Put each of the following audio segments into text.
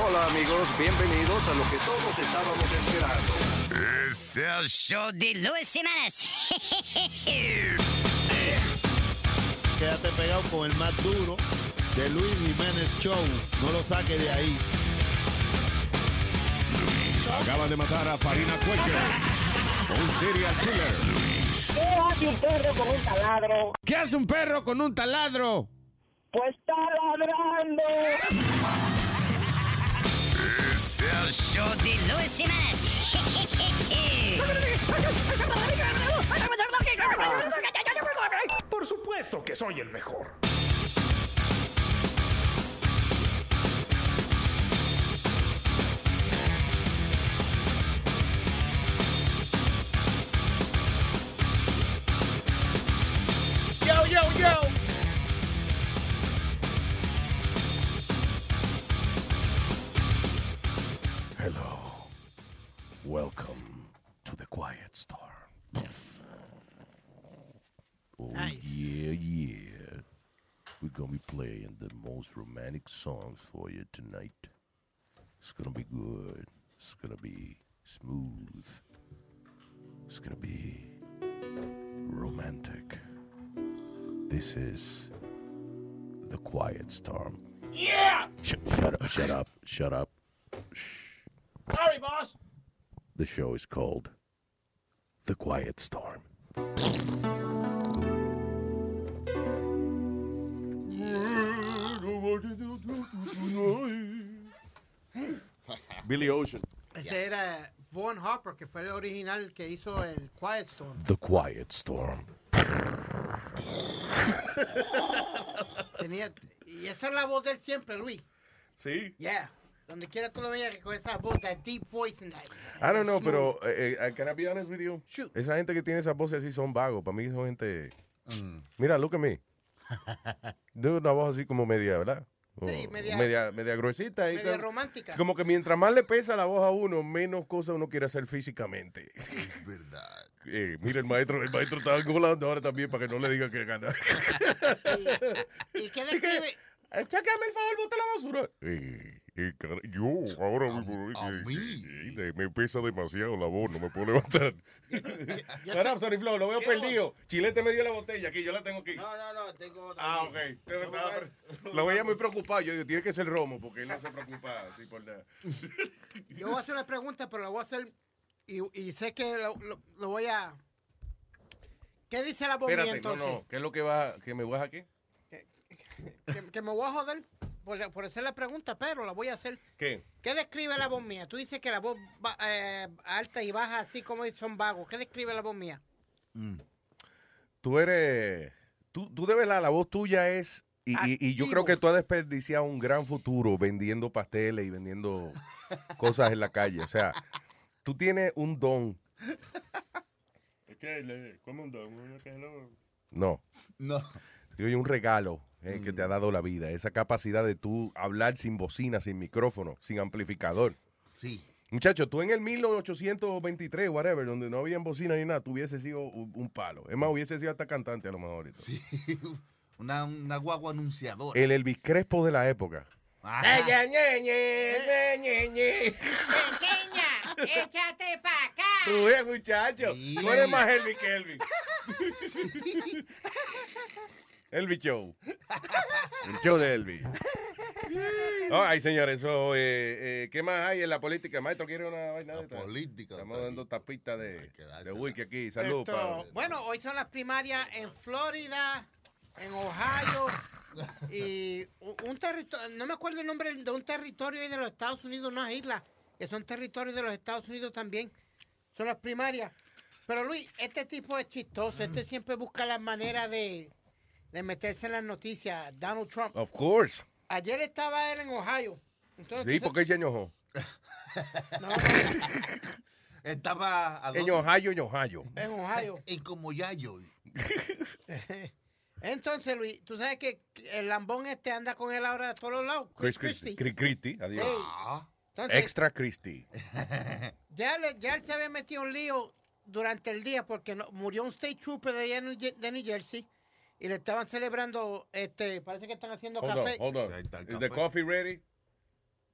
Hola amigos, bienvenidos a lo que todos estábamos esperando. Es el show de Luis Jiménez. Quédate pegado con el más duro de Luis Jiménez Show. No lo saque de ahí. Acaban de matar a Farina Cuello, un serial killer. ¿Qué hace un perro con un taladro? ¿Qué hace un perro con un taladro? Pues está ladrando. De. Por supuesto que soy el mejor. Welcome to the Quiet Storm. Oh, yeah, yeah. We're gonna be playing the most romantic songs for you tonight. It's gonna be good. It's gonna be smooth. It's gonna be romantic. This is the Quiet Storm. Yeah! Sh- shut up, shut up, shut up. Shh. Sorry, boss. The show is called The Quiet Storm. Billy Ocean. Ese era Vaughn Harper, que fue el original que hizo el Quiet Storm. The Quiet Storm. Tenía, y esa es la voz de él siempre, Luis. Sí. Yeah. Donde quiera tú lo veas con esa voz, that deep voice and that. I don't know, smooth. pero eh, eh, can I be honest with you? Shoot. Esa gente que tiene esas voces así son vagos. Para mí son gente. Mira, look at me. De una voz así como media, ¿verdad? Sí, media- media, media gruesita. y media como- romántica. Es como que mientras más le pesa la voz a uno, menos cosas uno quiere hacer físicamente. Es verdad. Eh, mira, el maestro, el maestro está engolando ahora también para que no le diga que gana. ¿Y, y qué describe? Chácame el favor, bota la basura. Eh, eh, yo ahora mismo, a eh, eh, eh, me pesa demasiado la voz, no me puedo levantar. sé- Sonny Flow, lo veo ¿Qué perdido. Chilete me dio la botella, aquí yo la tengo aquí. No, no, no, tengo otra. Ah, ok. Pre- Lo veía muy preocupado. Yo digo, tiene que ser Romo, porque él no se preocupa así por nada. Yo voy a hacer una pregunta, pero la voy a hacer y, y sé que lo, lo- lo voy a... ¿Qué dice la mía Espérate, no, entonces? no. ¿Qué es lo que va, que me vas aquí? Que, que me voy a joder por, por hacer la pregunta, pero la voy a hacer. ¿Qué? ¿Qué describe la voz mía? Tú dices que la voz va- eh, alta y baja, así como son vagos. ¿Qué describe la voz mía? Tú eres. Tú, tú de verdad, la voz tuya es. Y, y- y yo creo que tú has desperdiciado un gran futuro vendiendo pasteles y vendiendo cosas en la calle. O sea, tú tienes un don. ¿Cómo No. No. Digo, un regalo eh, que te ha dado la vida. Esa capacidad de tú hablar sin bocina, sin micrófono, sin amplificador. Sí. Muchacho, tú en el 1823, whatever, donde no había bocina ni nada, tú hubieses sido un, un palo. Es más, hubiese sido hasta cantante a lo mejor. y todo. Sí. Una, una guagua anunciadora. El Elvis Crespo de la época. Ajá. ¡Pequeña! ¡Échate para acá! Tú ves, muchacho. Sí. Tú eres más Elvis que Elvis. Elvis Show. El show de Elvis. Oh, ay, señores, eso, eh, eh, ¿qué más hay en la política? Maestro, ¿quiere una vaina de esta? política. Estamos está dando Hay de, de whisky aquí. Salud, Esto- Pablo. bueno, hoy son las primarias en Florida, en Ohio y un, territorio, no me acuerdo el nombre de un territorio ahí de los Estados Unidos, no es isla, que son territorios de los Estados Unidos también. Son las primarias. Pero Luis, este tipo es chistoso, este siempre busca la manera de, de meterse en las noticias. Donald Trump. Of course. Ayer estaba él en Ohio. Entonces, Sí, tú porque se sa- no, Estaba a En Ohio, en Ohio. en Ohio. en como Yayo. Entonces, Luis, tú sabes que el lambón este anda con él ahora a todos los lados. Chris Christie. Chris Christie, adiós. Ah. entonces, Extra Christie. ya, le- ya él se había metido en lío durante el día porque no- murió un state trooper de, allá de de New Jersey y le estaban celebrando, este, parece que están haciendo Hold on, café. hold on. Está el Is the café. coffee ready?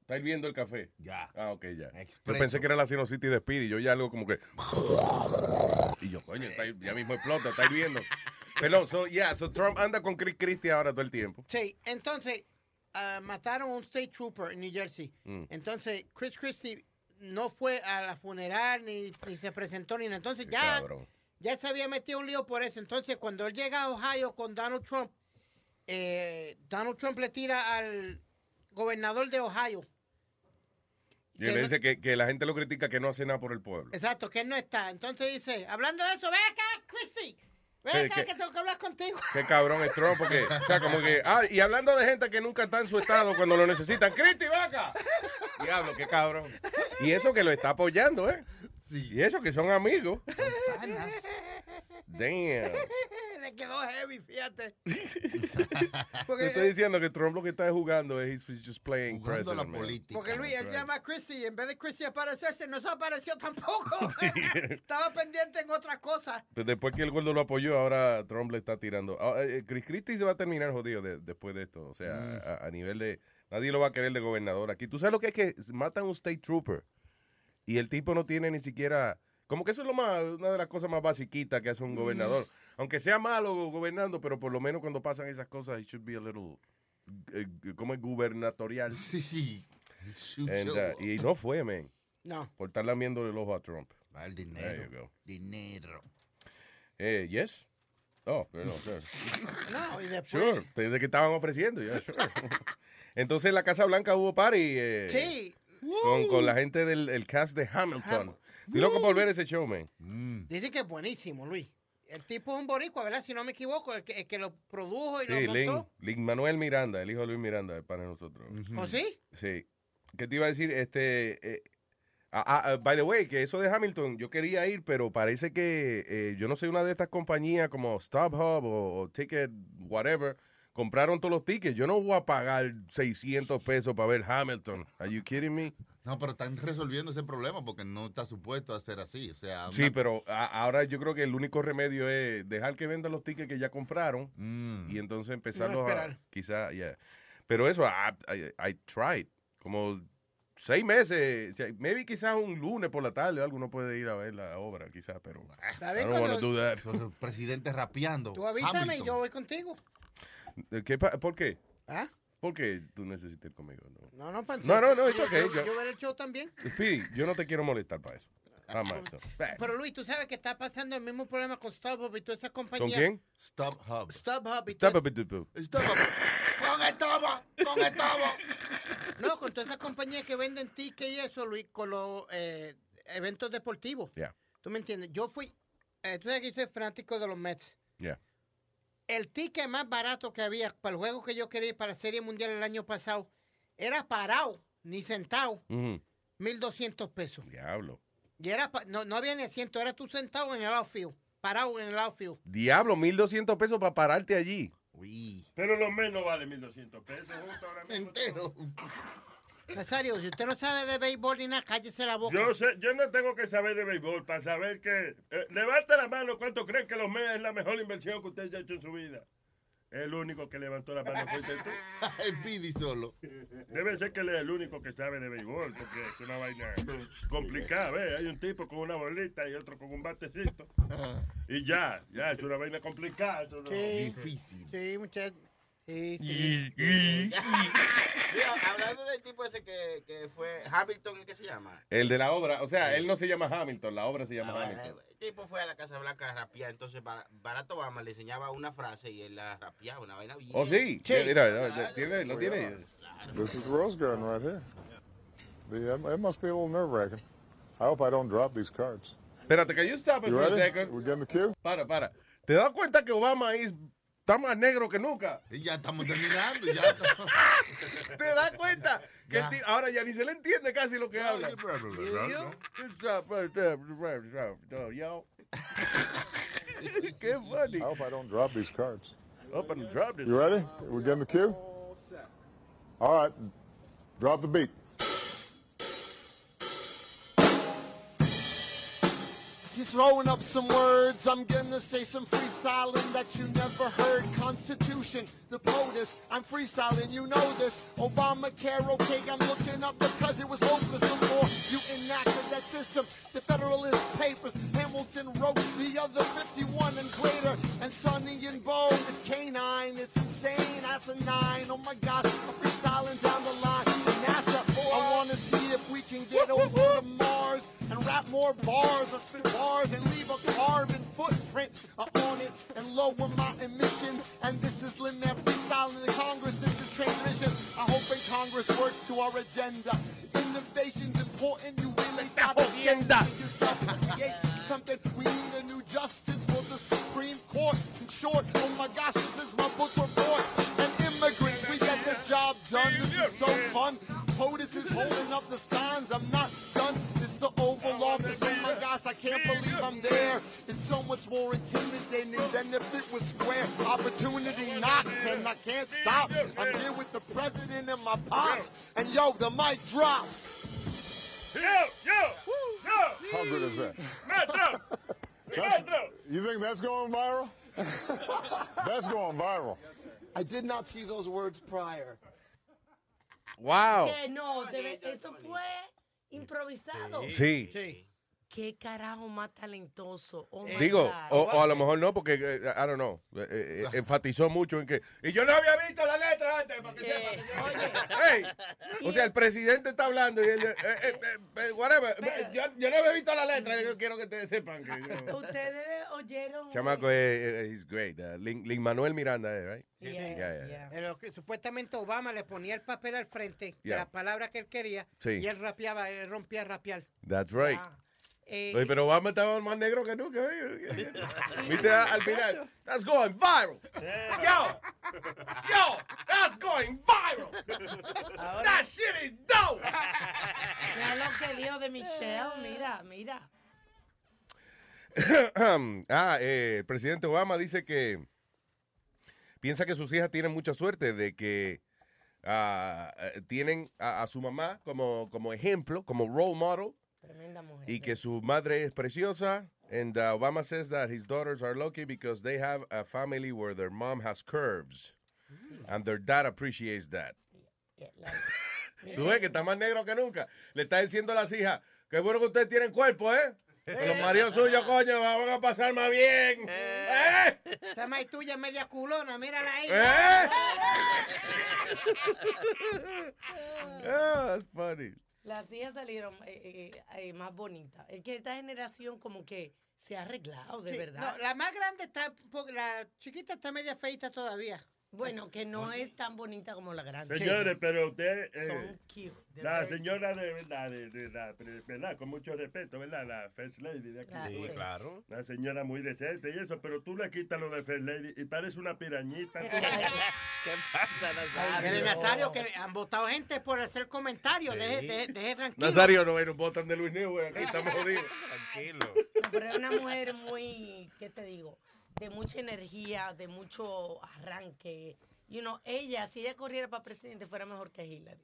Está hirviendo el café. Ya. Ah, ok, ya. Yo Expreso. pensé que era la Sinocity de Speedy. Yo ya algo como que. Y yo, coño, está ya mismo explota, está hirviendo. Perdón, so, yeah, so Trump anda con Chris Christie ahora todo el tiempo. Sí, entonces ah, mataron a un state trooper en New Jersey. Mm. Entonces Chris Christie no fue a la funeral ni, ni se presentó ni nada. Entonces Qué ya, cabrón. Ya se había metido un lío por eso. Entonces cuando él llega a Ohio con Donald Trump, eh, Donald Trump le tira al gobernador de Ohio. Y él dice que, que la gente lo critica que no hace nada por el pueblo. Exacto, que él no está. Entonces dice, hablando de eso, ven acá, Christie. Ven Eh, acá que- que tengo que hablar contigo. Qué cabrón es Trump, porque, o sea, como que, ah, y hablando de gente que nunca está en su estado cuando lo necesitan, Cristi, vaca. Diablo, qué cabrón. Y eso que lo está apoyando, ¿eh? Sí. Y eso que son amigos. Panas. Damn. Le quedó heavy, fíjate. Te Porque, estoy diciendo que Trump lo que está jugando es he's just playing Jugando a la president, man. política. porque Luis, él right. llama a Christie y en vez de Christie aparecerse, no se apareció tampoco. Estaba pendiente en otra cosa. Después que el gordo lo apoyó, ahora Trump le está tirando. Ah, eh, Chris Christie se va a terminar jodido de- después de esto. O sea, Mm. a, a nivel de. Nadie lo va a querer de gobernador aquí. ¿Tú sabes lo que es que matan a un state trooper? Y el tipo no tiene ni siquiera. Como que eso es lo más, una de las cosas más basiquitas que hace un gobernador. Aunque sea malo gobernando, pero por lo menos cuando pasan esas cosas, he should be a little. eh, como es gubernatorial. Sí. And, uh, y no fue, man. No. Por estar lamiendo el ojo a Trump. Va el There dinero. you go. Dinero. Eh, yes. Oh, no, sure. No, y después. Sure, desde que estaban ofreciendo, ya, sure. Entonces en la Casa Blanca hubo party eh, Sí. Con, con la gente del el cast de Hamilton. Estoy loco por ver ese show, man. Mm. Dice que es buenísimo, Luis. El tipo es un boricua, ¿verdad? Si no me equivoco, el que, el que lo produjo y Sí, lo Lin, montó. Lin Manuel Miranda, el hijo de Luis Miranda, es para nosotros. ¿O sí? Sí. ¿Qué te iba a decir? Este, eh, ah, ah, ah, by the way, que eso de Hamilton, yo quería ir, pero parece que eh, yo no sé, una de estas compañías como StubHub o, o Ticket, whatever, compraron todos los tickets. Yo no voy a pagar 600 pesos para ver Hamilton. Are you kidding me? No, pero están resolviendo ese problema porque no está supuesto a ser así. O sea, Sí, una- pero a- ahora yo creo que el único remedio es dejar que vendan los tickets que ya compraron Mm. y entonces empezarlos a esperar. quizá yeah. Pero eso I, I, I tried como seis meses, o sea, maybe quizás un lunes por la tarde algo uno puede ir a ver la obra quizás, pero Está I bien, don't cuando- do that. Presidente rapeando. Tú avísame y yo voy contigo. ¿Qué pa- ¿Por qué? ¿Ah? ¿Por qué tú necesitas ir conmigo? No. No, no, pensé. No, no, no, it's yo, okay, Yo, yo- yo veré el show también. Speedy, yo no te quiero molestar para eso. Jamás. no. Pero Luis, tú sabes que está pasando el mismo problema con StubHub y todas esas ¿Con compañías. quién? Stop Hub. StubHub y Stop todas- a bit, boo. Stop Hub. Con el tobo. Con el tobo. No, con todas esas compañías que venden tickets y eso, Luis, con los eh, eventos deportivos. Yeah, ¿Tú me entiendes? Yo fui, eh, tú sabes que yo soy fanático de los Mets. yeah. El ticket más barato que había para el juego que yo quería ir para la Serie Mundial el año pasado era parado, ni sentado, Ujú. 1.200 pesos. Diablo. Y era no, no había ni asiento, era tú sentado en el outfield, parado en el outfield. Diablo, 1200 pesos para pararte allí. Uy. Pero los menos vale 1200 pesos. justo ahora mismo. Entero. Nazario, si usted no sabe de béisbol ni nada, cállese la boca. Yo, sé, yo no tengo que saber de béisbol para saber que. eh, levanta la mano cuánto creen que los Mets es la mejor inversión que usted haya hecho en su vida. El único que levantó la mano fuiste tú. El Pidi solo. Debe ser que él es el único que sabe de béisbol, porque es una vaina complicada. ¿ves? Hay un tipo con una bolita y otro con un batecito. Y ya, ya, es una vaina complicada. eso no- Sí, Difícil. sí, muchachos. Sí, sí. Mira, hablando del tipo ese que, que fue Hamilton, ¿qué se llama? El de la obra, o sea, él no se llama Hamilton, la obra se llama Ah, Hamilton. El tipo fue a la Casa Blanca a rapear, entonces Bar- Barack Obama le enseñaba una frase y él la rapeaba, una vaina bien. Oh, sí. Sí. Mira, mira, tiene, lo tiene. This is the Rose Garden right here. The, it must be a little nerve wracking. I hope I don't drop these cards. Espérate, can you stop it You for a ready? second? We get in the queue? Para, para. ¿Te das cuenta que Obama es- está más negro que nunca? Y ya estamos terminando. Ya ¿Te das cuenta? Que Ya. ti- ahora ya ni se le entiende casi lo que habla. Qué funny. I hope I don't drop these cards. Up and drop this. You ready? We get in the queue? All right. Drop the beat. He's throwing up some words. I'm gonna say some freestyling that you never heard. Constitution, the POTUS. I'm freestyling, you know this. Obamacare, okay, I'm looking up because it was hopeless before you enacted that system. The Federalist Papers, Hamilton wrote the other 51 and greater. And Sonny and Bo is canine. It's insane, that's a nine. Oh my God, I'm freestyling down the line. NASA, I wanna see if we can get over to Mars and rap more bars. I spit bars and leave a carbon footprint on it and lower my emissions. And this is Lin Man freestyling in Congress. This is transmission. I hope in Congress works to our agenda. Innovation's important. You really got to create something. We need a new justice for the Supreme Court. In short, oh my gosh, this is my book report. And immigrants, we get the job done. This is so fun. POTUS is holding up the signs. I'm not can't believe I'm there. It's so much more intimidating than if it was square. Opportunity knocks and I can't stop. I'm here with the president and my pops. And yo, the mic drops. Yo, yo, yo. How good is that? Metro. That's- Metro. you think that's going viral? that's going viral. I did not see those words prior. Wow. Que no, debe- eso fue improvisado. Sí. Qué carajo más talentoso. Oh my Digo, God. o, o a lo mejor no, porque, eh, I don't know, eh, eh, enfatizó mucho en que... Y yo no había visto la letra antes, para que sepa, señor. Ey, o sea, el presidente está hablando y él, eh, eh, eh, eh, whatever, yo, yo no había visto la letra, yo quiero que ustedes sepan que yo... Ustedes oyeron. Chamaco es he's great. Uh, Lin, Lin Manuel Miranda, eh, right? Sí. Yeah, yeah, que supuestamente Obama le ponía el papel al frente de las palabras que él quería Sí. y él rapeaba, él rompía a rapear. That's right. Eh, Oye, pero Obama estaba más negro que nunca. oye. Viste al final. That's going viral. Yo, yo, that's going viral. That shit is dope. Mira lo que dijo de Michelle, mira, mira. ah, eh, el presidente Obama dice que piensa que sus hijas tienen mucha suerte de que ah, eh, tienen a, a su mamá como, como ejemplo, como role model, Tremenda mujer. y que su madre es preciosa. And uh, Obama says that his daughters are lucky because they have a family where their mom has curves. And their dad appreciates that. Tú ves que está más negro que nunca. Le está diciendo a las hijas, qué bueno que ustedes tienen cuerpo, ¿eh? Los maridos suyos, coño, van a pasar más bien. ¿Eh? Esa maíz tuya media culona, mírala ahí. ¿Eh? Ah, that's funny. Las hijas salieron eh, eh, eh, más bonitas. Es que esta generación como que se ha arreglado, de Sí, verdad. no, la más grande está, la chiquita está media feita todavía. Bueno, que no es tan bonita como la grande. Señores, pero usted. eh, Son cute. La very- señora de verdad, de, de la, de verdad, con mucho respeto, ¿verdad? La First Lady de aquí. Ah, sí. claro. Una señora muy decente y eso, pero tú le quitas lo de First Lady y parece una pirañita. ¿Qué pasa, Nazario? Mire, Nazario, que han votado gente por hacer comentarios. Deje, deje, deje tranquilo. Nazario no, no votan de Luis Neuer, aquí estamos jodidos. Tranquilo. No, pero es una mujer muy, ¿qué te digo? De mucha energía, de mucho arranque. You know, ella, si ella corriera para presidente, fuera mejor que Hillary.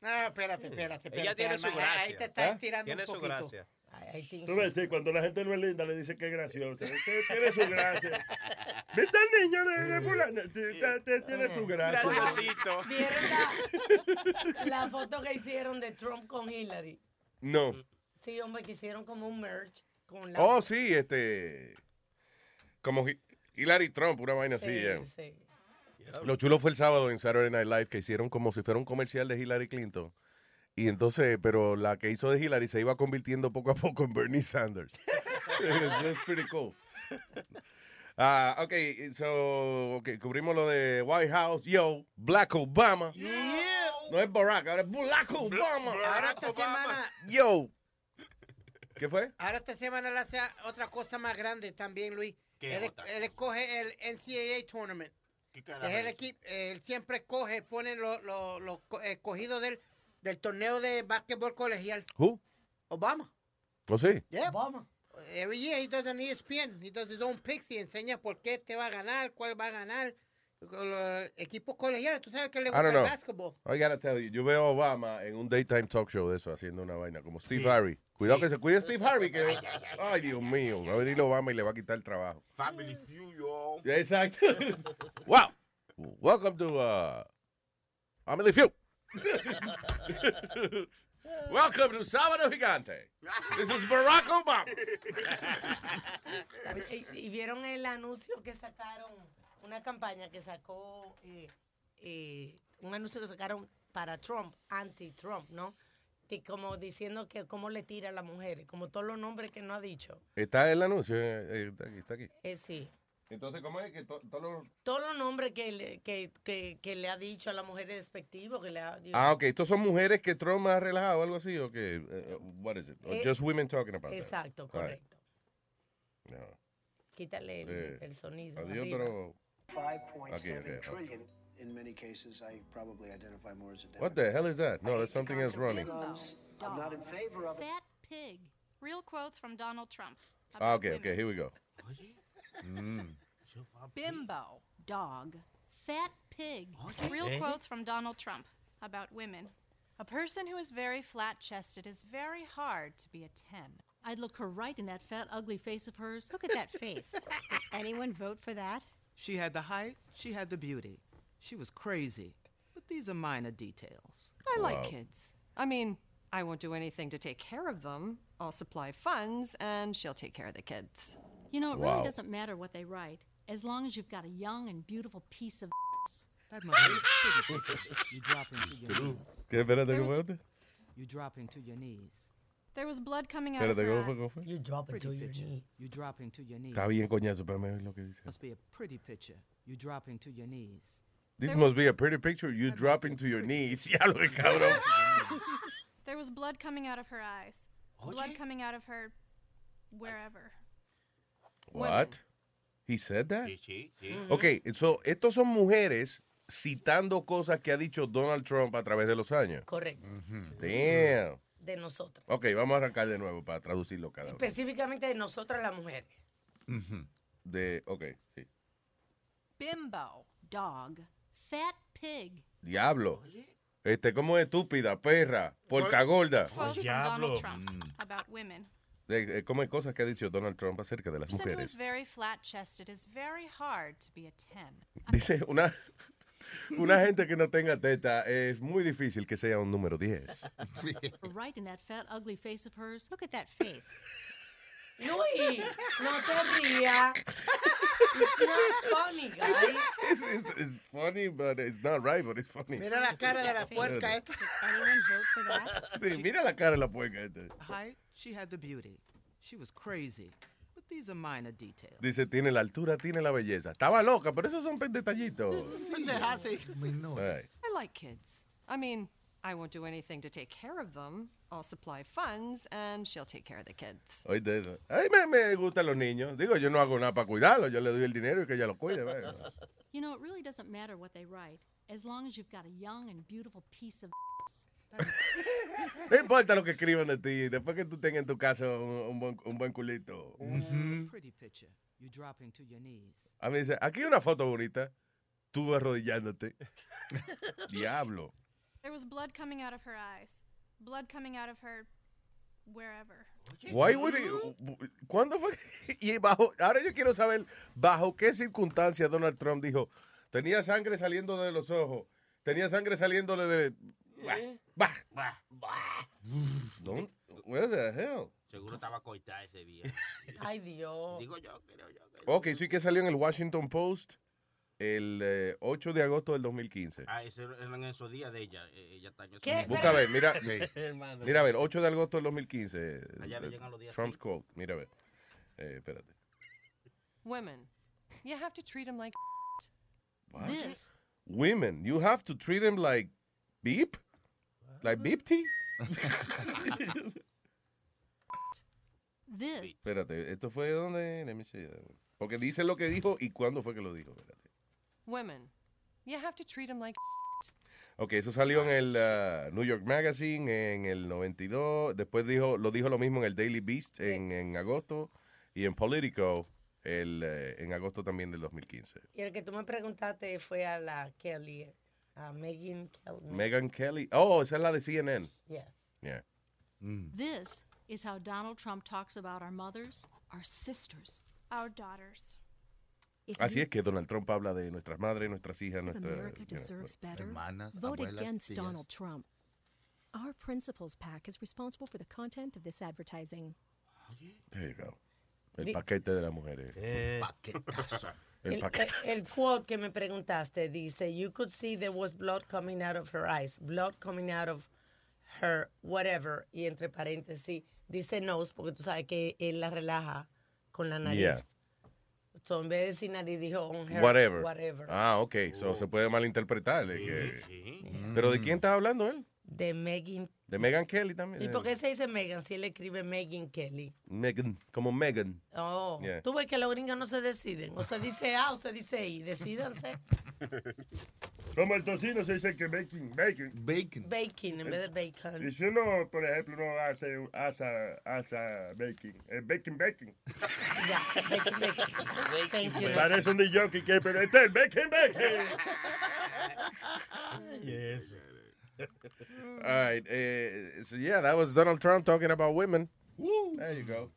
No, espérate, espérate, espérate. Ella tiene su gracia. Ahí te estás ¿Eh? estirando Tiene un su poquito. gracia. I, I think Tú ves, sí, cuando la gente no es linda le dice que es graciosa. Tiene su gracia. ¿Viste el niño de, fulano? Tiene su gracia. Graciosito. ¿Vieron la, la foto que hicieron de Trump con Hillary? No. Sí, hombre, que hicieron como un merge con la... Oh, sí, este. Como Hi- Hillary Trump, una vaina así, Sí, yeah. sí. Lo chulo fue el sábado en Saturday Night Live que hicieron como si fuera un comercial de Hillary Clinton. Y entonces, pero la que hizo de Hillary se iba convirtiendo poco a poco en Bernie Sanders. That's pretty cool. Ah, ok, so, ok, cubrimos lo de White House. Yo, Black Obama. No es Barack, ahora es Black Obama. Ahora esta semana, Yo. ¿Qué fue? ahora esta semana le hace otra cosa más grande también, Luis. ¿Qué Él, otra? él escoge el NCAA Tournament. ¿Qué carajo Es el equipo, él siempre escoge, pone los lo, lo co- escogidos del, del torneo de básquetbol colegial. Who? Obama. No sé. Yeah. Obama. Every year he does an ESPN. He does his own picks y enseña por qué este va a ganar, cuál va a ganar. los equipos colegiales. Tú sabes que le I gusta el know. básquetbol. I gotta tell you, yo veo a Obama en un daytime talk show de eso, haciendo una vaina, como Steve Harvey. Cuidado que se cuide Steve Harvey, que... Ay, Dios mío, va a venir Obama y le va a quitar el trabajo. Family Feud, yo. Exacto. wow. Welcome to uh, Family Feud. Welcome to Sábado Gigante. This is Barack Obama. Oye, ¿Y, y vieron el anuncio que sacaron? Una campaña que sacó, eh, eh, un anuncio que sacaron para Trump, anti-Trump, ¿no? Como diciendo que cómo le tira a las mujeres, como todos los nombres que no ha dicho. Está el anuncio, eh, está aquí, está aquí. Eh, sí. Entonces, ¿cómo es que to- todos los... Todos los nombres que le, que, que, que le ha dicho a las mujeres despectivos, que le ha... Ah, ok. ¿Estos son mujeres que Trump ha relajado o algo así? ¿O qué? Eh, what is it? Or Eh, just women talking about that? Exacto, right. correcto. No. Quítale el, Eh, el sonido. Adiós, arriba. pero... 5.7 Aquí, ok, trillion. In many cases, I probably identify more as a What the hell is that? No, there's something else running. Because I'm not in favor of it. Fat pig. Real quotes from Donald Trump. Ah, okay, okay, here we go. Bimbo. Dog. Fat pig. Real quotes from Donald Trump about women. A person who is very flat chested is very hard to be a 10. I'd look her right in that fat, ugly face of hers. Look at that face. Did anyone vote for that? She had the height, she had the beauty. She was crazy. But these are minor details. I like kids. I mean, I won't do anything to take care of them. I'll supply funds, and she'll take care of the kids. You know, it Wow. really doesn't matter what they write, as long as you've got a young and beautiful piece of. That must be a pretty picture. You drop into your knees. ¿Qué? Espérate, ¿qué fue? You drop into your knees. There was blood coming out of Espérate, her ¿cómo eye. fue? ¿Cómo fue? You drop Pretty picture. You drop into your knees. Está bien coñazo, pero me lo que dice. Must be a pretty picture. You drop into your knees. This must be a pretty picture. You drop into your knees. Ya lo que cabrón. There was blood coming out of her eyes. Blood coming out of her wherever. What? He said that? Sí, sí, sí. Ok, so, estos son mujeres citando cosas que ha dicho Donald Trump a través de los años. Correcto. Damn. De nosotras. Ok, vamos a arrancar de nuevo para traducirlo cada uno. Específicamente de nosotras las mujeres. De, ok, sí. Bimbo. Dog. Fat pig. Diablo. Este, como estúpida, perra, porca gorda. From Donald Trump about women. De- eh, ¿Cómo hay cosas que ha dicho Donald Trump acerca de las person mujeres? very flat chested is very hard to be a 10. Dice, una, una gente que no tenga teta es muy difícil que sea un número 10. Her right in that fat, ugly face of hers. Look at that face. Luis, no te rías. It's not funny, guys. It's, it's, it's funny, but it's not right, but it's funny. Mira la cara de la puerca eh. esta. Anyone vote for that? Sí, mira la cara de la puerca esta. Height, she had the beauty. She was crazy. But these are minor details. Dice, tiene la altura, tiene la belleza. Estaba loca, pero esos son detallitos. Ay. I like kids. I mean, I won't do anything to take care of them. I'll supply funds, and she'll take care of the kids. Oíste eso. Ay, me, me gustan los niños. Digo, yo no hago nada para cuidarlos. Yo le doy el dinero y que ella los cuide. vaya. You know, it really doesn't matter what they write, as long as you've got a young and beautiful piece of. No importa lo que escriban de ti. Después que tú tengas en tu casa un, un buen, un buen culito. Your knees. A mí dice, aquí hay una foto bonita. Tú arrodillándote. Diablo. There was blood coming out of her eyes. Blood coming out of her wherever. Why would he- ¿Cuándo fue? Y bajo, ahora yo quiero saber bajo qué circunstancias Donald Trump dijo, tenía sangre saliendo de los ojos, tenía sangre saliéndole de... Bah, bah, Don't- where the hell? Seguro estaba coitada ese día. Ay, Dios. Digo yo, creo yo. Ok, sí que salió en el Washington Post el eh, 8 de agosto del 2015. Ah, ese eran esos días de ella. eh, Ella está en esos ¿Qué? días. Busca a ver, mira. Hermano. Mira a ver, 8 de agosto del 2015. Allá le eh, llegan los días Trump's quote. Mira a ver. Eh, espérate. Women, you have to treat them like. What? This. Women, you have to treat them like beep? Like beep tea? This. Espérate, esto fue donde. Porque dice lo que dijo y cuándo fue que lo dijo. Espérate. Women, you have to treat them like. Ok, eso salió en el uh, New York Magazine en el 92. Después dijo, lo dijo lo mismo en el Daily Beast en, en agosto. Y en Politico el, eh, en agosto también del 2015. Y el que tú me preguntaste fue a la Kelly, a Megan Kelly. Megan Kelly. Oh, esa es la de CNN. Yes. Yeah. This is how Donald Trump talks about our mothers, our sisters. Our daughters. Así es que Donald Trump habla de nuestras madres, nuestras hijas, nuestras America deserves better. hermanas, Vote abuelas, against tías. Donald Trump. Our principals PAC is responsible for the content of this advertising. There you go. El paquete de las mujeres. Paquetazo. El El, paquete. el- el quote que me preguntaste dice, you could see there was blood coming out of her eyes, blood coming out of her whatever, y entre paréntesis dice nose, porque tú sabes que él la relaja con la nariz. Yeah. So, en vez de decir nariz, dijo on her, Whatever. whatever. Ah, ok. So, se puede malinterpretar. de que- ¿Pero de quién está hablando él? De Megan. De Megan Kelly también. ¿Y por qué se dice Megan si él escribe Megan Kelly? Megan, como Megan. Oh, Yeah. tú ves que los gringos no se deciden. O se dice A o se dice I. Decídanse. Como el tocino se dice que bacon, bacon. Bacon. Bacon en vez de bacon. Y si uno, por ejemplo, uno hace asa, asa bacon, es bacon, bacon. Ya, bacon, bacon. Thank you. Parece un jockey que, pero este es bacon, bacon. Yes. All right. eh, so yeah, that was Donald Trump talking about women. There you go.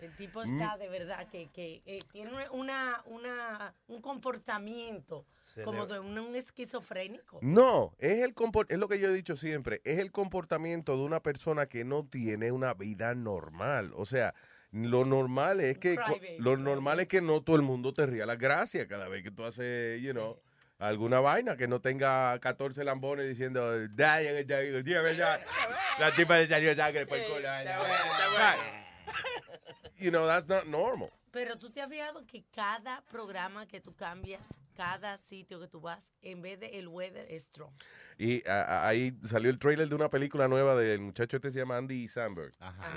El tipo Mm. está de verdad que, que eh, tiene una, una, un comportamiento Se como le- de un, un esquizofrénico. No, es el compor- es lo que yo he dicho siempre, es el comportamiento de una persona que no tiene una vida normal. O sea, lo normal es que lo normal es que no todo el mundo te ría las gracias cada vez que tú haces, you know, alguna vaina que no tenga 14 lambones diciendo, la tipa le salió sangre por el culo. You know, that's not normal. Pero tú te has fijado que cada programa que tú cambias, cada sitio que tú vas, en vez de el weather es Trump. Y a- a- ahí salió el trailer de una película nueva del muchacho este se llama Andy Samberg,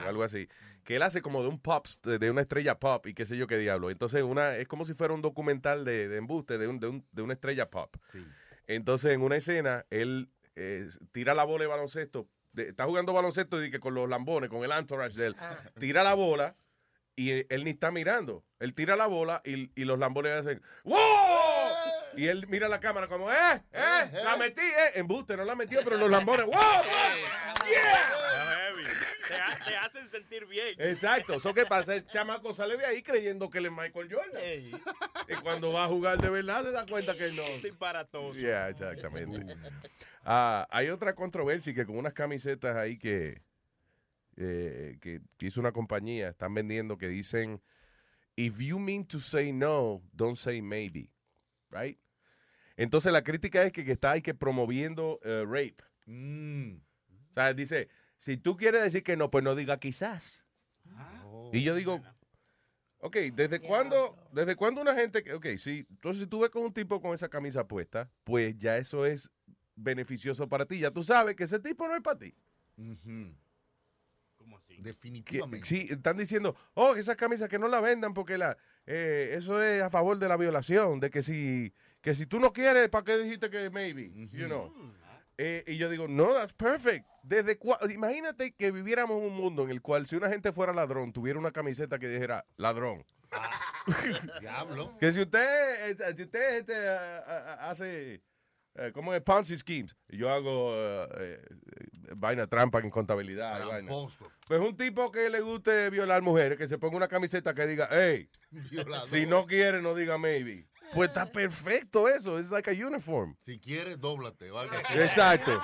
o algo así, que él hace como de un pop, de una estrella pop y qué sé yo qué diablo. Entonces una es como si fuera un documental de, de embuste de, un, de, un- de una estrella pop. Entonces en una escena él eh, tira la bola de baloncesto, de- está jugando baloncesto y que con los lambones, con el entourage de él, tira la bola y él, él ni está mirando. Él tira la bola y, y los lambones hacen ¡Wow! Y él mira la cámara como, ¡eh! ¡eh! ¡La metí! ¡eh! Embuste, no la metió, pero los lambones, ¡wow! Te, ha- te hacen sentir bien. Exacto. ¿Eso qué pasa? El chamaco sale de ahí creyendo que él es Michael Jordan. Y cuando va a jugar de verdad se da cuenta que no. Disparatoso. Yeah, exactamente. Ah, hay otra controversia que con unas camisetas ahí que, eh, que, que hizo una compañía, están vendiendo que dicen, if you mean to say no, don't say maybe. Right? Entonces la crítica es que, que está ahí que promoviendo eh, rape. O sea, dice, si tú quieres decir que no, pues no diga quizás. Y yo digo, ok, ¿desde cuándo, ¿desde cuándo una gente, que- ok, sí, entonces si tú ves con un tipo con esa camisa puesta, pues ya eso es beneficioso para ti. Ya tú sabes que ese tipo no es para ti. Que- Definitivamente. sí, están diciendo, oh, esas camisas que no la vendan porque la, eh, eso es a favor de la violación, de que si, que si tú no quieres, ¿para qué dijiste que maybe? You know. Eh, y yo digo, no, that's perfect. Desde Imagínate que viviéramos un mundo en el cual si una gente fuera ladrón, tuviera una camiseta que dijera ladrón. Diablo. Que si usted, eh, si usted este, ah, ah, hace, eh, ¿cómo es? Ponzi schemes. Yo hago vaina trampa en contabilidad. y vaina. Pues un tipo que le guste violar mujeres, que se ponga una camiseta que diga, hey, Violador. si no quiere, no diga maybe. Pues está perfecto eso. Es like a uniform. Si quieres, dóblate. así. Exacto.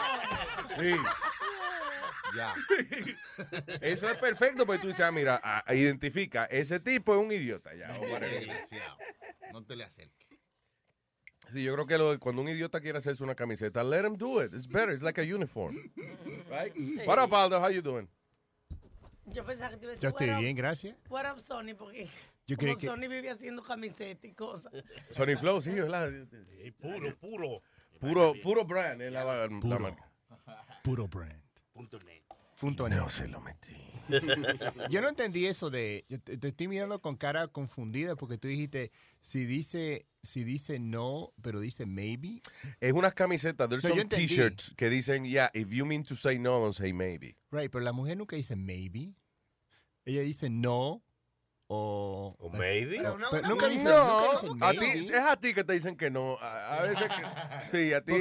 Sí. Ya. Eso es perfecto, porque tú dices, ah, mira, ah, identifica, ese tipo es un idiota ya. No te le acerques. Sí, yo creo que lo- cuando un idiota quiere hacerse una camiseta, let him do it. It's better. It's like a uniform. Right? What up, Aldo? How you doing? Yo pensaba que te iba a decir, Yo estoy "What up, bien, gracias. What up, Sony? Porque Yo como que- Sony vive haciendo camisetas y cosas. Sony Flow, sí, ¿verdad? Puro, puro. Puro, puro brand. es la, la Puro. marca. Puro brand. Punto net. Punto No net. se lo metí. Yo no entendí eso de. Yo te, te estoy mirando con cara confundida porque tú dijiste si dice si dice no, pero dice maybe. Es unas camisetas. There's No, some t-shirts que dicen, yeah, if you mean to say no, don't say maybe. Right, pero la mujer nunca dice maybe. Ella dice no o... O maybe. Pero, pero nunca dicen, No, nunca dicen a ti, es a ti que te dicen que no. A, a veces que, sí, a ti,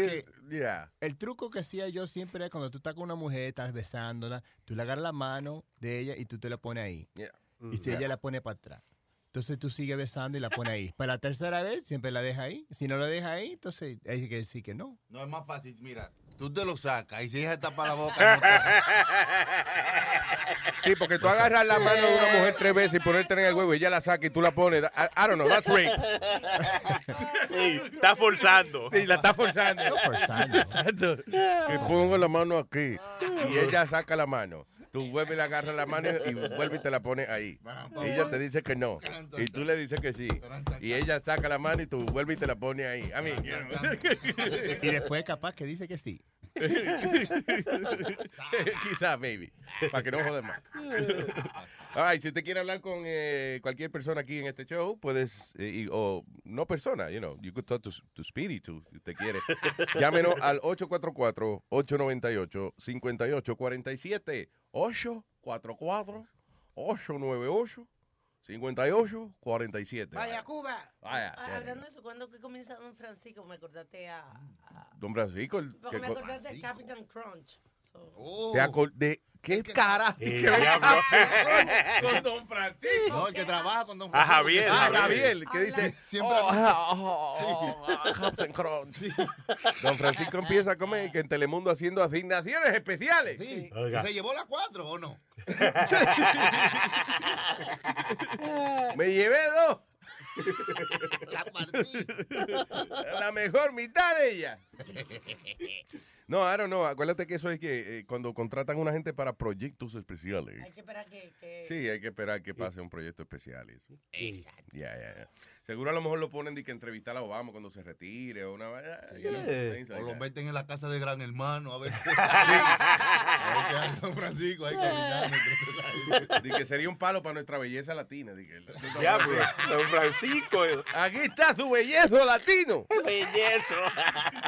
yeah. El truco que hacía yo siempre es cuando tú estás con una mujer, estás besándola, tú le agarras la mano de ella y tú te la pones ahí. Yeah. Y si Yeah. ella la pone para atrás. Entonces tú sigues besando y la pones ahí. Para la tercera vez siempre la deja ahí. Si no la deja ahí, entonces hay que decir que no. No es más fácil, mira, tú te lo sacas y si ella tapa la boca. no te- Sí, porque tú agarras la mano de una mujer tres veces y ponerte en el huevo y ella la saca y tú la pones. I, I don't know, that's rape. Sí, está forzando. Sí, la está forzando. No forzando. Exacto. Que pongo la mano aquí y ella saca la mano. Tú vuelves y le agarras la mano y vuelve y te la pones ahí. Y ella te dice que no. Y tú le dices que sí. Y ella saca la mano y tú vuelves y te la pones ahí. A mí. Y después capaz que dice que sí. Quizás, maybe. Para que no jode más. All right, si usted quiere hablar con eh, cualquier persona aquí en este show, puedes, eh, y- o no persona, you know, you could talk to, to Speedy too, si usted quiere. Llámenos al 844-898-5847. 844-898-5847. Vaya Cuba. Vaya, Ah, Hablando de eso, cuando que comienza Don Francisco, me acordaste a. a- Don Francisco. el porque que me co- acordaste de Captain Crunch. Oh. ¿Te acor- de ¿Qué cara? ¿Qué diablo. con Don Francisco? No, el que trabaja con Don A Francisco. Javier, Ah, Javier. Javier, que dice, Siempre oh, ah, oh, Captain Crunch. Don Francisco empieza a comer que en Telemundo haciendo asignaciones especiales. Sí. Oiga. ¿Y ¿Se llevó la cuatro o no? Me llevé dos. La partí. La mejor mitad de ella. No, I don't know. Acuérdate que eso es que eh, cuando contratan a una gente para proyectos especiales. Hay que esperar que. que- Sí, hay que esperar que pase un proyecto especial. eso. Exacto. Ya, ya, ya. Seguro a lo mejor lo ponen de que entrevistar a Obama cuando se retire o una you know, things O lo that. meten en la casa de Gran Hermano a ver qué, a ver qué Francisco ahí caminando. que sería un palo para nuestra belleza latina. que- Diablo, Don Francisco. Aquí está tu bellezo latino. Bellezo.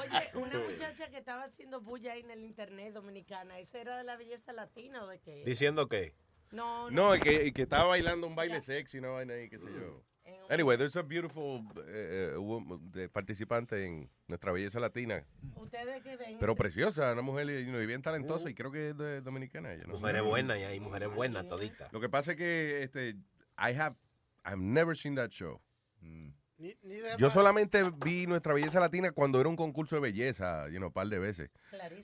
Oye, una muchacha que estaba haciendo bulla ahí en el internet dominicana, ¿esa era de la belleza latina o de qué? Diciendo que. No, no. No, el que, que estaba bailando un baile sexy, una vaina ahí, qué sé yo. Anyway, there's a beautiful eh, eh, woman- de participante en nuestra belleza latina. Ustedes que ven. Pero preciosa, una mujer you know, y bien talentosa y creo que es de- dominicana ella. ¿no? Mujeres buenas y hay mujeres buenas toditas. Lo que pasa es que este, I have, I've never seen that show. Ni, ni de Yo solamente vi nuestra belleza latina cuando era un concurso de belleza, you know, un par de veces.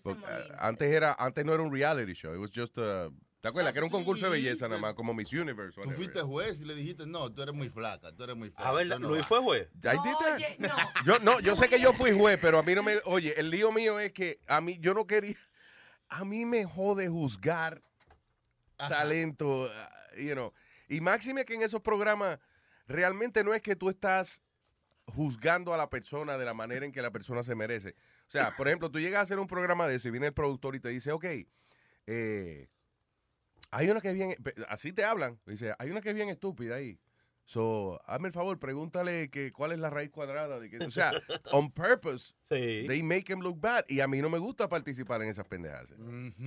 Porque, ah, antes era, antes no era un reality show, it was just a, ¿te acuerdas? Que era un concurso de Sí, belleza nada más, como Miss Universe. Tú fuiste juez y le dijiste, no, tú eres muy flaca, tú eres muy flaca. A ver, no Luis vas". fue juez. Oye, no. Yo no, yo sé que yo fui juez, pero a mí no me, oye, el lío mío es que a mí yo no quería, a mí me jode juzgar talento, uh, you know. Y máxime que en esos programas realmente no es que tú estás juzgando a la persona de la manera en que la persona se merece. O sea, por ejemplo, tú llegas a hacer un programa de ese y viene el productor y te dice, ok, eh, hay una que es bien, así te hablan, dice, hay una que es bien estúpida ahí. So, hazme el favor, pregúntale que cuál es la raíz cuadrada. De que, o sea, on purpose, Sí. they make him look bad. Y a mí no me gusta participar en esas pendejadas.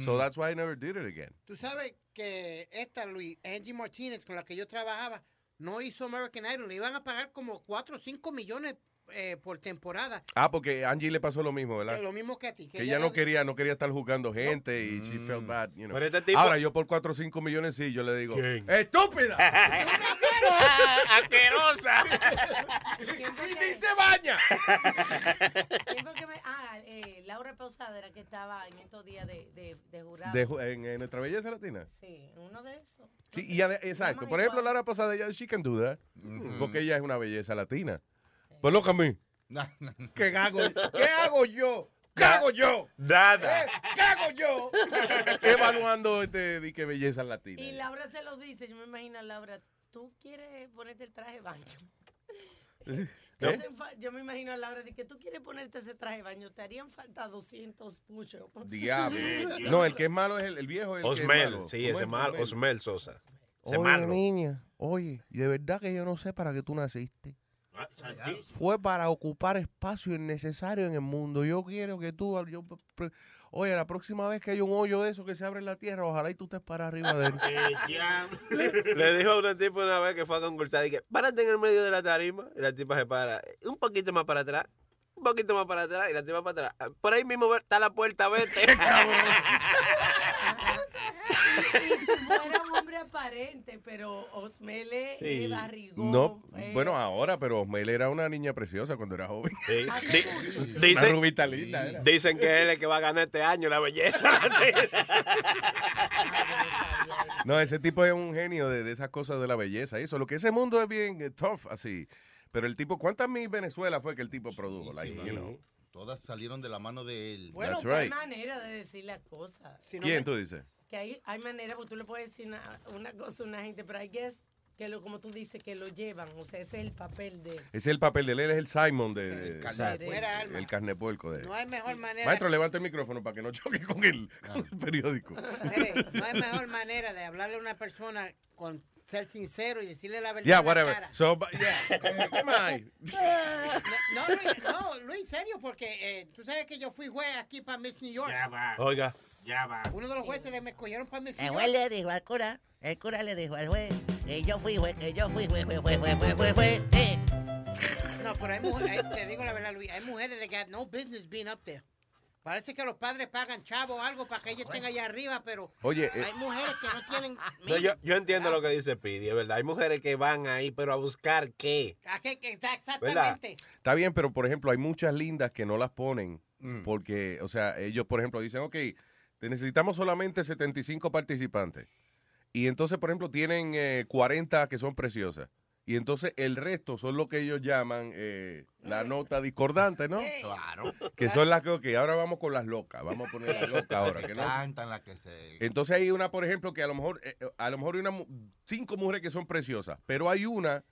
So that's why I never did it again. Tú sabes que esta, Luis, Angie Martínez, con la que yo trabajaba, no hizo American Idol. Le iban a pagar como 4 o 5 millones eh, por temporada. Ah, porque Angie le pasó lo mismo, ¿verdad? Que lo mismo que a ti. Que ella no quería, no quería estar jugando gente y she felt bad, you know. Pero este tipo- Ahora yo por 4 o 5 millones sí, yo le digo, ¿Quién? ¡estúpida! ¡Asquerosa! ¿Quién fue ¡Ni que- se baña! que me- ah, eh, Laura Pausadera que estaba en estos días de, de, de jurado. De en, en nuestra belleza latina. Sí, uno de esos. Sí, y exacto. Por ejemplo, Pasada, ella, she can do that. Porque ella es una belleza latina. Pues loca a mí. No, no, no. ¿Qué hago, ¿Qué hago yo? ¿Qué hago yo? Nada. ¿Eh? ¿Qué hago yo? Evaluando este, di que belleza latina. Y Laura se lo dice, yo me imagino a Laura, ¿tú quieres ponerte el traje de baño? ¿Eh? Yo me imagino a Laura de que tú quieres ponerte ese traje de baño, te harían falta 200 push-ups. Diablo. No, el que es malo es el, el viejo. El que es Osmel, malo. sí, ¿Cómo ese es? malo, Osmel. Osmel Sosa. Ese Oye, malo. niña, oye, de verdad que yo no sé para qué tú naciste. Fue para ocupar espacio innecesario en el mundo. Yo quiero que tú, yo, pre- oye, la próxima vez que haya un hoyo de eso que se abre en la tierra, ojalá y tú estés para arriba de él. Le dijo a una tipa una vez que fue a concursar, dije, párate en el medio de la tarima. Y la tipa se para, un poquito más para atrás, un poquito más para atrás, y la tipa para atrás. Por ahí mismo está la puerta, vete. Si fuera un hombre aparente, pero Osmele Sí. es barrigón. No, feo. bueno, ahora, pero Osmel era una niña preciosa cuando era joven. Di- sí. Una Dicen, rubita linda era. dicen que él es el que va a ganar este año la belleza. No, ese tipo es un genio de, de esas cosas de la belleza. y Eso, lo que ese mundo es bien eh, tough, así. Pero el tipo, ¿cuántas Miss Venezuela fue que el tipo produjo? Like, you know. Todas salieron de la mano de él. Bueno, That's right. manera de decir las cosas. ¿Quién tú dices? Que hay, hay manera, porque tú le puedes decir una, una cosa a una gente, pero hay guess que lo, como tú dices, que lo llevan. O sea, ese es el papel de... Ese es el papel de él, él es el Simon de, de- el carne puerco de No hay mejor manera. Maestro, levanta el micrófono para que no choque con el, con el periódico. Mire, no hay mejor manera de hablarle a una persona con ser sincero y decirle la verdad. Yeah, whatever. cara. So, but, yeah, eh, ¿qué más hay? No, no, Luis, no, Luis, serio, porque eh, tú sabes que yo fui juez aquí para Miss New York. Oiga. Ya va. Uno de los jueces de me escogieron para Miss El juez le dijo al cura, el cura le dijo al juez, que yo fui juez, que yo fui juez, juez, juez, juez, juez, juez, juez, eh. No, pero hay mujeres, te digo la verdad, Luis, hay mujeres that got no business being up there. Parece que los padres pagan chavo o algo para que ellas estén allá arriba, pero Oye, eh, hay mujeres que no tienen... No, yo, yo entiendo lo que dice Pidi, es verdad. Hay mujeres que van ahí, pero a buscar qué. ¿A qué? que está ¿Verdad? Exactamente. Está bien, pero por ejemplo, hay muchas lindas que no las ponen Mm. porque, o sea, ellos, por ejemplo, dicen, ok, necesitamos solamente 75 participantes. Y entonces, por ejemplo, tienen eh, 40 que son preciosas. Y entonces el resto son lo que ellos llaman eh, la nota discordante, ¿no? Claro. Que son las que, ok, ahora vamos con las locas. Vamos a poner las locas ahora. Que no, Cantan las que se... entonces hay una, por ejemplo, que a lo mejor, eh, a lo mejor hay una, cinco mujeres que son preciosas, pero hay una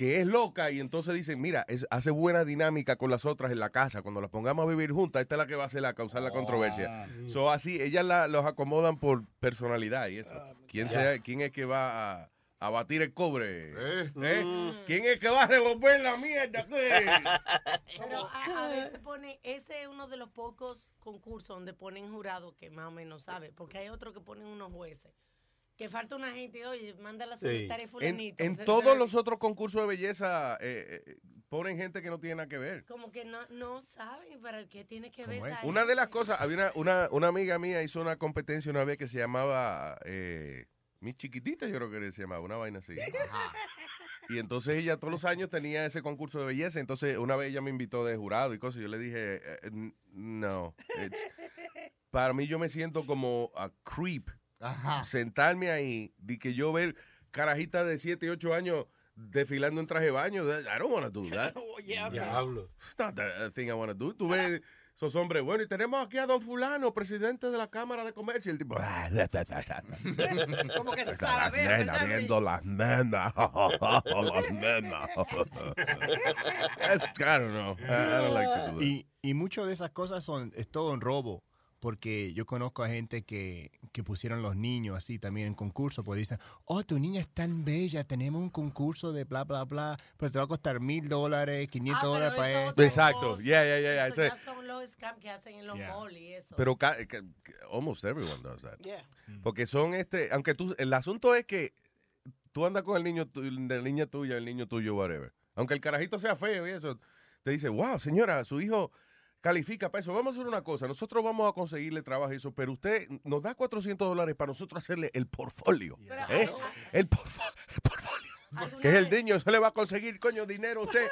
que es loca y entonces dicen, mira, es- hace buena dinámica con las otras en la casa. Cuando las pongamos a vivir juntas, esta es la que va a hacer la causar la controversia. So, así, ellas la- los acomodan por personalidad y eso. ¿Quién, Ya. sea, ¿Quién es que va a, a batir el cobre? ¿Eh? ¿Eh? ¿Quién es que va a revolver la mierda? A, a veces pone, ese es uno de los pocos concursos donde ponen jurado que más o menos sabe, porque hay otros que ponen unos jueces. Que falta una gente, oye, manda la secretaria En, fulanito. en todos los otros concursos de belleza eh, eh, ponen gente que no tiene nada que ver. Como que no, no saben para qué tiene que ver Una de las cosas, había una, una, una amiga mía hizo una competencia una vez que se llamaba eh, Mi Chiquitita, yo creo que se llamaba, una vaina así. Y entonces ella todos los años tenía ese concurso de belleza. Entonces una vez ella me invitó de jurado y cosas. y Yo le dije, eh, eh, no. para mí yo me siento como a creep. Sentarme ahí, de que yo ver carajitas de 7 y 8 años desfilando en traje de baño. I don't want to do that. Diablo. It's not the thing I want to do. Tú ves esos hombres, bueno, y tenemos aquí a don fulano, presidente de la Cámara de Comercio. Y el tipo, "Ah, ta, ta, ta, ta". Como que se las sabe, nenas, ¿verdad, Luis? viendo las nenas. las nenas. It's- I don't know. I, I don't like to do that. Y, y muchas de esas cosas son, es todo un robo. Porque yo conozco a gente que, que pusieron los niños así también en concurso, pues dicen, oh, tu niña es tan bella, tenemos un concurso de bla, bla, bla, pues te va a costar mil dólares, 500 dólares para esto. Exacto. Yeah, yeah, yeah. yeah. Eso ya son los scams que hacen en los malls y eso. Pero ca- ca- almost everyone does that. Yeah. Porque son este, aunque tú, el asunto es que tú andas con el niño, tu- la niña tuya, el niño tuyo, whatever. Aunque el carajito sea feo y eso, te dice, wow, señora, su hijo califica para eso. Vamos a hacer una cosa, nosotros vamos a conseguirle trabajo y eso, pero usted nos da 400 dólares para nosotros hacerle el portfolio. ¿eh? El, portfo- el portfolio. Que es el niño, eso le va a conseguir, coño, dinero a usted.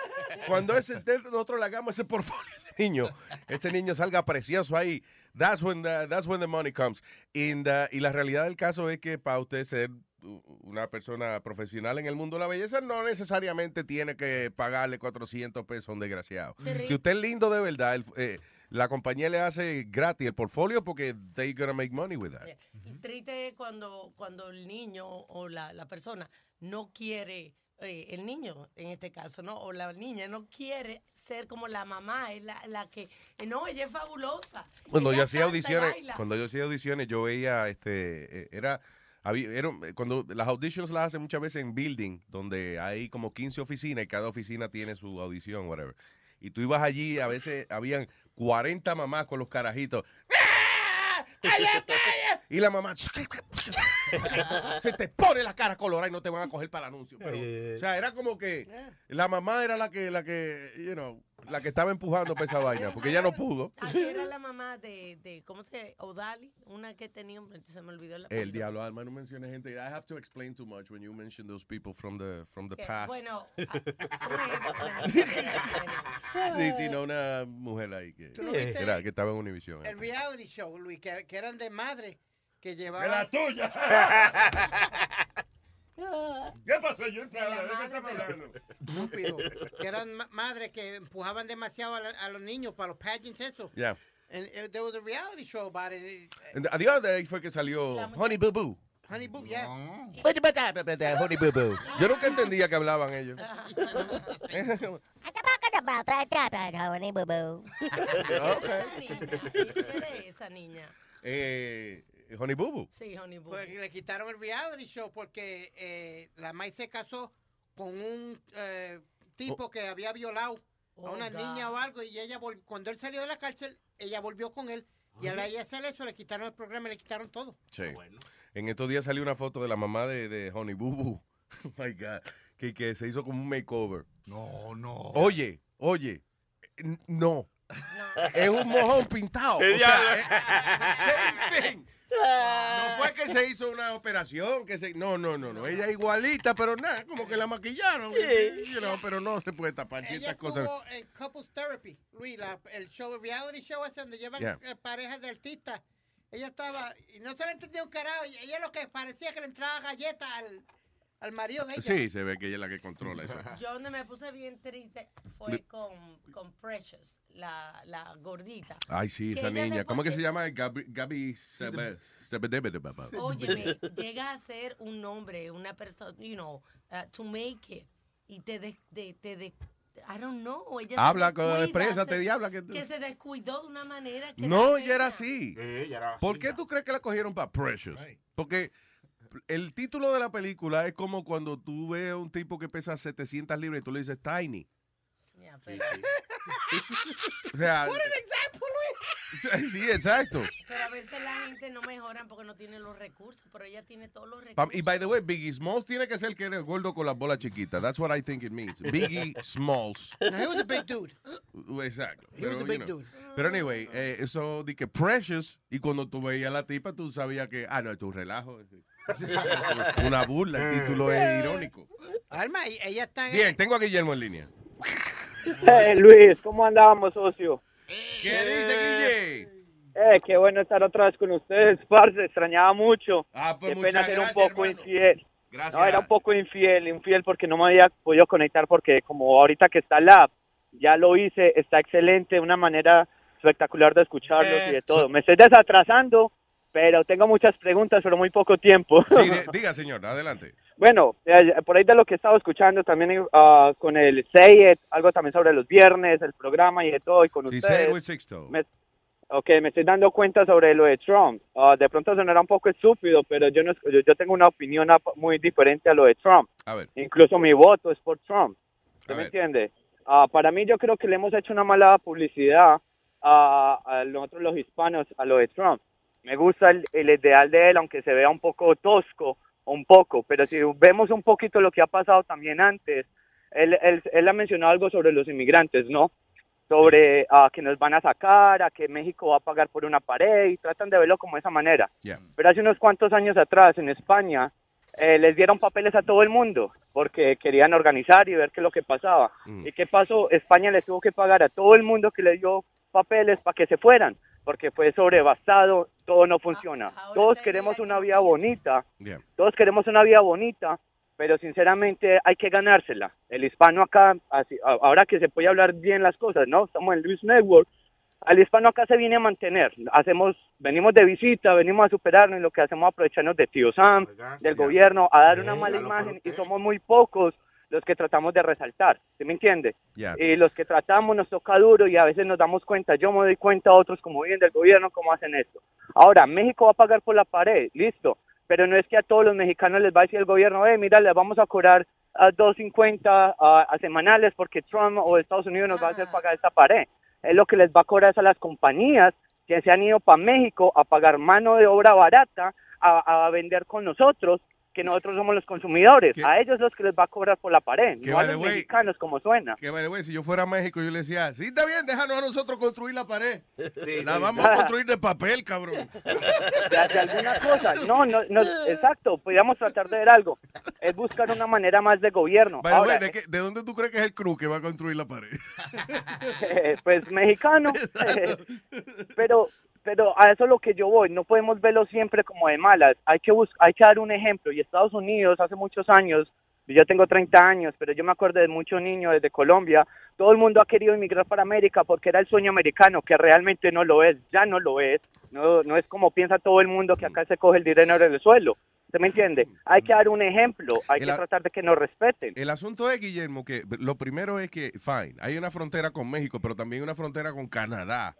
Cuando ese, nosotros le hagamos ese portfolio a ese niño, ese niño salga precioso ahí. That's when the, that's when the money comes. And, uh, y la realidad del caso es que para usted ser una persona profesional en el mundo de la belleza, no necesariamente tiene que pagarle 400 pesos a un desgraciado. Si usted es lindo de verdad, el- eh, la compañía le hace gratis el portfolio porque they gonna make money with that. Y triste es cuando, cuando el niño o la, la persona no quiere, eh, el niño en este caso, ¿no? O la niña no quiere ser como la mamá, es la, la que, eh, no, ella es fabulosa. Cuando Ella yo hacía audiciones, cuando yo hacía audiciones, yo veía, este, eh, era, había- era- cuando las auditions las hacen muchas veces en building, donde hay como 15 oficinas y cada oficina tiene su audición, whatever. Y tú ibas allí, a veces habían 40 mamás con los carajitos. Y la mamá se te pone la cara colorada y no te van a coger para el anuncio. Pero, o sea, era como que la mamá era la que, la que, you know, la que estaba empujando para esa vaina, porque ella no pudo. Era la mamá de, de ¿cómo se Odali? Una que tenía, un- se me olvidó el El diablo, Alma, no menciones gente. I have to explain too much when you mention those people from the, from the Que, past. Bueno, Sí, sí, no, una mujer ahí que, ¿Tú no viste era, que estaba en Univision. El reality show, Luis, que, que eran de madre, que llevaban... ¡De la tuya! ¿Qué pasó, yo ¿De qué? Estúpido. que eran ma- madres que empujaban demasiado a, la- a los niños para los pageants, eso. Yeah. And uh, there was a reality show about it. And the, the other day fue que salió Honey Boo Boo. Honey Boo, yeah. Honey Boo Boo. Yo nunca entendía que hablaban ellos. Honey Boo Boo. ¿Quién es esa niña? eh, Honey Boo Boo. Sí, Honey Boo. Pues le quitaron el reality show porque eh, la May se casó con un eh, tipo que había violado a Oh, una God. niña o algo y ella cuando él salió de la cárcel, ella volvió con él y al ella hacer eso le quitaron el programa, le quitaron todo. Sí. En estos días salió una foto de la mamá de, de Honey Boo Boo. Oh my God. Que, que se hizo como un makeover. No, no. Oye, oye. n- No. Es un mojón pintado. O sea, es- same thing. No fue que se hizo una operación, que se, no, no, no, no, ella igualita, pero nada, como que la maquillaron, you know, pero no se puede tapar Ella ciertas cosas. en Couples Therapy, Luis, la- el show, el reality show ese donde llevan Yeah. eh, parejas de artistas. Ella estaba, y no se le entendía un carajo, ella lo que parecía que le entraba galleta al, al marido de ella. Sí, se ve que ella es la que controla eso. Yo donde me puse bien triste fue con, con Precious, la, la gordita. Ay, sí, Que esa niña. ¿Cómo que que- se llama? Gabi, Gabi Sebe- Sebedebe- papá. Óyeme, llega a ser un hombre, una persona, you know, uh, to make it. Y te, de, de- te de- I don't know. Ella Habla, exprésate, diabla, que- Que se descuidó de una manera que. No, ella era así. ella era ¿Por qué tú crees que la cogieron para Precious? Porque el título de la película es como cuando tú ves a un tipo que pesa 700 libras y tú le dices Tiny. Yeah, pero- O sea, What an example, Luis. sí, exacto. Pero a veces la gente no mejora porque no tiene los recursos, pero ella tiene todos los recursos. Y by the way, Biggie Smalls tiene que ser el que era gordo con las bolas chiquitas. That's what I think it means. Biggie Smalls. No, he was a big dude. Uh, Exacto. He was a you big know. dude. Pero anyway, eh, eso de que Precious, y cuando tú veías a la tipa, tú sabías que, ah, no, esto es un relajo. Una burla, el título es irónico. Alma, ella está en Bien, tengo a Guillermo en línea. Eh, Luis, ¿cómo andábamos, socio? ¿Qué dice Guille? Eh, qué bueno estar otra vez con ustedes, parce, extrañaba mucho. Ah, pues qué pena ser un poco hermano. infiel. Gracias. No, era un poco infiel, infiel porque no me había podido conectar porque como ahorita que está la app, ya lo hice, está excelente, una manera espectacular de escucharlos y de todo. Me estoy desatrasando, pero tengo muchas preguntas, pero muy poco tiempo. Sí, de- diga, señor, adelante. Bueno, eh, por ahí de lo que he estado escuchando también ah, con el It, algo también sobre los viernes, el programa y de todo, y con Sí, ustedes. Sixto. Me- ok, me estoy dando cuenta sobre lo de Trump. Ah, de pronto sonará un poco estúpido, pero yo, no, yo, yo tengo una opinión muy diferente a lo de Trump. A ver. Incluso mi voto es por Trump. ¿Usted me ver. entiende? Ah, para mí yo creo que le hemos hecho una mala publicidad a, a nosotros los hispanos a lo de Trump. Me gusta el, el ideal de él, aunque se vea un poco tosco, un poco, pero si vemos un poquito lo que ha pasado también antes, él, él, él ha mencionado algo sobre los inmigrantes, ¿no? Sobre ah, que nos van a sacar, a que México va a pagar por una pared, y tratan de verlo como de esa manera. Yeah. Pero hace unos cuantos años atrás en España eh, les dieron papeles a todo el mundo porque querían organizar y ver qué es lo que pasaba. ¿Y qué pasó? España les tuvo que pagar a todo el mundo que le dio papeles para que se fueran porque fue sobrevastado, todo no funciona. Todos queremos una vida bonita, Yeah. todos queremos una vida bonita, pero sinceramente hay que ganársela. El hispano acá, así- ahora que se puede hablar bien las cosas, ¿no? Estamos en Luis Network, al hispano acá se viene a mantener. Hacemos, venimos de visita, venimos a superarnos y lo que hacemos es aprovecharnos de tío Sam, del gobierno, a dar una mala imagen y somos muy pocos los que tratamos de resaltar, ¿sí me entiende? Ya. Y los que tratamos nos toca duro y a veces nos damos cuenta, yo me doy cuenta, otros como vienen del gobierno, cómo hacen esto. Ahora, México va a pagar por la pared, listo, pero no es que a todos los mexicanos les va a decir el gobierno, eh, mira, les vamos a cobrar a 2.50 a, a semanales porque Trump o Estados Unidos nos va a hacer pagar esta pared. Es lo que les va a cobrar a las compañías que se han ido para México a pagar mano de obra barata, a, a vender con nosotros, que nosotros somos los consumidores. A ellos los que les va a cobrar por la pared, no a los way- mexicanos como suena. Que, by the way, si yo fuera a México, yo le decía, sí, está bien, déjanos a nosotros construir la pared. la sí. vamos a construir de papel, cabrón. de, de alguna cosa. No, no, no, exacto. Podríamos tratar de ver algo. Es buscar una manera más de gobierno. By the way, Ahora, ¿de, qué- de dónde tú crees que es el crew que va a construir la pared? eh, pues mexicano. pero, pero a eso es lo que yo voy. No podemos verlo siempre como de malas. Hay que bus hay que dar un ejemplo. Y Estados Unidos hace muchos años. Yo tengo 30 años, pero yo me acuerdo de muchos niños desde Colombia. Todo el mundo ha querido emigrar para América porque era el sueño americano, que realmente no lo es, ya no lo es. No, no es como piensa todo el mundo que acá se coge el dinero del suelo. ¿Usted me entiende? Hay que dar un ejemplo, hay El que tratar de que nos respeten. El asunto es, Guillermo, que lo primero es que, fine, hay una frontera con México, pero también una frontera con Canadá.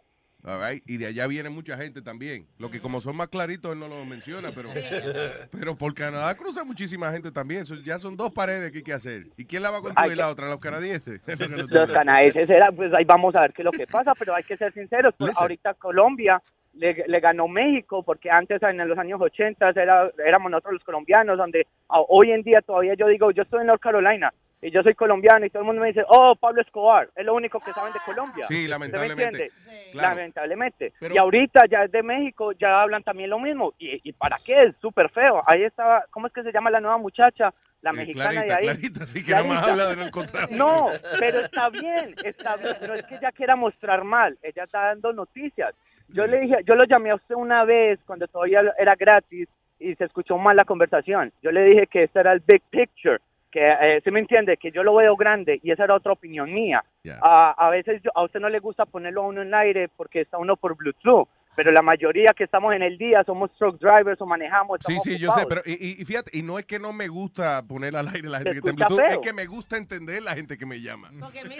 All right? Y de allá viene mucha gente también. Lo que como son más claritos, él no lo menciona, pero, pero por Canadá cruza muchísima gente también. So, ya son dos paredes que hay que hacer. ¿Y quién la va a construir la otra? ¿Los canadienses? Los canadienses era, pues ahí vamos a ver qué es lo que pasa, pero hay que ser sinceros. pues, ahorita Colombia le, le ganó México, porque antes en los años 80 era, éramos nosotros los colombianos, donde a- hoy en día todavía yo digo, yo estoy en North Carolina y yo soy colombiano y todo el mundo me dice, oh, Pablo Escobar, es lo único que saben de Colombia. Sí, ¿Usted me lamentablemente. Claro. Lamentablemente. Pero- y ahorita ya es de México, ya hablan también lo mismo. ¿Y, y para qué? Es súper feo. Ahí estaba, ¿cómo es que se llama la nueva muchacha? La Eh, mexicana Clarita, de ahí. Clarita, sí que nomás Clarita. habla de narcotráfico. No, pero está bien, está bien. No es que ella quiera mostrar mal, ella está dando noticias. Yo le dije, yo lo llamé a usted una vez cuando todavía era gratis y se escuchó mal la conversación. Yo le dije que este era el big picture, que eh, se me entiende, que yo lo veo grande y esa era otra opinión mía. Ah, a veces yo- a usted no le gusta ponerlo a uno en el aire porque está uno por Bluetooth, pero la mayoría que estamos en el día somos truck drivers o manejamos. Sí, sí, yo sé, pero y, fíjate, y no es que no me gusta poner al aire la gente Se que está en Bluetooth, es que me gusta entender la gente que me llama.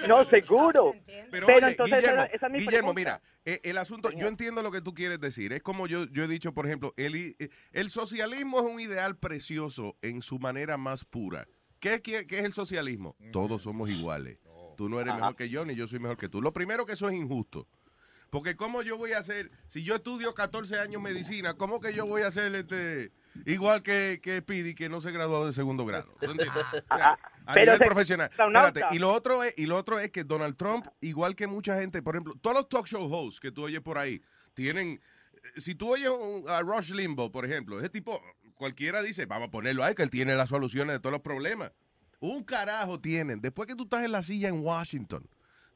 No, seguro. Pero, Pero oye, entonces Guillermo, esa- esa es mi Guillermo, pregunta. mira, eh, el asunto, yo entiendo lo que tú quieres decir. Es como yo, yo he dicho, por ejemplo, el, i- eh, el socialismo es un ideal precioso en su manera más pura. ¿Qué, qué- qué es el socialismo? Todos somos iguales. Tú no eres Ajá. mejor que yo, ni yo soy mejor que tú. Lo primero que eso es injusto. Porque cómo yo voy a hacer, si yo estudio 14 años medicina, ¿cómo que yo voy a ser este igual que, que Pidi, que no se graduó de segundo grado? ¿Tú entiendes? O sea, a Ah, pero nivel profesional. Espérate, y lo otro es, y lo otro es que Donald Trump, igual que mucha gente, por ejemplo, todos los talk show hosts que tú oyes por ahí, tienen, si tú oyes un- a Rush Limbaugh, por ejemplo, ese tipo, cualquiera dice, vamos a ponerlo ahí, que él tiene las soluciones de todos los problemas. Un carajo tienen. Después que tú estás en la silla en Washington,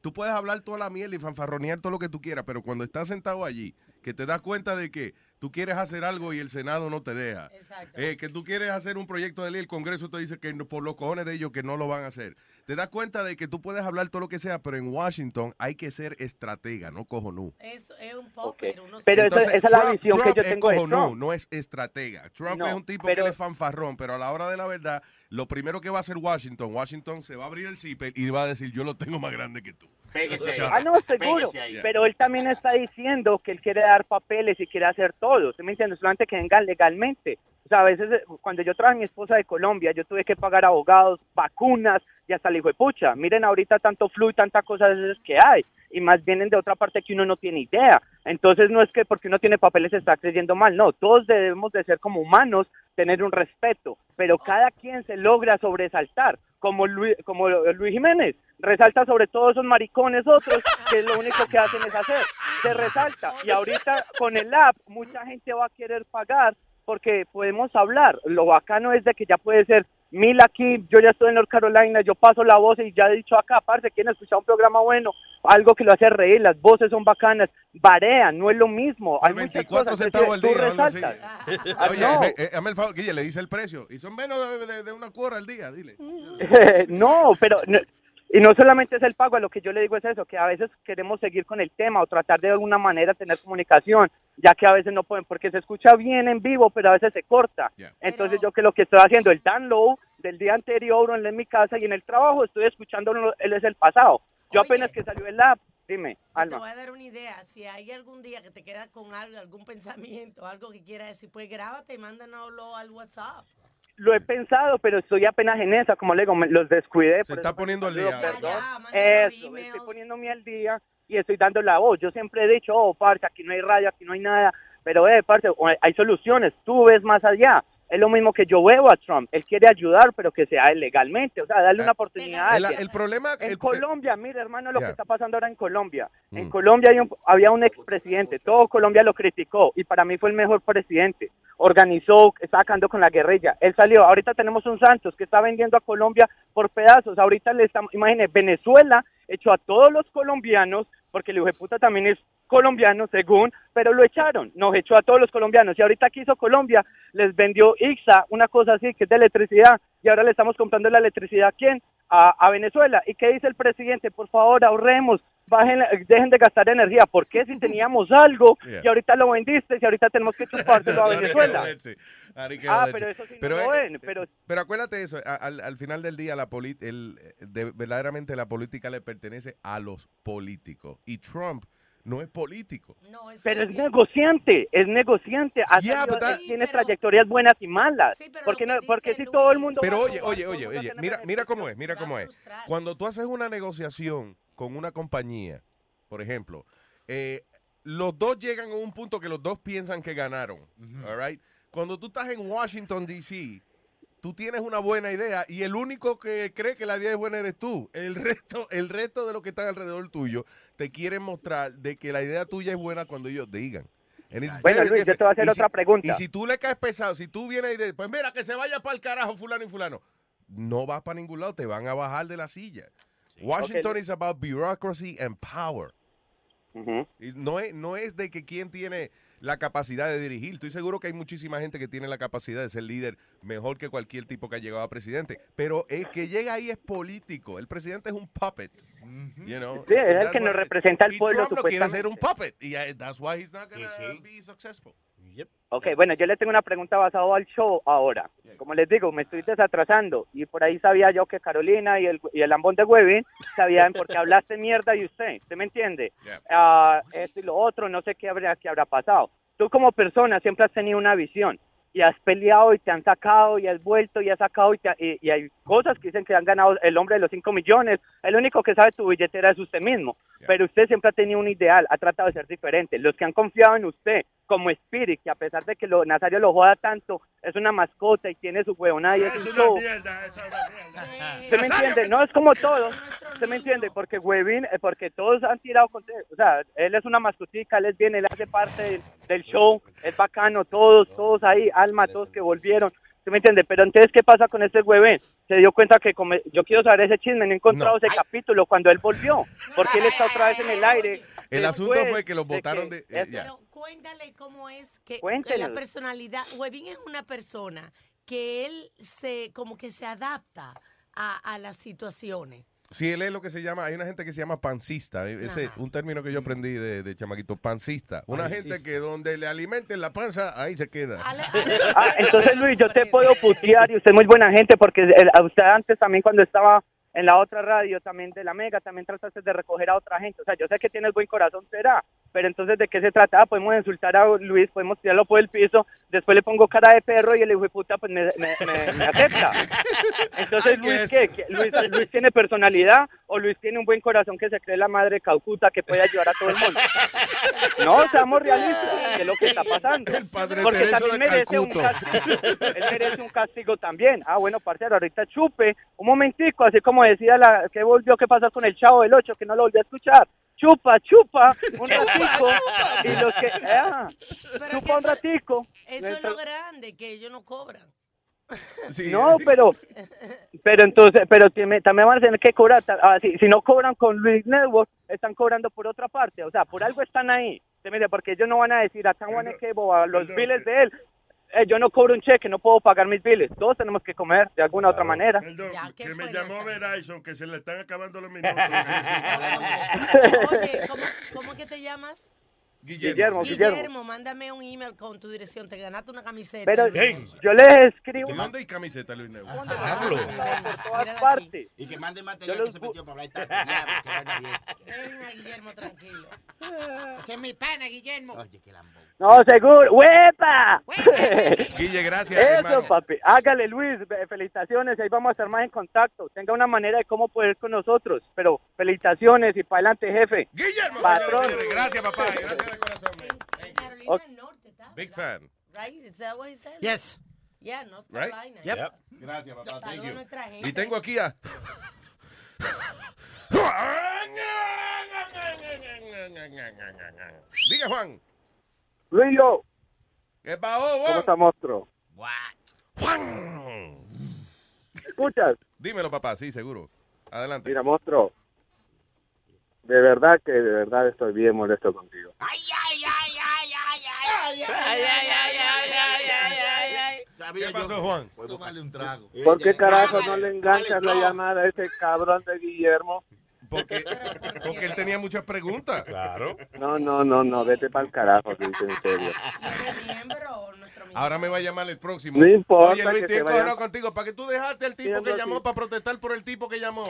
tú puedes hablar toda la mierda y fanfarronear todo lo que tú quieras, pero cuando estás sentado allí, que te das cuenta de que tú quieres hacer algo y el Senado no te deja, eh, que tú quieres hacer un proyecto de ley, el Congreso te dice que por los cojones de ellos que no lo van a hacer. Te das cuenta de que tú puedes hablar todo lo que sea, pero en Washington hay que ser estratega, no cojonú. Eso es un popper. Uno Pero esa- Entonces, esa es la Trump- visión que Trump yo es tengo de cojonú, Trump. no es estratega. Trump No, es un tipo pero- que es fanfarrón, pero a la hora de la verdad, lo primero que va a hacer Washington, Washington se va a abrir el zipper y va a decir, yo lo tengo más grande que tú. Ah, no, seguro. Pero él también está diciendo que él quiere dar papeles y quiere hacer todo. ¿Usted me entiende? Solamente que vengan legalmente. O sea, a veces eh, cuando yo traje a mi esposa de Colombia, yo tuve que pagar abogados, vacunas y hasta hijo de pucha. Miren ahorita tanto flu y tantas cosas que hay. Y más vienen de otra parte que uno no tiene idea. Entonces no es que porque uno tiene papeles está creyendo mal. No, todos debemos de ser como humanos, tener un respeto. Pero cada quien se logra sobresaltar. Como Luis, como Luis Jiménez, resalta sobre todos esos maricones otros que lo único que hacen es hacer. Se resalta. Y ahorita con el app mucha gente va a querer pagar porque podemos hablar. Lo bacano es de que ya puede ser mil aquí, yo ya estoy en North Carolina, yo paso la voz y ya he dicho acá, aparte, quieren escuchar un programa bueno, algo que lo hace reír, las voces son bacanas, varean, no es lo mismo. Hay muchas 24 cosas, centavos al día resaltas. Ah, Oye, no. me- eh, hazme el favor, Guille, le dice el precio. Y son menos de, de- de una cuora al día, dile. no, pero no- y no solamente es el pago, a lo que yo le digo es eso, que a veces queremos seguir con el tema o tratar de alguna manera tener comunicación, ya que a veces no pueden, porque se escucha bien en vivo, pero a veces se corta. Entonces yo que lo que estoy haciendo, el download del día anterior en mi casa y en el trabajo, estoy escuchando él es el pasado. Yo apenas que salió el app, Dime, Te Alma. voy a dar una idea. Si hay algún día que te quedas con algo, algún pensamiento, algo que quieras decir, pues grábate y mándanoslo al WhatsApp. Lo he pensado, pero estoy apenas en esa, como le digo, me- los descuidé. Se está poniendo al día. Eso, estoy poniéndome al día y estoy dando la voz. Yo siempre he dicho, oh, parce, aquí no hay radio, aquí no hay nada. Pero, eh, parce, o- hay soluciones. Tú ves más allá. Es lo mismo que yo veo a Trump. Él quiere ayudar, pero que sea legalmente. O sea, darle una oportunidad. a El, alguien. el problema... En el- Colombia, mire hermano lo que está pasando ahora en Colombia. En Mm. Colombia hay un- había un expresidente, todo Colombia lo criticó y para mí fue el mejor presidente. Organizó, está sacando con la guerrilla. Él salió, ahorita tenemos un Santos que está vendiendo a Colombia por pedazos. Ahorita le estamos, imagínese, Venezuela echó a todos los colombianos, porque el hijo de puta también es colombiano, según, pero lo echaron, nos echó a todos los colombianos. Y ahorita que hizo Colombia, les vendió IXA, una cosa así, que es de electricidad, y ahora le estamos comprando la electricidad a quién? A, a Venezuela. ¿Y qué dice el presidente? Por favor, ahorremos, bajen, dejen de gastar energía. ¿Por qué si teníamos algo Yeah. y ahorita lo vendiste y ahorita tenemos que chupárselo a Venezuela? Ah, pero eso sí no Pero, lo eh, ven, pero Pero acuérdate eso, al, al final del día la el, de- verdaderamente la política le pertenece a los políticos y Trump no es político. Pero es negociante, es negociante. Yeah, that- tiene trayectorias buenas y malas. porque no, porque si todo el mundo Pero oye, oye, oye, oye, mira, mira cómo es, mira cómo es. Cuando tú haces una negociación con una compañía, por ejemplo, eh, los dos llegan a un punto que los dos piensan que ganaron, all right? Cuando tú estás en Washington, D.C., tú tienes una buena idea y el único que cree que la idea es buena eres tú. El resto, el resto de los que están alrededor tuyo te quieren mostrar de que la idea tuya es buena cuando ellos digan. Bueno, Luis, yo te voy a hacer Y si- otra pregunta. Y si tú le caes pesado, si tú vienes y dices, pues mira, que se vaya para el carajo fulano y fulano, no vas para ningún lado, te van a bajar de la silla. Washington Ok. is about bureaucracy and power. Y no, es, no es de que quién tiene la capacidad de dirigir. Estoy seguro que hay muchísima gente que tiene la capacidad de ser líder mejor que cualquier tipo que ha llegado a presidente. Pero el que llega ahí es político. El presidente es un puppet. You know? Sí, es el que nos representa al Y pueblo, Trump no quiere ser un puppet. Y uh, that's why he's not gonna be successful. Ok, bueno, yo le tengo una pregunta basada al show ahora. Como les digo, me estoy desatrasando y por ahí sabía yo que Carolina y el, y el lambón de Webin sabían por qué hablaste mierda y usted, ¿usted me entiende? Ah, esto y lo otro, no sé qué habrá, qué habrá pasado. Tú como persona siempre has tenido una visión y has peleado y te han sacado y has vuelto y has sacado y, te- y- y hay cosas que dicen que han ganado el hombre de los 5 millones. El único que sabe tu billetera es usted mismo. Pero usted siempre ha tenido un ideal, ha tratado de ser diferente. Los que han confiado en usted como Spirit, que a pesar de que lo, Nazario lo joda tanto, es una mascota y tiene su huevonada y es Es un una show. mierda, es una mierda. ¿Se me entiende? No es como todos. ¿Se me entiende? Porque Webin, eh, porque todos han tirado con O sea, él es una mascotica, él es bien, él hace parte del, del show, es bacano, todos, todos ahí, alma, todos que volvieron. ¿Se me entiende? Pero entonces, ¿qué pasa con este Webin? Se dio cuenta que come- yo quiero saber ese chisme, no he encontrado ese capítulo cuando él volvió, porque él está otra vez en el aire. El asunto fue que los de votaron de... eh, es- ya. Pero cuéntale cómo es que, la personalidad. Webin es una persona que él se como que se adapta a, a las situaciones. Sí, él es lo que se llama, hay una gente que se llama pancista, eh, ese un término que yo aprendí de, de chamaquito, pancista. Una Pancista. gente que donde le alimenten la panza, ahí se queda. Ah, entonces Luis, yo te puedo putear y usted es muy buena gente porque eh, usted antes también cuando estaba en la otra radio también de la Mega también trataste de recoger a otra gente. O sea, yo sé que tienes buen corazón, será. Pero entonces, ¿de qué se trata? Ah, podemos insultar a Luis, podemos tirarlo por el piso, después le pongo cara de perro y el hijo de puta pues me, me- me- me acepta. Entonces, Luis, ¿qué? ¿Qué? ¿Luis, ¿Luis tiene personalidad o Luis tiene un buen corazón que se cree la madre Caucuta que puede ayudar a todo el mundo? No, seamos realistas, ¿qué es lo que está pasando? Padre Porque Tereso también merece un castigo. Él merece un castigo también. Ah, bueno, parcero, ahorita chupe. Un momentico, así como decía la que volvió, ¿qué pasó con el chavo del 8? Que no lo volví a escuchar. Chupa, chupa, un ratico. Y los que, ah, chupa un ratico. Eso es lo grande, que ellos no cobran. No, pero, pero entonces, pero también van a tener que cobrar. ah, si, si no cobran con Luis Network, están cobrando por otra parte. O sea, por algo están ahí. Porque ellos no van a decir a Tan Juan Equebo, a los biles de él. Eh, yo no cobro un cheque, no puedo pagar mis biles. Todos tenemos que comer de alguna otra manera. Perdón, que me llamó Verizon, que se le están acabando los minutos. Oye, ¿cómo, cómo que te llamas? Guillermo, Guillermo. Guillermo, mándame un email con tu dirección. Te ganaste una camiseta. Pero Luis. yo les escribo ¿De dónde hay camiseta, Luis Negro? por todas partes. Y que mande material que se metió para hablar que bien. Venga, Guillermo, tranquilo. Ese es mi pana, Guillermo. Oye, qué lambón. No, seguro. ¡Huepa! Guille, gracias, Eso, hermano. papi. Hágale, Luis. Fe- Felicitaciones. Ahí vamos a estar más en contacto. Tenga una manera de cómo poder con nosotros. Pero felicitaciones y para adelante, jefe. Guillermo, Patrón. señores, gracias, papá. Gracias de corazón. man. Ok. Big fan. Right? Is that what he said? Yes. Yeah, North Right? Carolina. Yep. Gracias, papá. Thank you. nuestra gente. Y tengo aquí a. Diga, Juan. Luis, ¿Qué pasó, ¿cómo Juan? está, monstruo? Juan. ¿Me escuchas? Dímelo, papá. Sí, seguro. Adelante. Mira, monstruo. De verdad que de verdad estoy bien molesto contigo. Ay, ay, ay, ay, ay, ay, ay, ay, ay, ay, ay. ¿Qué pasó, Juan? Tómale un trago. ¿Por qué carajo no le enganchas la llamada a ese cabrón de Guillermo? Porque, porque él tenía muchas preguntas. Claro. No, no, no, no, vete para el carajo, Luis, en serio. ¿Eres miembro o nuestro miembro? Ahora me va a llamar el próximo. No importa Oye, Luis, que estoy encojonado contigo. ¿Para que tú dejaste al tipo Siendo que llamó así. para protestar por el tipo que llamó?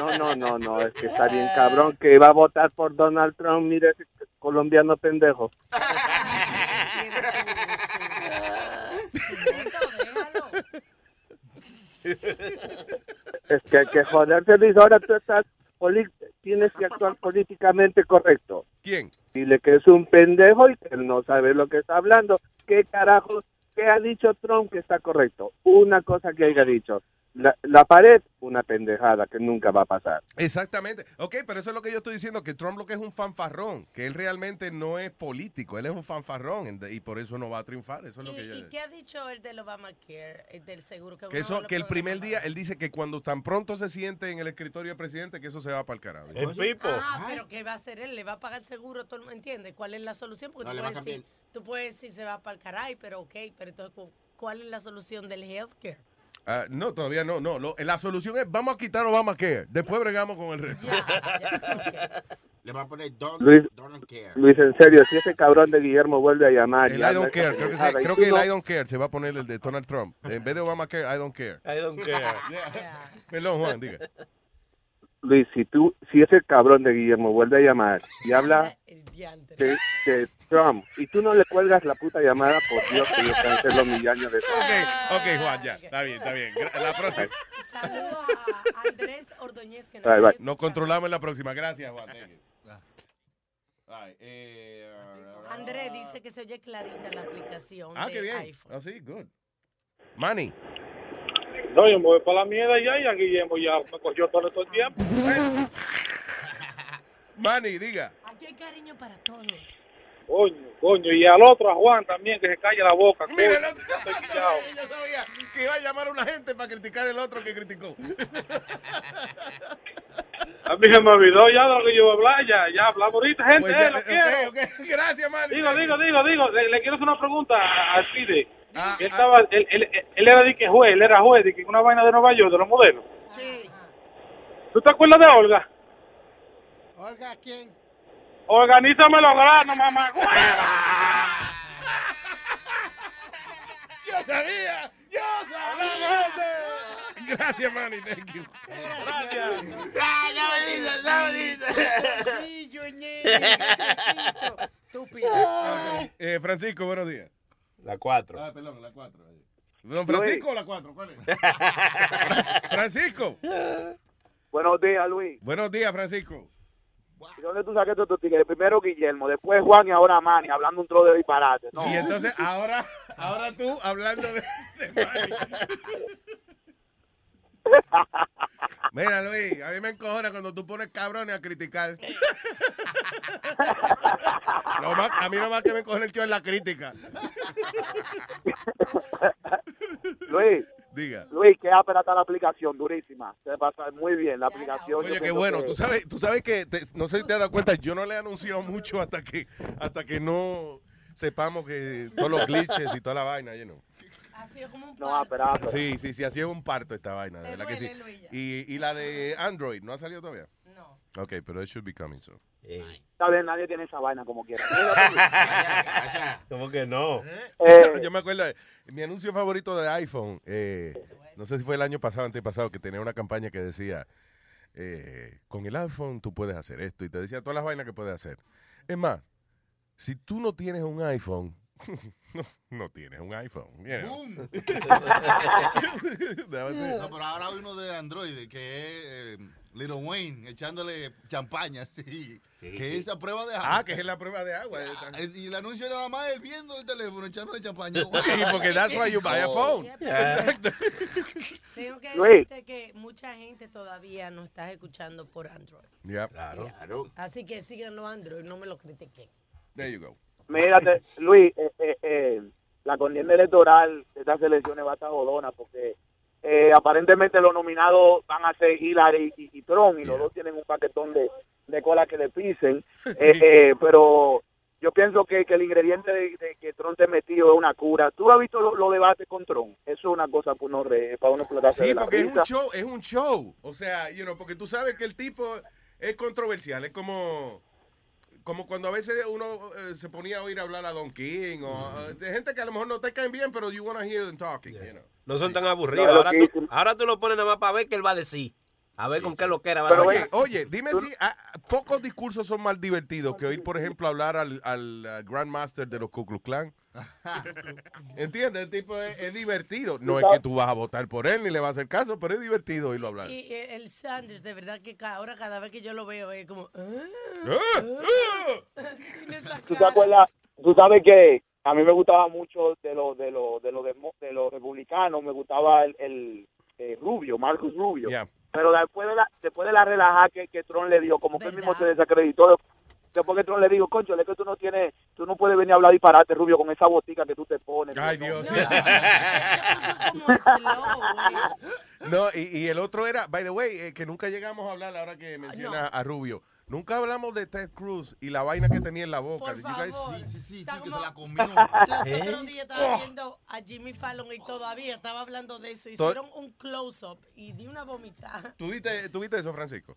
No, no, no, no, es que está bien cabrón que iba a votar por Donald Trump, mire ese colombiano pendejo. Es que hay que joderse, Luis, ahora tú estás, poli- tienes que actuar políticamente correcto. ¿Quién? Dile que es un pendejo y que él no sabe lo que está hablando. ¿Qué carajo? ¿Qué ha dicho Trump que está correcto? Una cosa que haya dicho. La, la pared, una pendejada que nunca va a pasar. Exactamente. Ok, pero eso es lo que yo estoy diciendo, que Trump lo que es un fanfarrón, que él realmente no es político, él es un fanfarrón y por eso no va a triunfar. Eso es lo que yo... ¿Y, y qué ha dicho el del Obamacare, el del seguro? Que, Que, eso, que el primer día, él dice que cuando tan pronto se siente en el escritorio del presidente, que eso se va para el carajo. El pipo. Ah, pero ¿qué va a hacer él? ¿Le va a pagar el seguro? ¿Todo el mundo entiende? ¿Cuál es la solución? Porque No, tú, le va a puedes decir, tú puedes decir se va para el caray, pero ok, pero entonces cu- ¿cuál es la solución del healthcare? Ah, no, todavía no, no. Lo- la solución es, vamos a quitar Obamacare, después bregamos con el resto. Le va a poner don't, Luis, don't care. Luis, en serio, si ese cabrón de Guillermo vuelve a llamar... El I don't care, creo que, se- creo que el no- I don't care se va a poner el de Donald Trump. En vez de Obamacare, I don't care. I don't care. Perdón, Juan, diga. Luis, si tú, si ese cabrón de Guillermo vuelve a llamar y habla de, de Trump y tú no le cuelgas la puta llamada, por Dios que yo cancelo mi año de Ok, ok, Juan, ya. Está bien, está bien. La próxima. Saludos a Andrés Ordóñez que nos Bye, bye. Nos controlamos en la próxima. Gracias, Juan. Ay, eh, Andrés dice que se oye clarita la aplicación ah, de qué bien. iPhone. Ah, sí, good. Manny. No, yo me voy para la mierda ya y a Guillermo ya me cogió todo, todo el tiempo. Manny, diga. Aquí hay cariño para todos. Coño, coño. Y al otro, a Juan también, que se calle la boca. Mira, el otro-. Yo sabía que iba a llamar a una gente para criticar el otro que criticó. A mí se me olvidó ya de lo que yo iba a hablar. Ya, ya hablamos ahorita, gente. Pues eh, lo quiero. Gracias, Manny. Digo, digo, digo, digo. Le, le quiero hacer una pregunta a- al Pide. Ah, él, estaba, él, él, él era de que juez, él era juez de que una vaina de Nueva York, de los modelos. Sí. ¿Tú te acuerdas de Olga? Olga, ¿quién? Organízame los granos, mamá. Yo sabía, yo sabía. Gracias, Manny. Thank you. Gracias. ¡Ah, ya me dice, ya me dice! Sí, yo Estúpido. Eh, Francisco, buenos días. La 4. Ah, perdón, la 4. ¿Don Francisco o la 4? ¿Cuál es? Francisco. Buenos días, Luis. Buenos días, Francisco. ¿Y dónde tú saques tu tigre? Primero Guillermo, después Juan y ahora Manny, hablando un tro de disparate. No. Y entonces ahora, ahora tú hablando de, de Manny. Mira, Luis, a mí me encojona cuando tú pones cabrones a criticar. Lo más- a mí nomás que me encojona el tío es la crítica. Luis, Diga. Luis, qué ápera está la aplicación, durísima. Se pasa muy bien la aplicación. Oye, qué bueno. que- Tú sabes, tú sabes que, te- no sé si te has dado cuenta, yo no le he anunciado mucho hasta que, hasta que no sepamos que todos los glitches y toda la vaina, you know. No, ah, esperando. Sí, sí, sí, así es un parto esta vaina, de verdad que sí. Y, y la de Android, ¿no ha salido todavía? No. Ok, pero it should be coming soon. Está bien, nadie tiene esa vaina como quiera. ¿Cómo que no? Eh. Yo me acuerdo, de mi anuncio favorito de iPhone, eh, no sé si fue el año pasado o antepasado, que tenía una campaña que decía, eh, con el iPhone tú puedes hacer esto, y te decía todas las vainas que puedes hacer. Es más, si tú no tienes un iPhone, no, no tienes un iPhone. you know. No, pero ahora hay uno de Android que es eh, Little Wayne echándole champaña, sí. Que es la prueba de agua. Ah, que es la prueba de agua. Ah, Y el anuncio nada más es viendo el teléfono echándole champaña. Sí, porque that's why you buy a phone. Tengo que decirte que mucha gente todavía nos está escuchando por Android. Yep. Claro. Así que síganlo Android, no me lo critiquen. There you go. Mírate, Luis, eh, eh, eh, la contienda electoral de estas elecciones va a estar jodona porque eh, aparentemente los nominados van a ser Hillary y, y Trump y los dos tienen un paquetón de, de cola que le pisen. Eh, eh, pero yo pienso que, que el ingrediente de, de que Trump te metido es una cura. ¿Tú has visto los debates con Trump? Eso es una cosa para uno, re- para uno explotarse Sí, de la porque es un show, es un show. O sea, you know, porque tú sabes que el tipo es controversial, es como como cuando a veces uno eh, se ponía a oír hablar a Don King o eh, de gente que a lo mejor no te caen bien, pero you want to hear them talking, you know. No son tan aburridos. Ahora, tú, ahora tú lo pones nada más para ver qué él va a decir. A ver con qué lo que era. Pero oye, oye, dime si ah, pocos discursos son más divertidos que oír, por ejemplo, hablar al, al uh, Grandmaster de los Ku Klux Klan. ¿Entiendes? El tipo es, es divertido. No es que tú vas a votar por él ni le vas a hacer caso, pero es divertido oírlo hablar. Y el Sanders, de verdad que ahora cada vez que yo lo veo es como... ¿Tú te acuerdas? Tú sabes que a mí me gustaba mucho de los de los de los de los republicanos, me gustaba el, el, eh, Rubio, Marcus Rubio. Yeah. Pero después de la después de la relajada que, que Trump le dio, como que él mismo se desacreditó. Después que Trump le dijo, concho, es que tú no tienes, tú no puedes venir a hablar disparate, Rubio, con esa botica que tú te pones. Ay, No, Dios. no. No, y, y el otro era, by the way, eh, que nunca llegamos a hablar ahora que menciona a Rubio. Nunca hablamos de Ted Cruz y la vaina que tenía en la boca. You guys- Sí, sí, sí, que se la comió. Los ¿Eh? otros días estaba Oh. viendo a Jimmy Fallon y todavía estaba hablando de eso. Hicieron un close-up y di una vomitada. ¿Tú viste, tú viste eso, Francisco?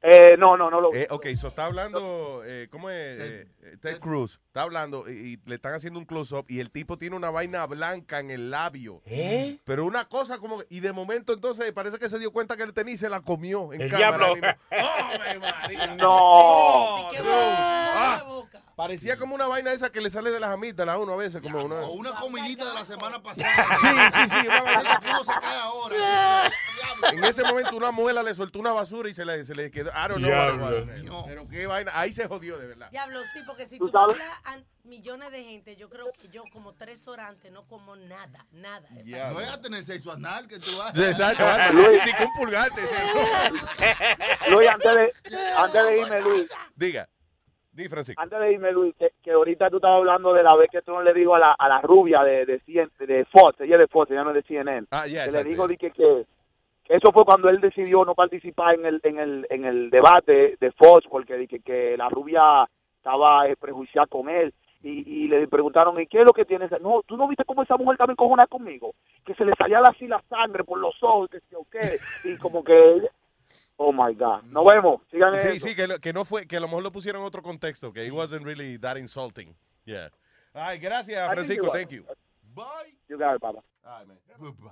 Eh, no, no, no lo Eh, ok, so está hablando, eh, ¿cómo es? Eh, eh, Ted Cruz. Está hablando y, y le están haciendo un close-up y el tipo tiene una vaina blanca en el labio. ¿Eh? Pero una cosa como... Y de momento entonces parece que se dio cuenta que él tenía y se la comió en El cámara. diablo. ¡Oh, María! No. Oh, dude. Ah, parecía como una vaina esa que le sale de las amígdalas a uno a veces. Como una... O una comidita de la semana pasada. Sí, sí, sí. Una pudo sacar ahora. En ese momento una muela le soltó una basura y se le, se le quedó. I don't know. Diablo. was. Pero qué vaina. Ahí se jodió de verdad. Diablo, sí, porque si ¿Tú hablas a millones de gente, yo creo que yo como tres horas antes no como nada, nada. No es a tener sexo anal que tú vas. Exacto. Luis. Ni con pulgante. Luis, antes de, antes de irme, Luis. Diga. Di, Francisco. Antes de irme, Luis, que, que ahorita tú estabas hablando de la vez que Trump le dijo a la, a la rubia de, de, CN de Fox, ella es de Fox, ella no es de CNN, Ah, ya, que le dijo di que, eso fue cuando él decidió no participar en el, en el, en el debate de Fox, porque di que, que la rubia estaba eh, prejuiciada con él. Y, y le preguntaron, ¿y qué es lo que tienes? No, ¿tú no viste cómo esa mujer estaba encojonada conmigo? Que se le salía así la sangre por los ojos, que sí o qué. Y como que... Oh, my God. Nos vemos. Sigan Sí, eso. sí, que, lo- que no fue, que a lo mejor lo pusieron en otro contexto, que he wasn't really that insulting. Yeah. Ay, gracias, Francisco, you thank you. You got it, papá.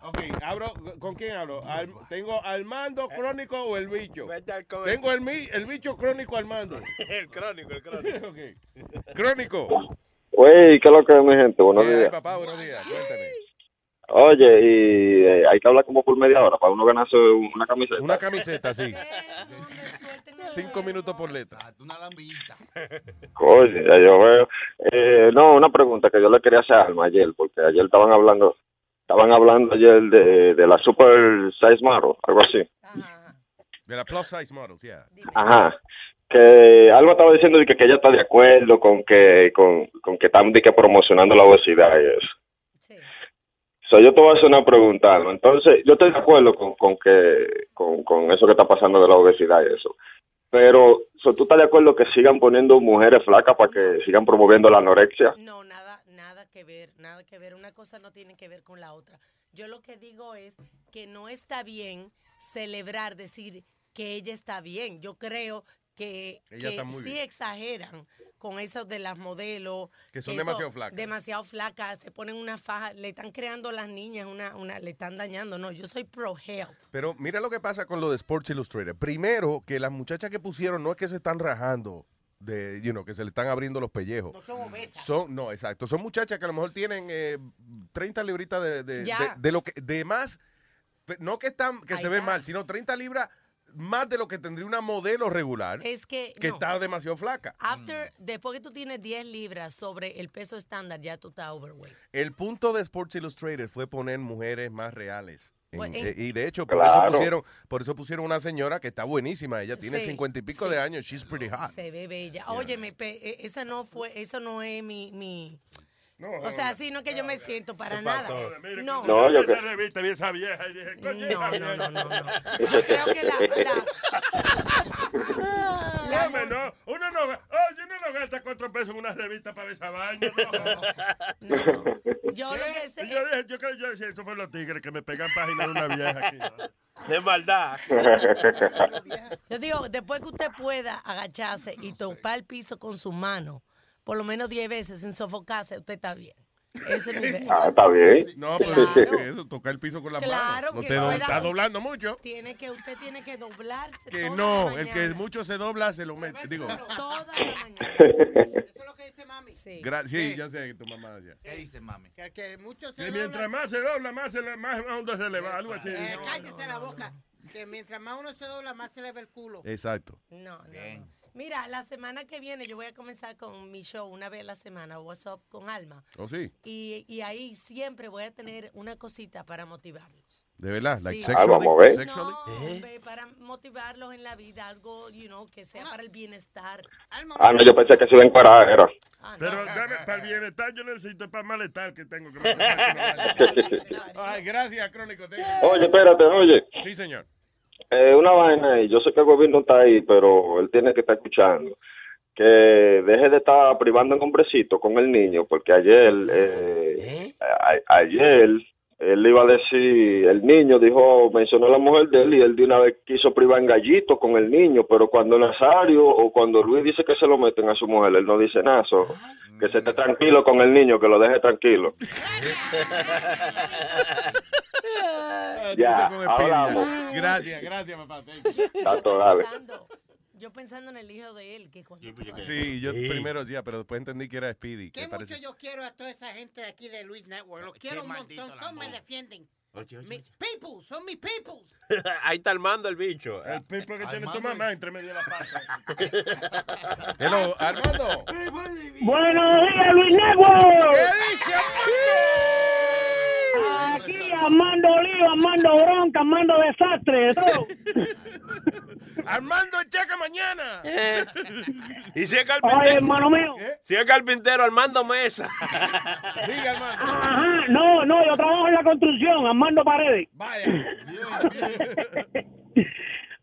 Ok, hablo, ¿con quién hablo? Al- ¿Tengo Armando Crónico o el bicho? Tengo el, mi- el bicho crónico Armando. el crónico, el crónico. Ok. Crónico. Wey, ¿qué es lo que es, mi gente? Buenos Ay, días. papá, buenos días. Cuéntame. Oye, y eh, hay que hablar como por media hora para uno ganarse una camiseta. Una camiseta, sí. Cinco minutos por letra. Una lambillita. Oye, ya yo veo. Eh, no, una pregunta que yo le quería hacer a Alma ayer, porque ayer estaban hablando, estaban hablando ayer de, de la Super Size Model, algo así. De la plus size models, yeah. Ajá. Que Alma estaba diciendo de que, que ella está de acuerdo con que con, con que están de que promocionando la obesidad y eso. So, yo te voy a hacer una pregunta, Alma. Entonces, yo estoy de acuerdo con, con que con, con eso que está pasando de la obesidad y eso. Pero, ¿tú estás de acuerdo que sigan poniendo mujeres flacas para que sigan promoviendo la anorexia? No, nada, nada que ver, nada que ver. Una cosa no tiene que ver con la otra. Yo lo que digo es que no está bien celebrar, decir que ella está bien. Yo creo que, que sí exageran con eso de las modelos. Que son demasiado flacas. Demasiado flacas, se ponen una faja, le están creando a las niñas, una, una, le están dañando. No, yo soy pro health. Pero mira lo que pasa con lo de Sports Illustrated. Primero, que las muchachas que pusieron no es que se están rajando, de, you know, que se le están abriendo los pellejos. No son obesas. Son, no, exacto. Son muchachas que a lo mejor tienen eh, 30 libritas de, de, de- lo que, de más, no que están, que Ahí se ven está. mal, sino 30 libras más de lo que tendría una modelo regular Es que, que no. está demasiado flaca. After, después que tú tienes 10 libras sobre el peso estándar, ya tú estás overweight. El punto de Sports Illustrated fue poner mujeres más reales. En- en- eh, y de hecho, por Claro. eso pusieron, por eso pusieron una señora que está buenísima. Ella tiene Sí, cincuenta y pico sí. de años. She's pretty hot. Se ve bella. Óyeme, pe- eh, esa no fue, eso no es mi, mi o sea, así no es que yo me siento para nada. No. No, vi yo esa revista, vi esa vieja y dije, coño, No, no, no, no, no. Yo creo que la, no, uno no, oye, uno no gasta cuatro pesos en una revista para ver esa vaina, no. yo lo que sé, yo dije, yo creo, yo decía, eso fue los tigres que me pegan páginas de una vieja aquí. De maldad. yo digo, después que usted pueda agacharse y topar el piso con su mano, por lo menos 10 veces sin sofocarse, usted está bien. Ese es mi idea. Ah, está bien. No, pero Claro. eso, tocar el piso con la Claro mano. No que te do- pueda- está doblando mucho. Tiene que, usted tiene que doblarse. Que toda no, la el que mucho se dobla se lo mete. Digo, Toda la mañana. Sí. gra- sí, ya sé que tu mamá decía. ¿Qué dice mami? Que, que muchos se Que doblan- mientras más se dobla, más, se le, más hondo se le va, algo así. Eh, cállese la boca. Que mientras más uno se dobla, más se le ve el culo. Exacto. No, no, no. Mira, la semana que viene yo voy a comenzar con mi show una vez a la semana, What's Up con Alma. ¿Oh, sí? Y, y ahí siempre voy a tener una cosita para motivarlos. De verdad, like Sí. sexually. Ah, vamos a ver. No, hombre, para motivarlos en la vida, algo, you know, que sea para el bienestar. Ah, no, yo pensé que se iba a encuadrar, era. Pero dame, para el bienestar yo necesito para el malestar que tengo. Que Ay, gracias, Crónico. Oye, espérate, oye. Sí, señor. Eh, una vaina ahí. Yo sé que el gobierno está ahí, pero él tiene que estar escuchando. Que deje de estar privando en hombrecito con el niño, porque ayer, eh, a- ayer, él iba a decir, el niño dijo, mencionó a la mujer de él y él de una vez quiso privar en gallito con el niño, pero cuando Nazario o cuando Luis dice que se lo meten a su mujer, él no dice nada, so, que se esté tranquilo con el niño, que lo deje tranquilo. Ya, Con el hablamos. pilla. Gracias, gracias, papá. Thank you. Tato, dale. Yo pensando en el hijo de él, que cuando... Sí, yo primero decía, pero después entendí que era Speedy. Qué que mucho parece- yo quiero a toda esa gente de aquí de Luis Network. Los quiero un montón. Todos me defienden. Oye, oye, Mi people, son mis people. Ahí está armando el bicho. El pipo que tiene tu mamá entre medio de la pata. Hello, Armando. Buenos días, Luis Network. ¿Qué dice Aquí Armando Lío, Armando Bronca, Armando Desastre. Armando checa mañana. Y si es Oye, carpintero. hermano mío. Si es carpintero, Armando Mesa. Diga, Armando. Ajá, no, no, yo trabajo en la construcción, Armando Paredes. Vaya.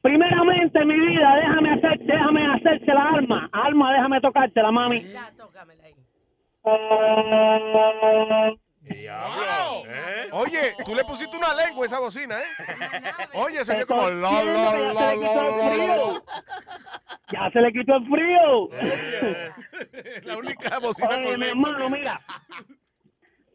Primeramente, mi vida, déjame hacer, déjame hacerte la alma. Alma, déjame tocarte la mami. Ya, tócamela ahí. Wow. Oye, tú le pusiste una lengua a esa bocina, ¿eh? Oye, se vio como la, diciendo la, que ya se le quitó el frío. Ya se le quitó el frío. La única bocina Oye, con mi lengua. hermano, mira.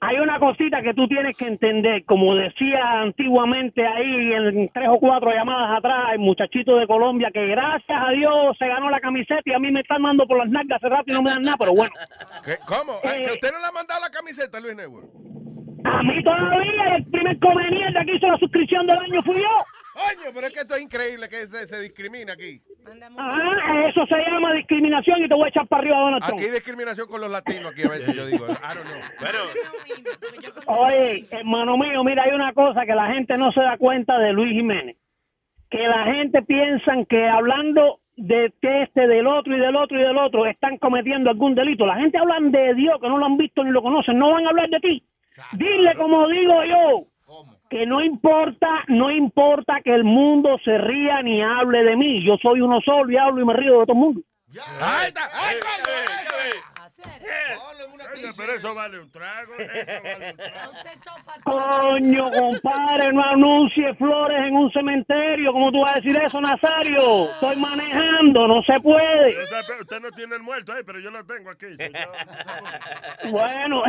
Hay una cosita que tú tienes que entender, como decía antiguamente ahí en tres o cuatro llamadas atrás, el muchachito de Colombia, que gracias a Dios se ganó la camiseta y a mí me están dando por las nalgas hace rato y no me dan nada, pero bueno. ¿Qué? ¿Cómo? Eh, ¿Que usted no le ha mandado la camiseta, Luis Network? A mí todavía el primer conveniente que hizo la suscripción del año fui yo. Coño, pero es que esto es increíble que se, se discrimina aquí. Ah, eso se llama discriminación y te voy a echar para arriba a Donald Trump. Aquí hay discriminación con los latinos, aquí a veces yo digo, I don't know. Pero, Oye, hermano mío, mira, hay una cosa que la gente no se da cuenta de Luis Jiménez. Que la gente piensa que hablando de este, del otro y del otro y del otro están cometiendo algún delito. La gente habla de Dios, que no lo han visto ni lo conocen, no van a hablar de ti. Dile como digo yo, que no importa, no importa que el mundo se ría ni hable de mí. Yo soy uno solo y hablo y me río de todo el mundo. Pero eso vale un trago. Eso vale un trago. Coño, compadre, no anuncie flores en un cementerio. ¿Cómo tú vas a decir eso, Nazario? Estoy manejando, no se puede. O sea, pero Usted no tiene el muerto ahí, pero yo lo tengo aquí. so yo- Bueno,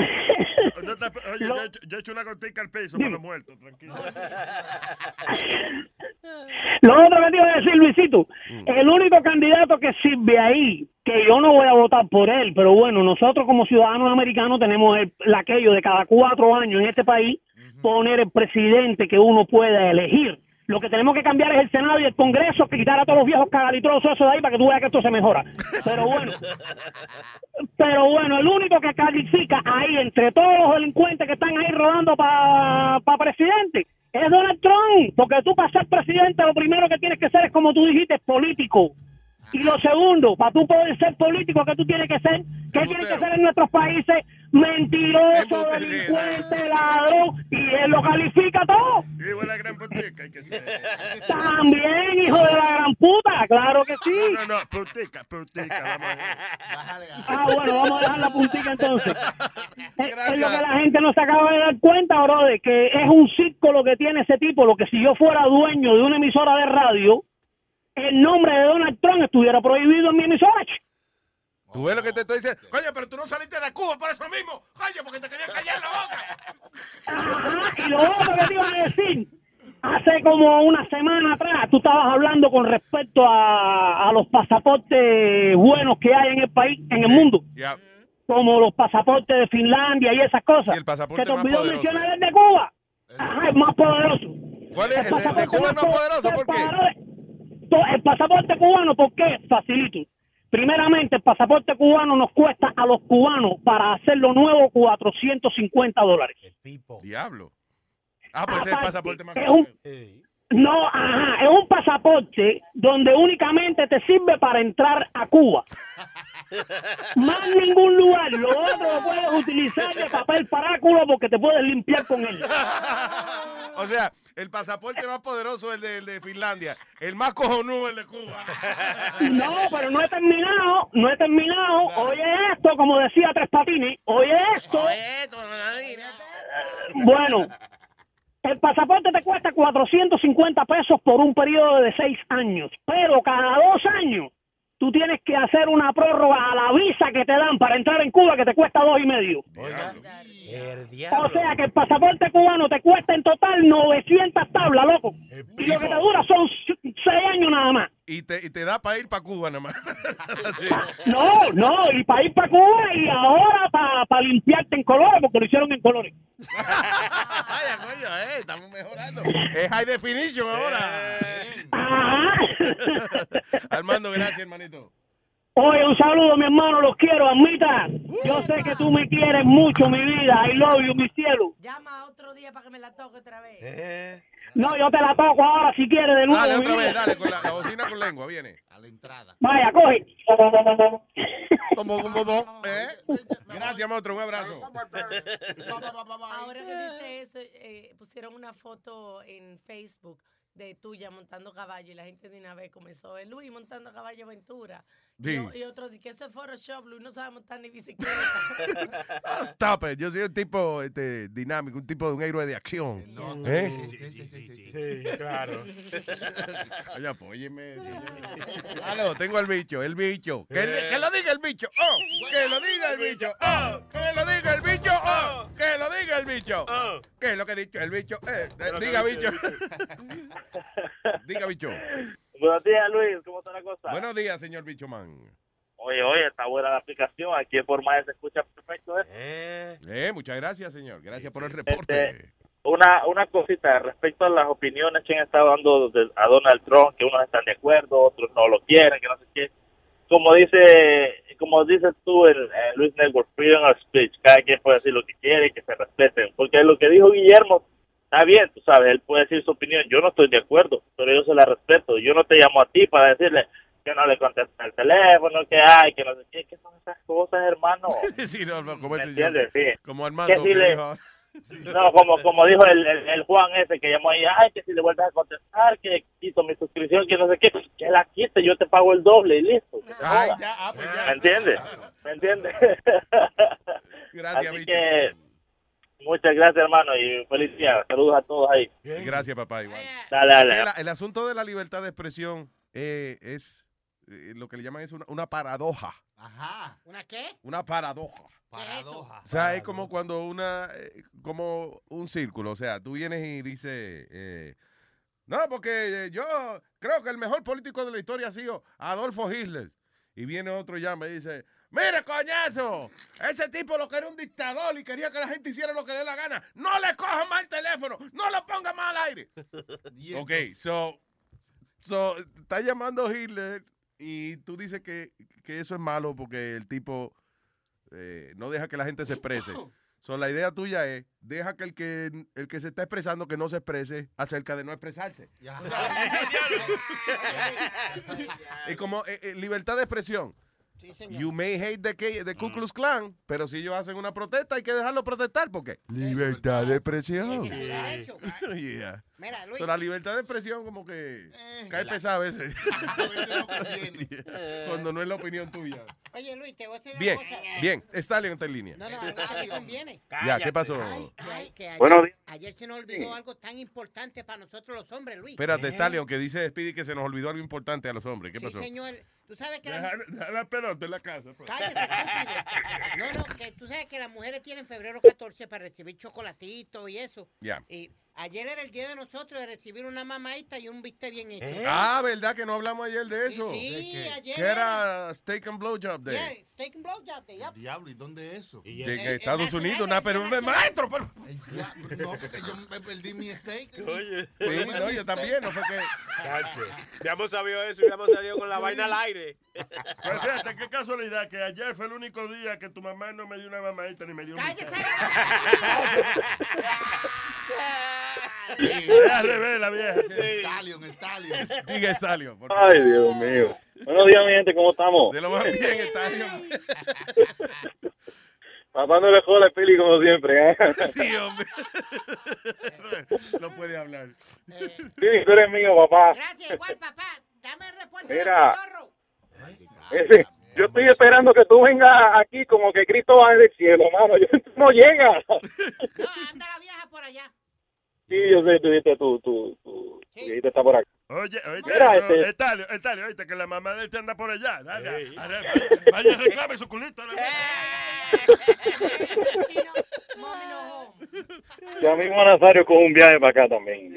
No te- Oye, yo, he hecho- yo he hecho una gotica al piso para los muertos, tranquilo. lo otro que te iba a decir, Luisito, el único candidato que sirve ahí, que yo no voy a votar por él, pero bueno, nosotros como ciudadanos americanos tenemos el, el aquello de cada cuatro años en este país poner el presidente que uno pueda elegir. Lo que tenemos que cambiar es el Senado y el Congreso, quitar a todos los viejos cagalitrosos esos de ahí para que tú veas que esto se mejora. Pero bueno, pero bueno, el único que califica ahí entre todos los delincuentes que están ahí rodando para presidente es Donald Trump. Porque tú para ser presidente lo primero que tienes que ser es, como tú dijiste, político. Y lo segundo, para tú poder ser político, que tú tienes que ser? ¿Qué tienes que ser en nuestros países? Mentiroso, delincuente, ladrón. Y él lo califica todo. Y buena gran putica, hay que ser. También, hijo de la gran puta, claro que sí. No, no, no, putica, putica, vamos a ver. Ah, bueno, vamos a dejar la puntica entonces. Es, es lo que la gente no se acaba de dar cuenta, bro, de que es un circo lo que tiene ese tipo, lo que si yo fuera dueño de una emisora de radio, el nombre de Donald Trump estuviera prohibido en mi emisora. Tú ves lo que te estoy diciendo. Coño, pero tú no saliste de Cuba por eso mismo. Coño, porque te querías callar la boca. Ajá, y lo otro que te iba a decir, hace como una semana atrás, tú estabas hablando con respecto a, a los pasaportes buenos que hay en el país, en el mundo. Ya. como los pasaportes de Finlandia y esas cosas. el pasaporte Se te olvidó mencionar el de Cuba. Ajá, el más poderoso. ¿Cuál es? ¿El de- de Cuba es más poderoso? ¿Por qué? El pasaporte cubano, ¿por qué? Facilito. Primeramente, el pasaporte cubano nos cuesta a los cubanos para hacerlo nuevo 450 dólares. Diablo. Ah, pues es el pasaporte más es caro. un- No, ajá, es un pasaporte donde únicamente te sirve para entrar a Cuba. Más ningún lugar. Lo otro lo puedes utilizar de papel paráculo porque te puedes limpiar con él. O sea, el pasaporte más poderoso es el de, el de Finlandia. El más cojonudo es el de Cuba. No, pero no he terminado, no he terminado. Oye esto, como decía Tres Patines, oye esto. Bueno, el pasaporte te cuesta 450 pesos por un periodo de seis años, pero cada dos años tú tienes que hacer una prórroga a la visa que te dan para entrar en Cuba que te cuesta dos y medio. O sea que el pasaporte cubano te cuesta en total 900 tablas, loco. Y lo que te dura son seis años nada más. Y te, y te da para ir para Cuba nada más. Sí. No, no, y para ir para Cuba y ahora para limpiarte en colores, porque lo hicieron en colores. Vaya, coño, eh, estamos mejorando. Es high definition ahora. Armando, gracias, hermanito. Oye, un saludo, mi hermano, los quiero, Amita. Yo sé que tú me quieres mucho, mi vida. I love you, mi cielo. Llama otro día para que me la toque otra vez. No, yo te la toco ahora si quieres de nuevo. Dale otra vez, dale, con la, la bocina con lengua, viene. Vaya, coge. Gracias, monstruo, un abrazo. Ahora que dice eso, eh, pusieron una foto en Facebook de tuya montando caballo y la gente de una vez comenzó, "Eh, Luis montando caballo aventura. Sí. Y, y otro dice que eso es Photoshop, Luis no sabe montar ni bicicleta. Ah, Stop it. Yo soy un tipo este, dinámico, un tipo de un héroe de acción. ¿Eh? Sí, claro. Oye, apóyeme. Aló, tengo el bicho, el bicho. Que, que lo diga el bicho. Oh, que lo diga el bicho. Oh, que lo diga el bicho. Oh, que lo diga el bicho. ¿Qué es lo que ha dicho el bicho? Eh, eh, diga bicho. diga bicho. Buenos días, Luis. ¿Cómo está la cosa? Buenos días, señor bicho man. Oye, oye, está buena la aplicación. Aquí en Forma se escucha perfecto. ¿eh? Eh, muchas gracias, señor. Gracias por el reporte. Este, una, una cosita respecto a las opiniones que han estado dando de- a Donald Trump, que unos están de acuerdo, otros no lo quieren, que no sé qué. Como dice, como dices tú en, en Luis Network, freedom of speech, cada quien puede decir lo que quiere y que se respeten. Porque lo que dijo Guillermo está bien, tú sabes, él puede decir su opinión. Yo no estoy de acuerdo, pero yo se la respeto. Yo no te llamo a ti para decirle que no le contesta el teléfono, que hay, que no sé qué. ¿Qué son esas cosas, hermano? sí, no, no, como ¿Me entiendes? Sí. Como Armando. Que si que le- No, como, como dijo el, el, el Juan ese que llamó ahí, ay, que si le vuelves a contestar, que quito mi suscripción, que no sé qué, que la quite, yo te pago el doble y listo. que Ay, ya, ah, pues ya. ¿Me entiendes? ¿Me entiendes? Gracias, Así que, muchas gracias, hermano, y feliz día. Saludos a todos ahí. Gracias, papá, igual. Dale, dale. El, el asunto de la libertad de expresión eh, es eh, lo que le llaman es una, una paradoja. Ajá. ¿Una qué? Una paradoja. Paradoja. O sea, es como cuando una, eh, como un círculo. O sea, tú vienes y dices, eh, no, porque yo creo que el mejor político de la historia ha sido Adolfo Hitler. Y viene otro y llama y dice, mire, coñazo, ese tipo lo que era un dictador y quería que la gente hiciera lo que le dé la gana. No le cojan más el teléfono, no lo ponga más al aire. ok, so, so, está llamando Hitler y tú dices que, que eso es malo porque el tipo eh, no deja que la gente se exprese. So, la idea tuya es, deja que el, que el que se está expresando que no se exprese acerca de no expresarse. Y como eh, eh, libertad de expresión. You may hate the, K- the Ku Klux Klan, pero si ellos hacen una protesta hay que dejarlo protestar porque libertad de expresión. Sí. Yeah. Mira, Luis. So, la libertad de expresión como que cae la- pesada a veces. Cuando no es la opinión tuya. Oye, Luis, te voy a decir una Bien, cosa. bien. Stallion está en línea. No, no, que te conviene. Ya, ¿qué pasó? Ay, ay, que ayer, Buenos días. ayer se nos olvidó algo tan importante para nosotros los hombres, Luis. Espérate, Stallion, que dice Speedy que se nos olvidó algo importante a los hombres. ¿Qué Sí, pasó? señor. Tú sabes que la, Deja, la pelota en la casa. pues. No, no, que tú sabes que las mujeres tienen febrero 14 para recibir chocolatito y eso. Ya. Y ayer era el día de nosotros de recibir una mamadita y un bistec bien hecho. Ah, ¿verdad que no hablamos ayer de eso? Sí, ayer Que era Steak and Blowjob Day. Yeah, steak and blowjob day, yep. Diablo, ¿y dónde es eso? De que Estados Unidos, una, pero maestro, pero... No, porque yo me perdí mi steak. Oye. Sí, no, yo también, no fue que... Hemos sabido eso y ya hemos salido con la vaina al aire. Pues fíjate, qué casualidad que ayer fue el único día que tu mamá no me dio una mamadita ni me dio un Es al revés, la vieja. Stallion, Stallion. Diga Stallion, por favor. Ay, Dios mío. Buenos días, mi gente, ¿cómo estamos? De lo más bien, Stallion. Papá no le joda el peli como siempre. ¿eh? Sí, hombre. No puede hablar. Sí, tú eres mío, papá. Gracias, igual, papá. Dame el reporte Mira. del. Ese- yo estoy esperando que tú vengas aquí como que Cristo va del cielo, mano. Yo, tú no llegas. No, anda la vieja por allá. Sí, yo sé, tú dijiste, tú, tú, tú, dijiste, está por acá. Oye, oye, Mira, eso, este- Estalio, Estalio, oíste que la mamá de este anda por allá. Vaya, vaya, vaya, reclame su culito. Ya mismo Nazario con un viaje para acá también.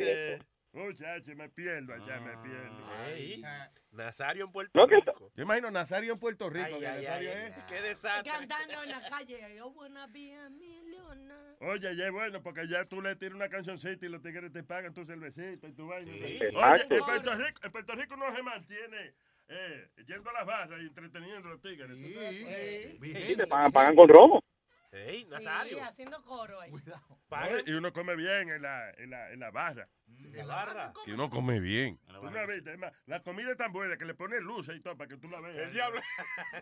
Muchacho, me pierdo allá, me pierdo. Nazario en Puerto No, Rico. Yo imagino Nazario en Puerto Rico. Ay, que ay, Nazario ay, es- Qué desastre. Cantando en la calle. Yo wanna be a millionaire. Oye, ya es bueno, porque ya tú le tiras una cancioncita y los tigres te pagan tu cervecita y tu vaina. Oye, Exacto. en Puerto Rico, en Puerto Rico no se mantiene eh, yendo a las barras y entreteniendo a los tigres. ¿tú sabes? Sí, te pagan, pagan con romo. Ey, Sí, Nazario. haciendo coro ahí. Oye, Y uno come bien en la, en la, en la barra. ¿De barra? Que uno come bien. La comida es tan buena que le pones luces y todo para que tú la veas. El diablo.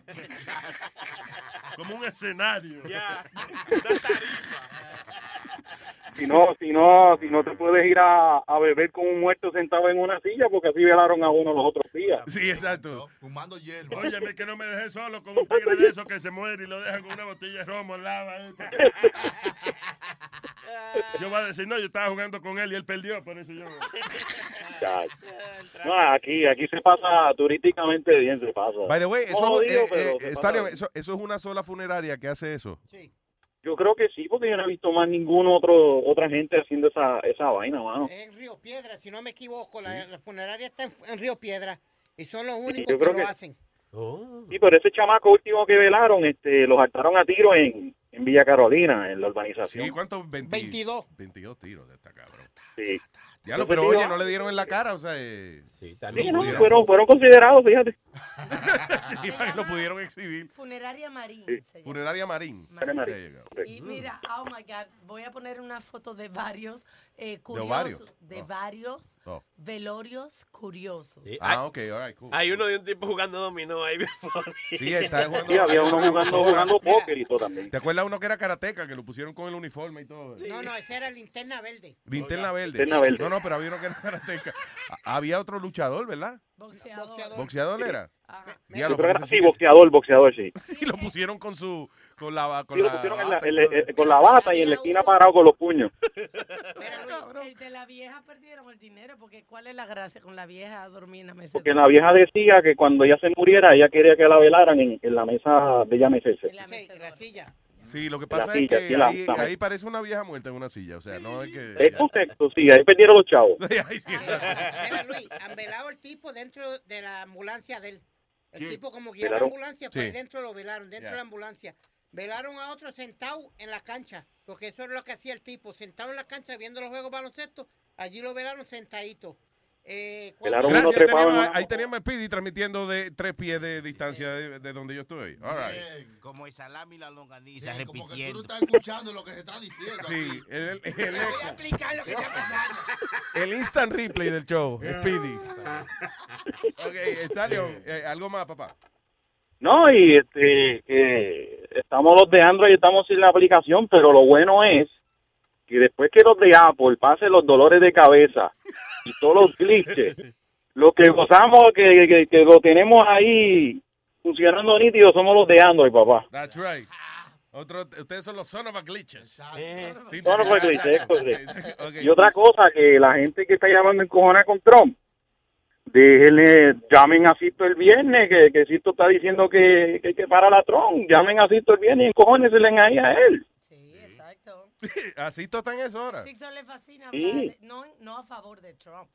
Como un escenario. Ya. Si no, si no, si no te puedes ir a, a beber con un muerto sentado en una silla porque así velaron a uno los otros días. Sí, exacto. Fumando hierba. Óyeme que no me dejé solo con un tigre de esos que se muere y lo dejan con una botella de romo ahí. Yo voy a decir, no, yo estaba jugando con él y él perdió, por eso yo... Ya. No, aquí, aquí se pasa turísticamente bien, se pasa. By the way, No eso, digo, eh, eh, es una sola funeraria que hace eso. Yo creo que sí, porque yo no he visto más ningún otro otra gente haciendo esa, esa vaina, mano. En Río Piedra, si no me equivoco, la, la funeraria está en, en Río Piedra y son los únicos yo que lo hacen. Sí, pero ese chamaco último que velaron, este, los hartaron a tiro en, en Villa Carolina, en la urbanización. Sí, ¿cuántos? 20 22. 22 tiros de esta cabrón. Sí. Ya lo, pero sí, oye, no le dieron en la cara, o sea, eh, Sí, Sí, no, fueron, fueron considerados, fíjate. sí, lo pudieron exhibir. Funeraria Marín. se llama. Funeraria Marín. Marín. Go. Y mira, oh my God, voy a poner una foto de varios eh, curiosos. varios? De Oh. varios Oh. velorios curiosos. Sí, Ah, ok, all right, cool. Hay uno de un tipo jugando dominó ahí. Sí, está jugando. Sí, había uno jugando, jugando póker y todo también. ¿Te acuerdas uno que era karateca, que lo pusieron con el uniforme y todo? No, no, ese era linterna verde. Linterna verde. Linterna verde. No, no, pero había uno que era karateca. Había otro luchador, ¿verdad? Boxeador. ¿Boxeador era? Pero ese sí, boxeador, boxeador, sí. Y lo pusieron con su. Con la. Con Sí, lo la pusieron en la- bata y en la- con la bata y en la esquina parado con los puños. El de la vieja perdieron el dinero porque ¿cuál es la gracia con la vieja dormir en la mesa? Porque la vieja decía que cuando ella se muriera, ella quería que la velaran en, en la mesa de ella mecerse. Sí, la silla. Sí, lo que pasa silla, es que la- ahí, parece una vieja muerta en una silla. O sea, no es que. Es correcto, sí, ahí perdieron los chavos. Ay, sí, Mira, Luis, han velado el tipo dentro de la ambulancia de él. El tipo como guiaba la ambulancia, pues Sí. dentro lo velaron, dentro de la ambulancia. Velaron a otro sentado en la cancha, porque eso es lo que hacía el tipo, sentado en la cancha viendo los juegos baloncesto, allí lo velaron sentadito. Eh, uno Gracias, en teníamos- ahí teníamos a Speedy transmitiendo de tres pies de distancia de, de donde yo estoy. All right. Como el salami y la longaniza Sí, como que tú repitiendo. no estás escuchando lo que se está diciendo. Sí, el, el, el, Voy a explicar lo que está pasando. el instant replay del show, Speedy. Ok, Stallion, eh, algo más, papá. No, y este, que estamos los de Android y estamos sin la aplicación, pero lo bueno es que después que los de Apple pasen los dolores de cabeza y todos los glitches, lo que gozamos, que, que, que lo tenemos ahí funcionando nítido, somos los de Android, papá. That's right. Otro, ustedes son los son of a glitches. Sí, Son of a glitches. Y otra cosa, que la gente que está llamando en cojona con Trump, déjenle, llamen a Sisto el viernes, que, que Sisto está diciendo que, que, que para la Trump, llamen a Sisto el viernes y encojónenselen ahí a él. Sí. Así está en eso ahora. Sixto le fascina Sí. hablar, de- no, no a favor de Trump,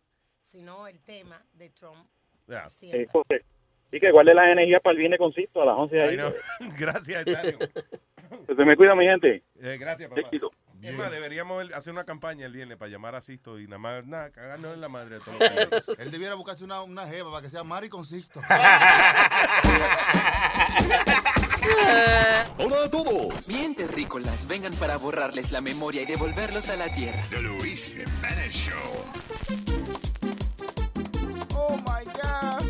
sino el tema de Trump. Es correcto. Y que guarde las energías para el viernes con Sisto a las 11 ahí. Ay, no. Gracias, se me cuida, mi gente. Eh, gracias, papá. Éxito. Es más, deberíamos hacer una campaña el viernes para llamar a Sisto y nada más, nada, cagarnos en la madre de todos los días. Él debiera buscarse una, una jeva para que sea Mari Consisto. Hola a todos. Bien, terrícolas, vengan para borrarles la memoria y devolverlos a la tierra. The Luis Jiménez Show. Oh my God,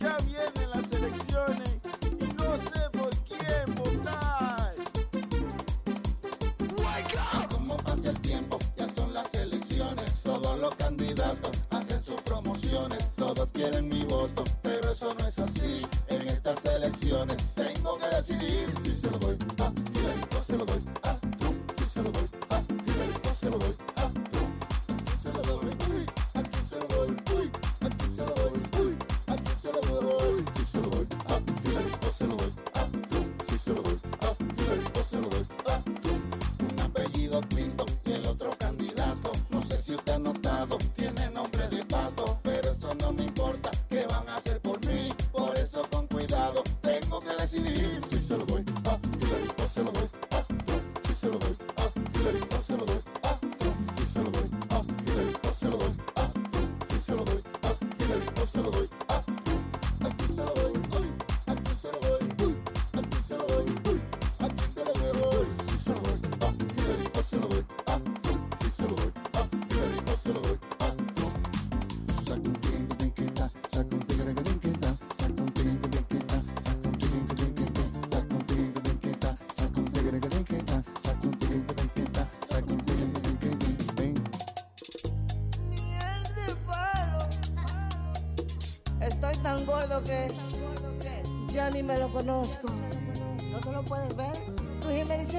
ya vienen las elecciones y no sé por quién votar. Como pasa el tiempo, ya son las elecciones. Todos los candidatos hacen sus promociones. Todos quieren mi voto, pero eso no es así. En estas elecciones tengo que ya ni me lo conozco. ¿No te lo puedes ver? Tu Jiménez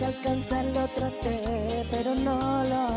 Veces alcanzarlo traté, pero no lo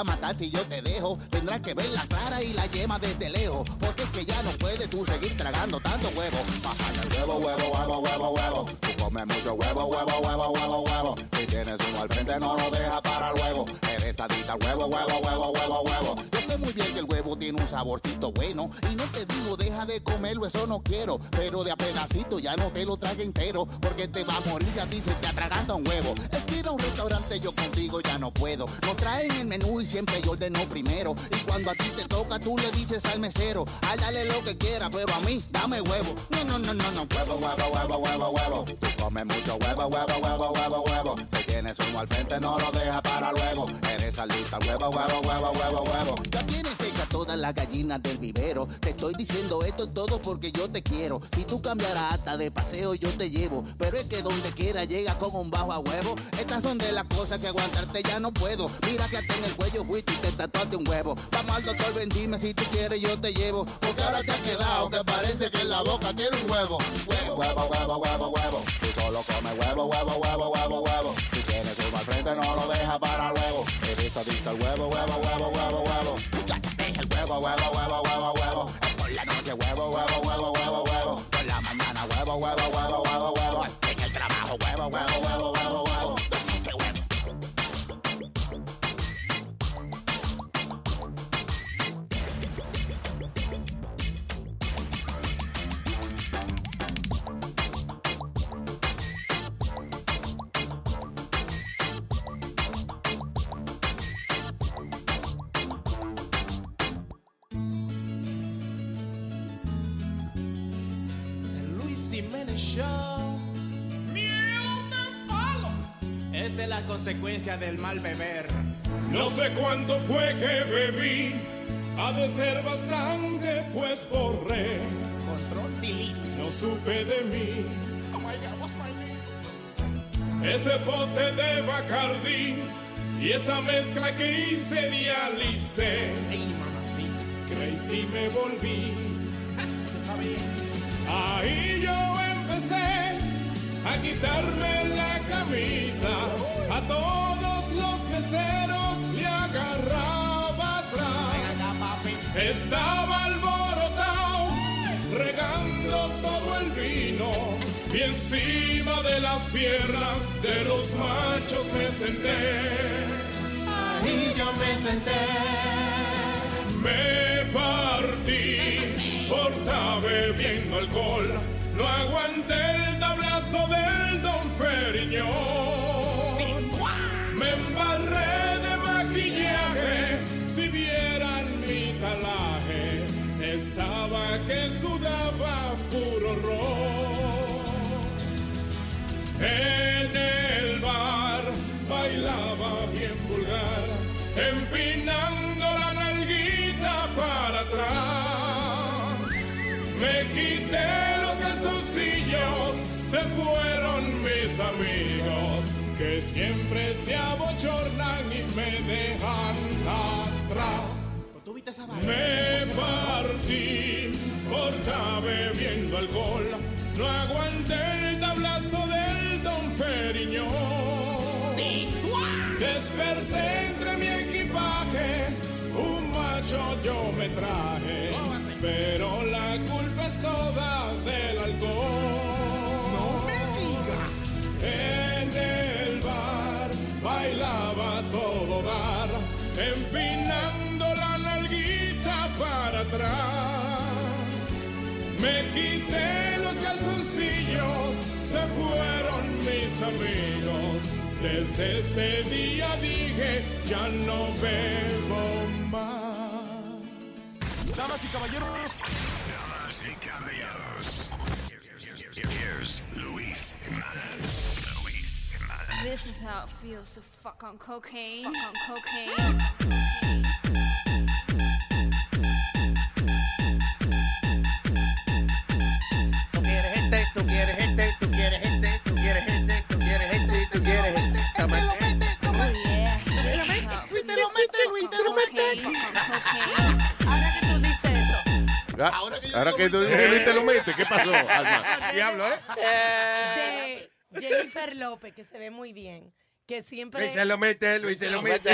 a matar si yo te dejo. Tendrás que ver la clara y la yema desde lejos. Porque es que ya no puedes tú seguir tragando tanto huevo. Bájale el huevo, huevo, huevo, huevo, huevo. Tú comes mucho huevo, huevo, huevo, huevo, huevo. Si tienes uno al frente, no lo dejas para luego. Eres adicta al huevo, huevo, huevo, huevo, huevo. Yo sé muy bien que el huevo tiene un saborcito bueno. Y no te digo, deja de comerlo, eso no quiero. Pero de a pedacito ya no te lo trague entero. Porque te va a morir si a ti te atraganta un huevo. Es que ir un restaurante yo contigo ya no puedo. Nos traen el menú y siempre yo ordeno primero. Y cuando a ti te toca, tú le dices al mesero, ay, dale lo que quiera, pero a mí, dame huevo. No, no, no, no, no. Huevo, huevo, huevo, huevo, huevo. Tú comes mucho huevo, huevo, huevo, huevo, huevo. Si tienes uno al frente, no lo dejas para luego. Eres alista, huevo, huevo, huevo, huevo, huevo. Todas las gallinas del vivero. Te estoy diciendo esto todo porque yo te quiero. Si tú cambiarás hasta de paseo, yo te llevo. Pero es que donde quiera llega con un bajo a huevo. Estas son de las cosas que aguantarte ya no puedo. Mira que hasta en el cuello fuiste y te tatuaste un huevo. Vamos al doctor, ven, dime si tú quieres, yo te llevo. Porque ahora te has quedado que parece que en la boca tiene un huevo. Huevo, huevo, huevo, huevo, huevo. Si solo comes huevo, huevo, huevo, huevo, huevo. Al frente, no lo dejas para luego. Eres adicto al huevo, huevo, huevo, huevo, huevo. Deja el huevo, huevo, huevo, huevo, huevo. Por la noche, huevo, huevo, huevo, huevo, huevo. Por la mañana, huevo, huevo, huevo, huevo, huevo. En el trabajo, huevo, huevo, huevo, huevo, la consecuencia del mal beber. No sé cuánto fue que bebí, ha de ser bastante, pues borré. Control delete. No supe de mí. Oh my God, what's my name? Ese pote de Bacardi y esa mezcla que hice dialicé. Crazy me volví. Ahí yo empecé a quitarme la camisa. A todos los meseros le agarraba atrás. Estaba alborotado, regando todo el vino. Y encima de las piernas de los machos me senté. Ahí yo me senté. Me partí por estar bebiendo alcohol. No aguanté el del Don Periñón. Me embarré de maquillaje. Si vieran mi talaje, estaba que sudaba puro ron. En que siempre se abochornan y me dejan atrás. Me partí por bebiendo alcohol, no aguanté el tablazo del Don Periñón. Desperté entre mi equipaje, un macho yo me traje, atrás. Me quité los calzoncillos, se fueron mis amigos. Desde ese día dije, ya no bebo más. Damas y caballeros. Damas y caballeros. Here's Luis Jimenez. This is how it feels to fuck on cocaine. Fuck on cocaine. Eso. Ah, Ahora que tú dices Luis te lo mete, ¿qué pasó, Alma? Diablo, ¿eh? De Jennifer López, que se ve muy bien. Que siempre. Luis se lo mete, Luis se lo mete.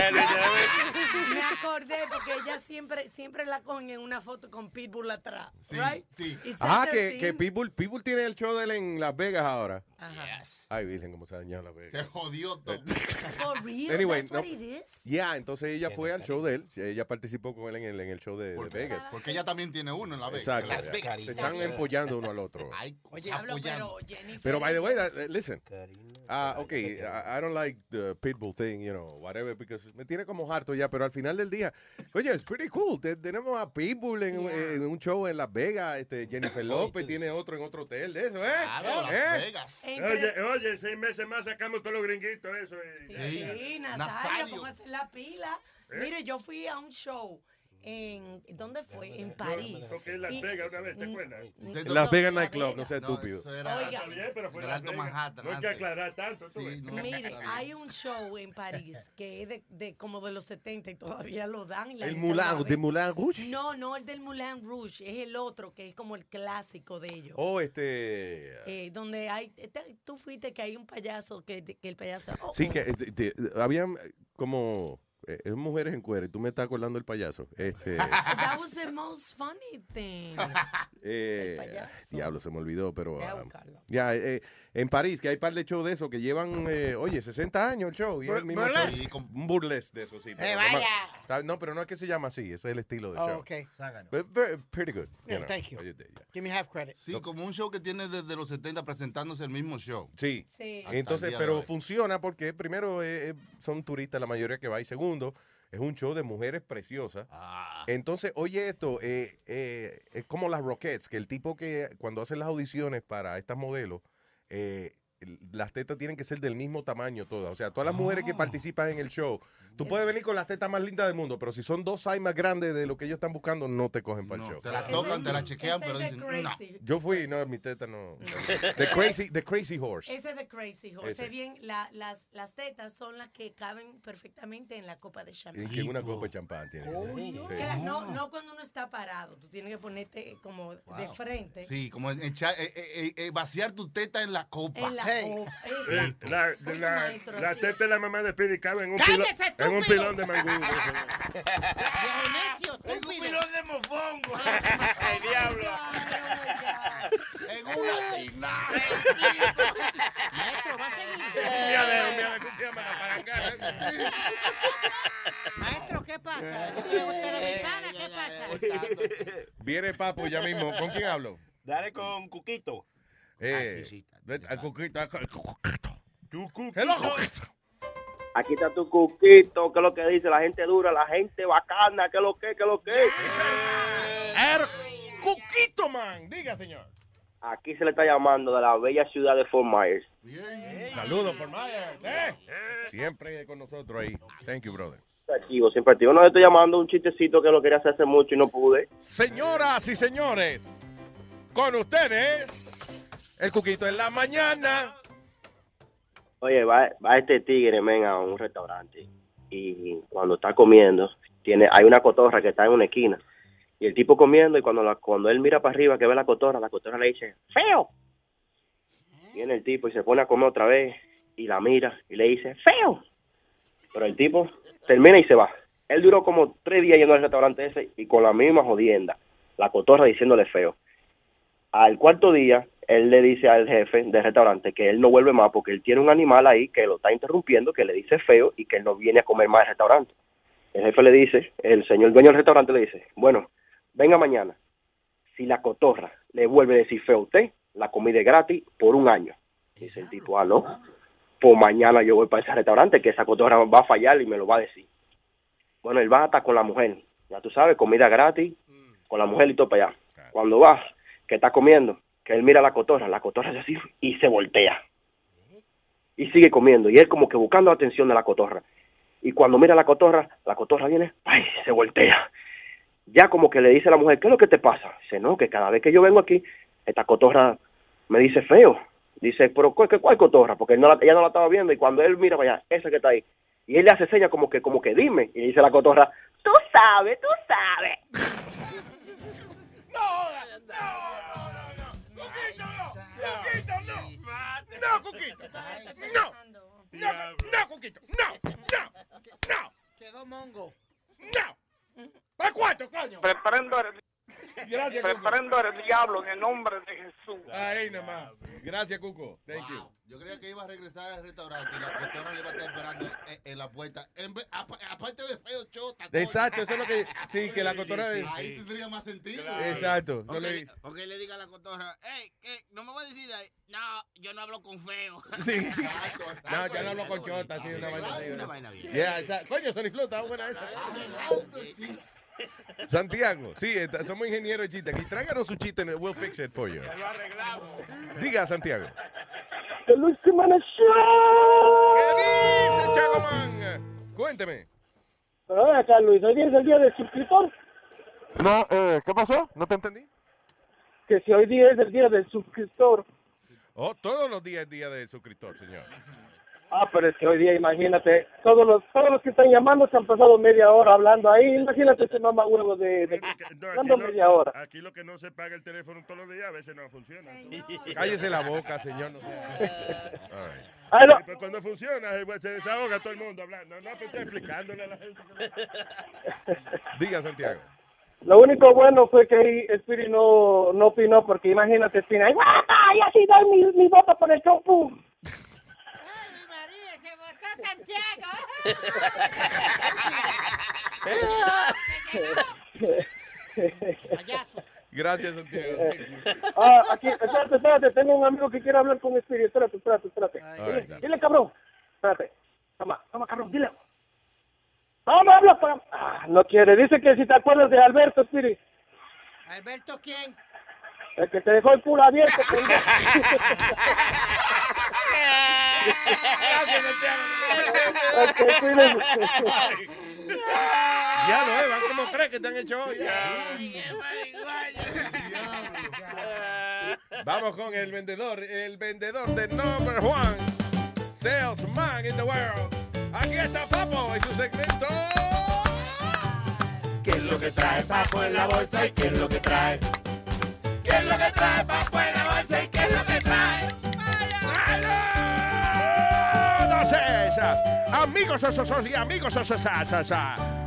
Me acordé porque ella siempre, siempre la cogen en una foto con Pitbull atrás. Sí, right? sí. Ah, que, que? Pitbull, Pitbull tiene el show de él en Las Vegas ahora. Ajá. Ay, Virgen, cómo se ha dañado Las Vegas. Se jodió todo. For real? Anyway, That's what no. it is? Ya, entonces ella fue al show de él. Ella participó con él en el, en el show de, de Vegas. Porque ella también tiene uno en la Vegas. Exacto. Las. Vegas. Se están empollando uno al otro. Oye, pero Jennifer. Pero by the way, that, uh, listen. Ah, okay, I, I don't like the pitbull thing, you know, whatever, because me tiene como harto ya, pero al final del día, oye, es pretty cool. Te- tenemos a Pitbull en, un- en un show en Las Vegas, este Jennifer López tiene otro en otro hotel de eso, ¿eh? ¿Eh? Oye, oye, seis meses más sacamos todos los gringuitos, eso. eh. Sí, Nazario, Nazario. póngase la pila. ¿Eh? Mire, yo fui a un show en. ¿Dónde fue? En París. Porque en Las Vegas una vez, ¿te acuerdas? En Las Vegas Nightclub, no sea estúpido. Oiga. Pero fue en Alto. Manhattan, No hay que aclarar tanto. Mire, hay un show en París que es de, de como de los 70 y todavía lo dan. y la El Moulin, de Moulin Rouge. No, no, el del Moulin Rouge, es el otro que es como el clásico de ellos. Oh, este... Eh, donde hay, este- tú fuiste que hay un payaso, que, que el payaso... oh, Sí, oh. que este, de- habían eh, como eh, es mujeres en cuero y tú me estás acordando del payaso. Este, That was the most funny thing. eh, payaso. diablo, se me olvidó, pero buscarlo. ya eh, en París que hay par de shows de eso que llevan, eh, oye, 60 años el show y es el Bur- mismo burlesque. show. Con un burlesque de eso sí. pero Eh, vaya. No, pero no es que se llama así, ese es el estilo de Oh, show. okay. But very- pretty good. you Yeah, know. thank you. Give me half credit. Sí, como un show que tiene desde los 70 presentándose el mismo show. Sí. Sí. Entonces, pero funciona porque primero eh, eh, son turistas la mayoría que va y segundo es un show de mujeres preciosas. Ah. Entonces, oye esto, eh, eh, es como las Rockettes, que el tipo que cuando hacen las audiciones para estas modelos, eh, las tetas tienen que ser del mismo tamaño todas. O sea, todas las mujeres Ah. que participan en el show, tú puedes venir con las tetas más lindas del mundo, pero si son dos size más grandes de lo que ellos están buscando, no te cogen para el show. Te la tocan, te la chequean, pero dicen, no. Yo fui, no, mi teta no. The crazy, the crazy horse. Ese es de Crazy Horse. Ese. Es bien, la- las, las tetas son las que caben perfectamente en la copa de champán. Y que una copa de champán tiene. Sí. Que la- no, no cuando uno está parado, tú tienes que ponerte como de frente. Sí, como echar- eh, eh, eh, vaciar tu teta en la copa. En la copa. La, teta de la mamá de Speedy cabe en un, ¡Cállese, pilón, en un pilón de mangú. En un pilón de mofongo. ¡El diablo! En una tina. Maestro, va a seguir. Maestro, ¿qué pasa? ¿No te gusta la ventana? ¿Qué pasa? Viene Papo ya mismo. ¿Con quién hablo? Dale con Cuquito. Eh, Ah, sí, sí, al Cuquito, al Cuquito. Cuquito. Aquí está tu cuquito, que es lo que dice la gente dura, la gente bacana, que es lo que, que es lo que. El Cuquito, man. Diga, señor. Aquí se le está llamando de la bella ciudad de Fort Myers. Saludos, por Myers. Eh. Siempre con nosotros ahí. Thank you, brother. Activo, siempre activo. No, le estoy llamando un chistecito que lo quería hacer hace mucho y no pude. Señoras y señores, con ustedes, el Cuquito en la mañana. Oye, va, va este tigre, men, a un restaurante y cuando está comiendo, tiene hay una cotorra que está en una esquina y el tipo comiendo y cuando cuando él mira para arriba que ve la cotorra, la cotorra le dice, feo. Viene el tipo y se pone a comer otra vez y la mira y le dice, feo. Pero el tipo termina y se va. Él duró como tres días yendo al restaurante ese y con la misma jodienda, la cotorra diciéndole feo. Al cuarto día, él le dice al jefe del restaurante que él no vuelve más porque él tiene un animal ahí que lo está interrumpiendo, que le dice feo y que él no viene a comer más al restaurante. El jefe le dice, el señor dueño del restaurante le dice, bueno, venga mañana. Si la cotorra le vuelve a decir feo a usted, la comida es gratis por un año. Dice el tipo, ah, no, pues mañana yo voy para ese restaurante que esa cotorra va a fallar y me lo va a decir. Bueno, él va hasta con la mujer, ya tú sabes, comida gratis, con la mujer y todo para allá. Cuando va, que está comiendo, que él mira la cotorra, la cotorra hace así y se voltea. Y sigue comiendo, y él como que buscando la atención de la cotorra. Y cuando mira la cotorra, la cotorra viene, ¡ay! se voltea. Ya como que le dice a la mujer, ¿qué es lo que te pasa? Dice, no, que cada vez que yo vengo aquí, esta cotorra me dice feo. Dice, pero ¿cuál, cuál cotorra? Porque él no la- ella no la estaba viendo y cuando él mira allá, esa que está ahí. Y él le hace señas como que, como que dime. Y dice la cotorra, tú sabes, tú sabes. No, Cuquito. No. No, no, Cuquito. No, no, no. Quedó mongo. No. ¿Para cuánto, coño? Reprendo el, Gracias, Cuco. reprendo el diablo en el nombre de Jesús. Ahí nomás. Gracias, Cuco. Thank you. Yo creía que iba a regresar al restaurante y la cotorra le iba a estar esperando en, en la puerta. En vez- apa- aparte de feo, chota. coño. Exacto, eso es lo que. Sí, que la cotorra. Ahí tendría más sentido. Exacto. O No le- le diga a la cotorra, hey, ¿qué? no me voy a decir, ahí. no, yo no hablo con feo. Sí. No, ya no hablo con chota, sí, una vaina bien. Yeah, exacto. Coño, Sony Flow, está buena esa. Santiago, sí, está- somos ingenieros de chiste. Aquí tráiganos su chiste, we'll fix it for you. Lo arreglamos. Diga, Santiago. The Luis Jiménez Show. ¿Qué dice, Chagoman? Cuénteme. Pero acá, Luis, hoy día es el día del suscriptor. No, eh, ¿qué pasó? No te entendí. Que si hoy día es el día del suscriptor. Oh, todos los días es día del suscriptor, señor. Ah, pero es que hoy día, imagínate, todos los todos los que están llamando se han pasado media hora hablando ahí. Imagínate ese mamá huevo de, de No, aquí, hablando no- media hora. aquí lo que no se paga el teléfono todos los días, a veces no funciona. Cállese la boca, señor. No sea- All right. Ay, no. Sí, pero cuando funciona, eh, pues, se desahoga todo el mundo hablando. No, pero estoy explicándole a la gente. Diga, Santiago. Lo único bueno fue que Spirit no, no opinó, porque imagínate, Spirit, ¡ay, guapa! Y así doy mi, mi voto por el chopu. Gracias, Santiago. Ah, aquí, espérate, espérate, tengo un amigo que quiere hablar con Spirit. Espérate, espérate, espérate. Dile, dile, cabrón. Espérate. Toma, toma, cabrón, dile. Vamos, habla para... Ah, no quiere. Dice que si te acuerdas de Alberto, Spirit. ¿Alberto quién? El que te dejó el culo abierto. Gracias. Ya no, eh, van como tres que te han hecho hoy. Vamos con el vendedor, el vendedor de number one, salesman in the world. Aquí está Papo y su segmento. ¿Qué es lo que trae Papo en la bolsa y qué es lo que trae? ¿Qué es lo que trae Papo en la bolsa y qué es lo que trae? Esa! Amigos y amigos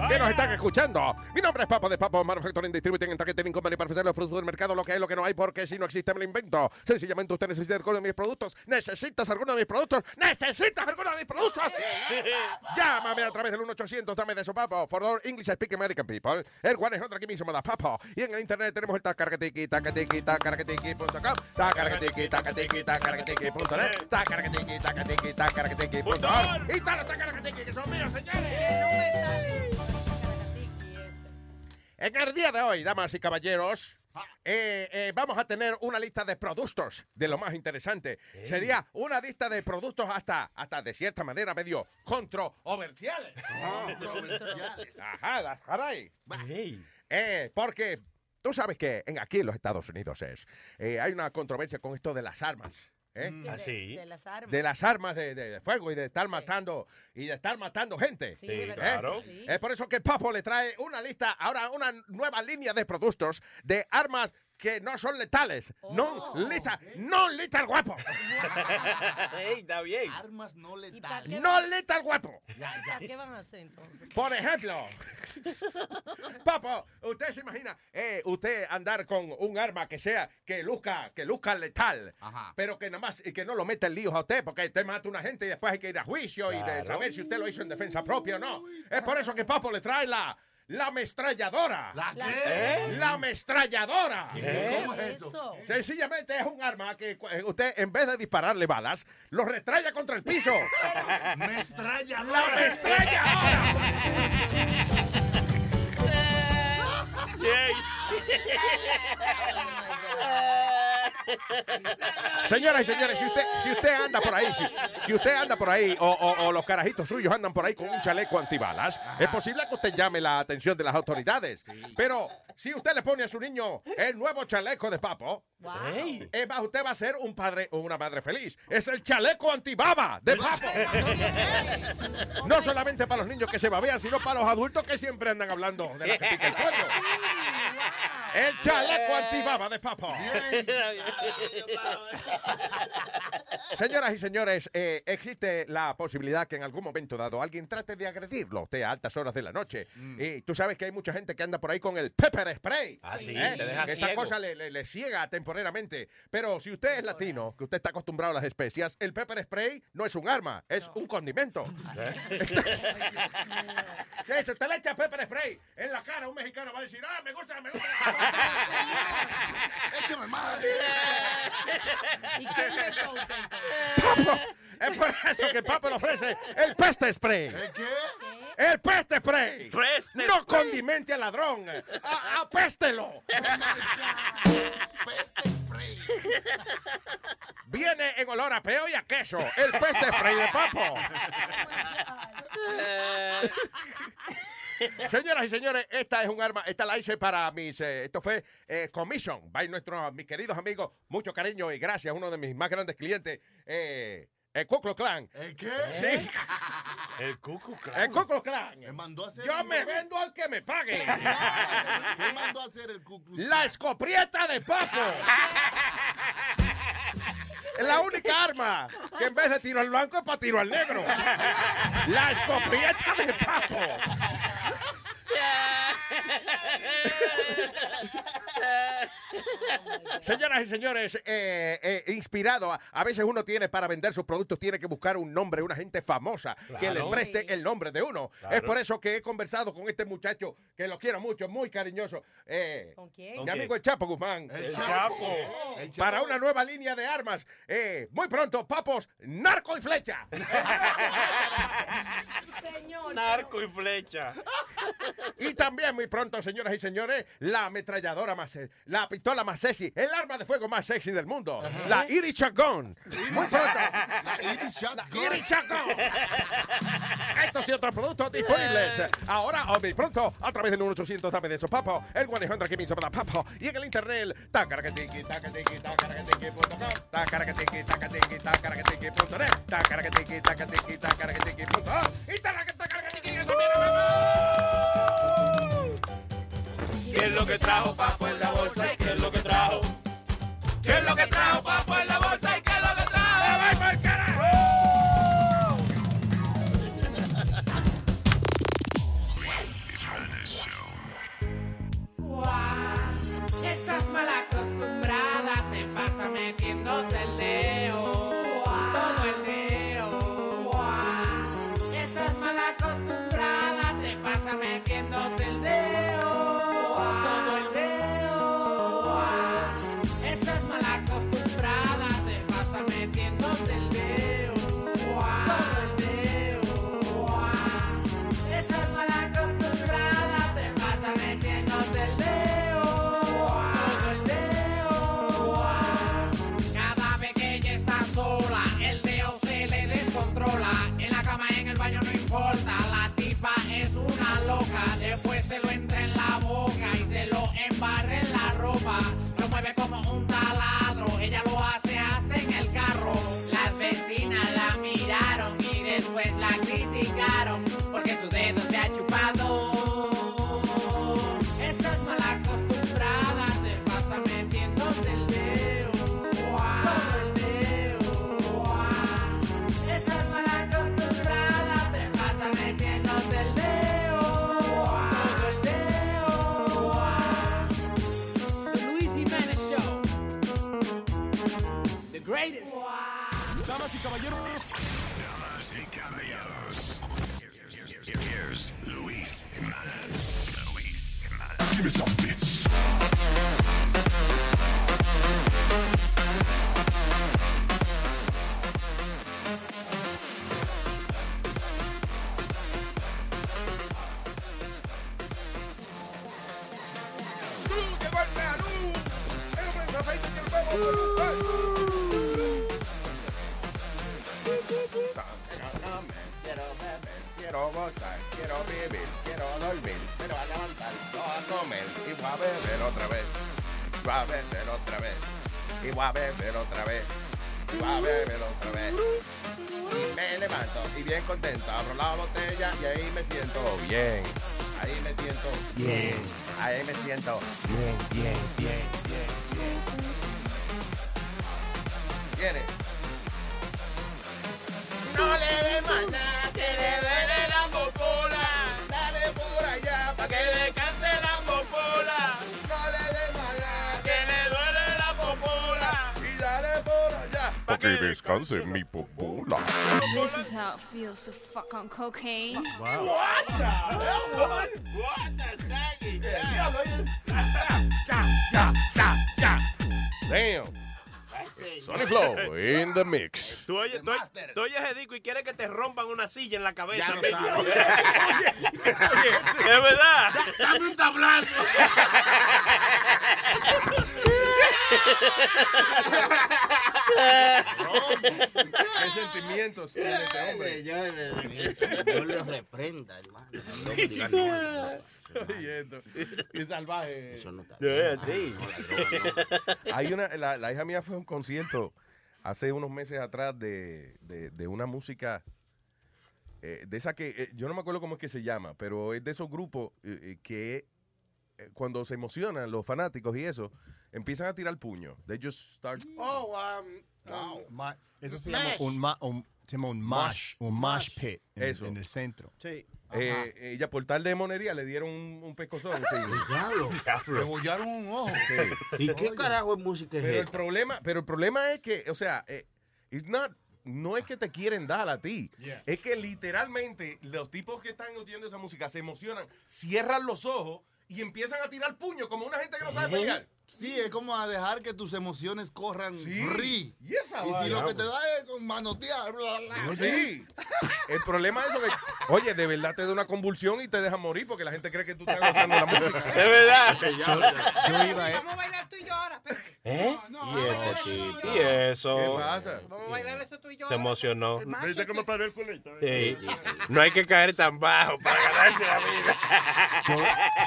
que nos están escuchando. Mi nombre es Papo de Papo Manufacturing Distributing en Targeting Company para ofrecer los productos del mercado, lo que hay, lo que no hay, porque si no existe me lo invento. Sencillamente usted necesita alguno de mis productos. ¿Necesitas alguno de mis productos? ¿Necesitas alguno de mis productos? Llámame a través del 1-800, dame de su papo. For all English speaking American people. El one es otro aquí mismo, da papo. Y en el internet tenemos el tacarquetiqui, tacarquetiqui, tacarquetiqui.com, tacarquetiqui, tacarquetiqui, tacarquetiqui.net, tacarquetiqui, tacarquetiqui, Y todos los tacarquetiqui que son míos, señores. En el día de hoy, damas y caballeros, eh, eh, vamos a tener una lista de productos de lo más interesante. Sería una lista de productos hasta, hasta de cierta manera medio controversiales. Ajá, that's right. Eh, porque tú sabes que en, aquí en los Estados Unidos es, eh, hay una controversia con esto de las armas. ¿Eh? De- Así. De las armas. de las armas de, de- fuego y de estar matando y de estar matando gente. Sí, ¿Eh? Claro. sí. Es por eso que Papo le trae una lista, ahora una nueva línea de productos de armas que no son letales. No lethal, no lethal guapo. Ey, está bien. Armas no letales. No lethal guapo. ¿Para qué van a hacer entonces? Por ejemplo, Papo, usted se imagina, eh, usted andar con un arma que sea, que luzca, que luzca letal, pero que nada más, y que no lo meta en líos a usted, porque usted mata a una gente y después hay que ir a juicio y de Claro. saber si usted lo hizo en defensa propia o no. Es por eso que Papo le trae la, la amestralladora. ¿La ¿La qué? qué? La amestralladora. ¿Qué? ¿Cómo es eso? Sencillamente es un arma que eh, usted, en vez de dispararle balas, lo restraya contra el piso. Mestralladora. ¡La mestralladora! Señoras y señores, si usted, si usted anda por ahí, si, si usted anda por ahí, o, o- o los carajitos suyos andan por ahí con un chaleco antibalas, es posible que usted llame la atención de las autoridades. Pero si usted le pone a su niño el nuevo chaleco de papo, usted va a ser un padre o una madre feliz. Es el chaleco antibaba de papo. No solamente para los niños que se babean, sino para los adultos que siempre andan hablando de la que pica el cuello. El chaleco antibaba de papo. Señoras y señores, eh, existe la posibilidad que en algún momento dado alguien trate de agredirlo a usted a altas horas de la noche. Y tú sabes que hay mucha gente que anda por ahí con el pepper spray. Mm. Ah, sí, ¿eh? te deja Que Esa ciego. cosa le, le- le ciega temporalmente. Pero si usted es latino, que usted está acostumbrado a las especias, el pepper spray no es un arma, es un condimento. Sí, si usted le echa pepper spray en la cara, un mexicano va a decir, ah, me gusta, me gusta. Échame más. ¿Y qué es por eso que Papo le ofrece el peste spray. ¿El qué? El peste spray. Peste no condimente al ladrón. A- apéstelo. Viene en olor a peo y a queso. El peste spray de Papo. Señoras y señores, esta es un arma, esta la hice para mis, eh, esto fue eh, commission, by nuestros, mis queridos amigos, mucho cariño y gracias, uno de mis más grandes clientes, eh, el Ku Klux Klan. ¿El qué? Sí. El Cucu Clan. El Ku Klux Klan. Me mandó a hacer Yo el- me vendo al que me pague. ¿Qué mandó a hacer el Klux La escoprieta de Papo. Es la única arma que en vez de tiro al blanco es para tiro al negro. La escoprieta de Yeah! Señoras y señores, eh, eh, inspirado, a, a veces uno tiene para vender sus productos, tiene que buscar un nombre, una gente famosa que le Claro. preste el nombre de uno. Claro. Es por eso que he conversado con este muchacho que lo quiero mucho, muy cariñoso. Eh, ¿Con quién? mi ¿Con amigo el Chapo Guzmán. El El Chapo. Chapo. El Chapo. Para una nueva línea de armas. Eh, muy pronto, papos, narco y flecha. Señor. Narco y flecha. Y también muy pronto, señoras y señores, la ametralladora más, eh, la pistola más sexy, el arma de fuego más sexy del mundo, la Iris Shotgun. Muy pronto. La Iris Shotgun. Iris Shotgun. Estos y otros productos disponibles ahora o muy pronto a través del 1-800 dame de eso, papo, el 100 que me hizo para papo. Y en el internet tacaracatiqui, tacaracatiqui tacaracatiqui, tacaracatiqui tacaracatiqui, tacaracatiqui y tacaracatiqui, eso ¿Qué es lo que trajo Papo en la bolsa y qué es lo que trajo? ¿Qué es lo que trajo Papo en la bolsa y qué es lo que trajo? Estás mal acostumbrada, te pasa metiéndote el dedo, Damas y caballeros. Damas y caballeros. Here's Luis Jimenez. Luis Jimenez. Give me descanse mi popola. This is how it feels to fuck on cocaine. What the hell, woman? What the snaggy? Yeah. Damn. Sonny Flow in the mix. Tú oyes, tú, oyes- tú oyes ese disco y quieres que te rompan una silla en la cabeza. Ya lo sabes. Oye, es verdad. Dame un tablazo. ¿Qué sentimientos tiene este hombre? Yo lo reprenda, hermano. No diga no, no. Oye, esto, qué salvaje. Eso no está no. Hay una, la, la hija mía fue a un concierto hace unos meses atrás de, de, de una música eh, de esa que eh, yo no me acuerdo cómo es que se llama, pero es de esos grupos eh, eh, que eh, cuando se emocionan los fanáticos y eso empiezan a tirar puño. They just start. Oh, um, um, Ma- eso se Mash. llama un, ma- un, se llama un mosh, un mosh pit en, Eso. en el centro. Sí. Eh, ella por tal de monería le dieron un, un pescozón. sí. Diablo. Le bollaron un ojo. Sí. ¿Y qué carajo de música es Pero el problema, pero el problema es que, o sea, eh, it's not- no es que te quieren dar a ti. Es que literalmente los tipos que están oyendo esa música se emocionan, cierran los ojos y empiezan a tirar puños como una gente que no sabe pelear. Sí, es como a dejar que tus emociones corran Sí. free. Y esa Y si lo que te da es con manotear, bla, bla, Sí. El problema es eso que, oye, de verdad te da una convulsión y te deja morir porque la gente cree que tú estás gozando la música. Es verdad. Yo iba, eh, Vamos a bailar tú y yo ahora. ¿Eh? No, ¿Y vamos a bailar tú y yo tipo? ahora. ¿Y eso? ¿Qué pasa? Vamos a bailar eso tú y yo. Se emocionó. ¿Viste cómo ese- paró el culito? eh? Sí. No hay que caer tan bajo para ganarse la vida.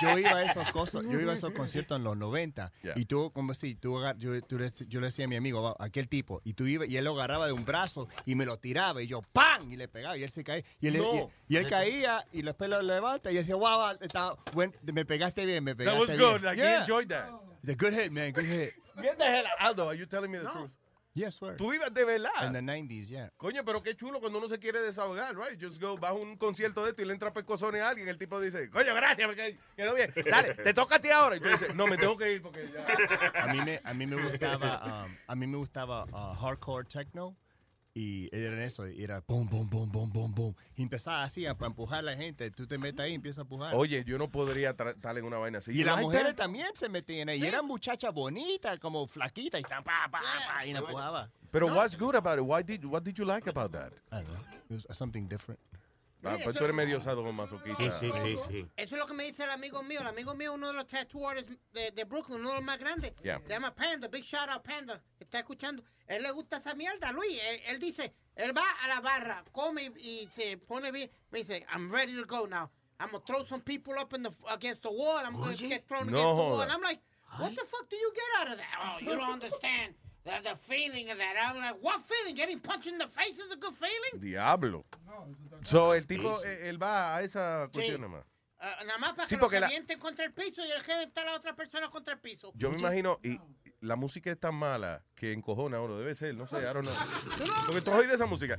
yo, yo iba a esos cosas, yo iba a esos conciertos en los 90 Yeah. Y tú como si tú agar- yo, tú le, yo le decía a mi amigo "Va, aquel tipo y tú iba y él lo agarraba de un brazo y me lo tiraba y yo ¡pam! y le pegaba y él se caía y él, No. y, y él caía y después lo levanta y yo decía wow, wow, está buen- me pegaste bien me That pegaste was bien good. Like, he Yeah. enjoyed that. It's a good hit man good hit Get the hell out. Aldo, are you telling me the truth? Yes sir Tú ibas de verdad. in the 90s yeah Coño, pero qué chulo cuando uno se quiere desahogar, right? Just go, vas a un concierto de esto y le entra pescozones a alguien. El tipo dice, coño, gracias, me qued- quedó bien. Dale, te toca a ti ahora. Y tú dices, no, me tengo que ir porque ya. a mí me a mí me gustaba um, a mí me gustaba uh, hardcore techno y era eso y era boom boom boom boom boom boom y empezaba así a, para empujar a la gente tú te metes ahí y empiezas a empujar Oye, yo no podría estar en una vaina así. y las mujeres that? también se metían ahí y eran muchachas bonitas como flaquitas y estaban pa, pa, pa, y la empujaba Pero what's good about it? Why did, what did you like about that? I don't know. It was something different Ah, pues tú eres medio sadomasoquista. Sí, sí, sí, sí. Eso es lo que me dice el amigo mío. El amigo mío, uno de los tattoo artists de, de Brooklyn, uno de los más grandes. Yeah. Se llama Panda, Big Shout Out Panda. que Está escuchando. Él le gusta esa mierda, Luis. Él, él dice, él va a la barra, come y, y se pone bien. Me dice, I'm ready to go now. I'm going to throw some people up in the, against the wall. I'm going to get thrown No against the wall. And I'm like, what the fuck do you get out of that? Oh, you don't understand the, the feeling of that. I'm like, what feeling? Getting punched in the face is a good feeling? Diablo. So, el tipo, eh, él va a esa cuestión nada más. Ah, nada más para Sí, que porque lo la- contra el piso y el jefe está la otra persona contra el piso. Yo me imagino, y la música es tan mala que encojona uno. Debe ser, no sé, I don't know. Porque tú oído esa música.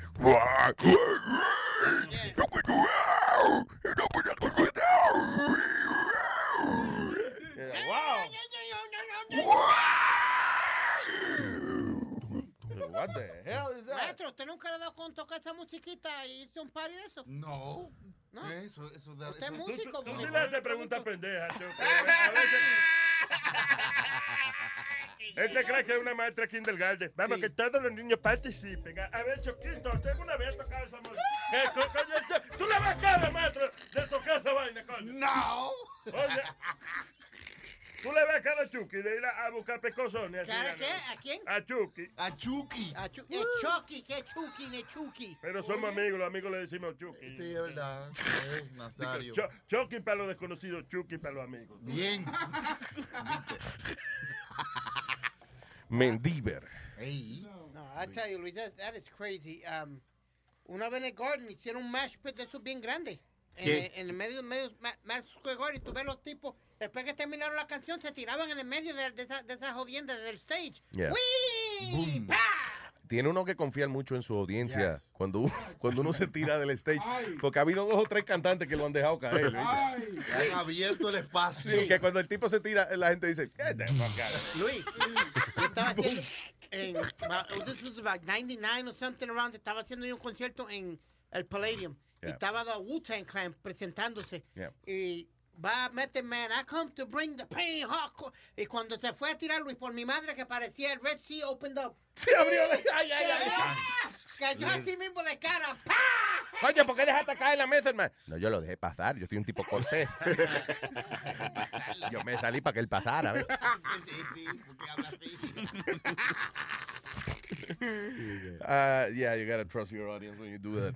What the hell is that? Maestro, ¿usted nunca le ha dado con tocar esa musiquita y irse a un party de eso? No. ¿No? Eso, eso da- ¿Usted es músico? Tú sí músico? le haces preguntas pendejas. A veces... Él te cree que es una maestra kindergarten. Vamos, que todos los niños participen. A, a ver, Choquito, usted una vez ha tocado esa música. ¿Qué co- coño, usted- ¿Tú le vas cara, maestro, de tocar esa vaina, coño? No. Oye, ¿tú le ves cara a Chucky de ir a, a buscar pecosones? ¿Cara qué? ¿A quién? A Chucky. A Chucky. A Chucky, ¿qué Chucky? ¿Qué Chucky? Pero somos amigos, los amigos le decimos Chucky. Sí, es verdad. Eh, Nazario. Chucky para los desconocidos, Chucky para los amigos. Bien. Mendíver. No, I tell you, Luis, that, that is crazy. Um, una vez en el Garden hicieron un mash pit de esos bien grande. En, ¿Qué? el- en el medio, medio Ma- Madison Square Garden, y tú ves los tipos, después que terminaron la canción, se tiraban en el medio de, de esa, de esa jodienda del stage. Yeah. ¡Wii! Tiene uno que confiar mucho en su audiencia cuando, uno- cuando uno se tira del stage. Porque ha habido dos o tres cantantes que lo han dejado caer. ¿viste? Han abierto el espacio. Sí, que cuando el tipo se tira, la gente dice, "Get the fuck out of here". Luis, yo estaba haciendo, en, about- this was about 99 or something around, estaba haciendo yo un concierto en el Palladium. Y estaba the Wu-Tang Clan presentándose. Y va Method Man, I come to bring the pain hardcore. Y cuando se fue a tirar Luis por mi madre que parecía el Red Sea opened up. Se abrió ay, ay, ay. Cayó así mismo de cara. ¡Pa! Oye, ¿por qué dejaste caer la mesa, hermano? No, yo lo dejé pasar. Yo soy un tipo cortés. yo me salí para que él pasara. ¿ves? Ah, yeah, you gotta trust your audience when you do that.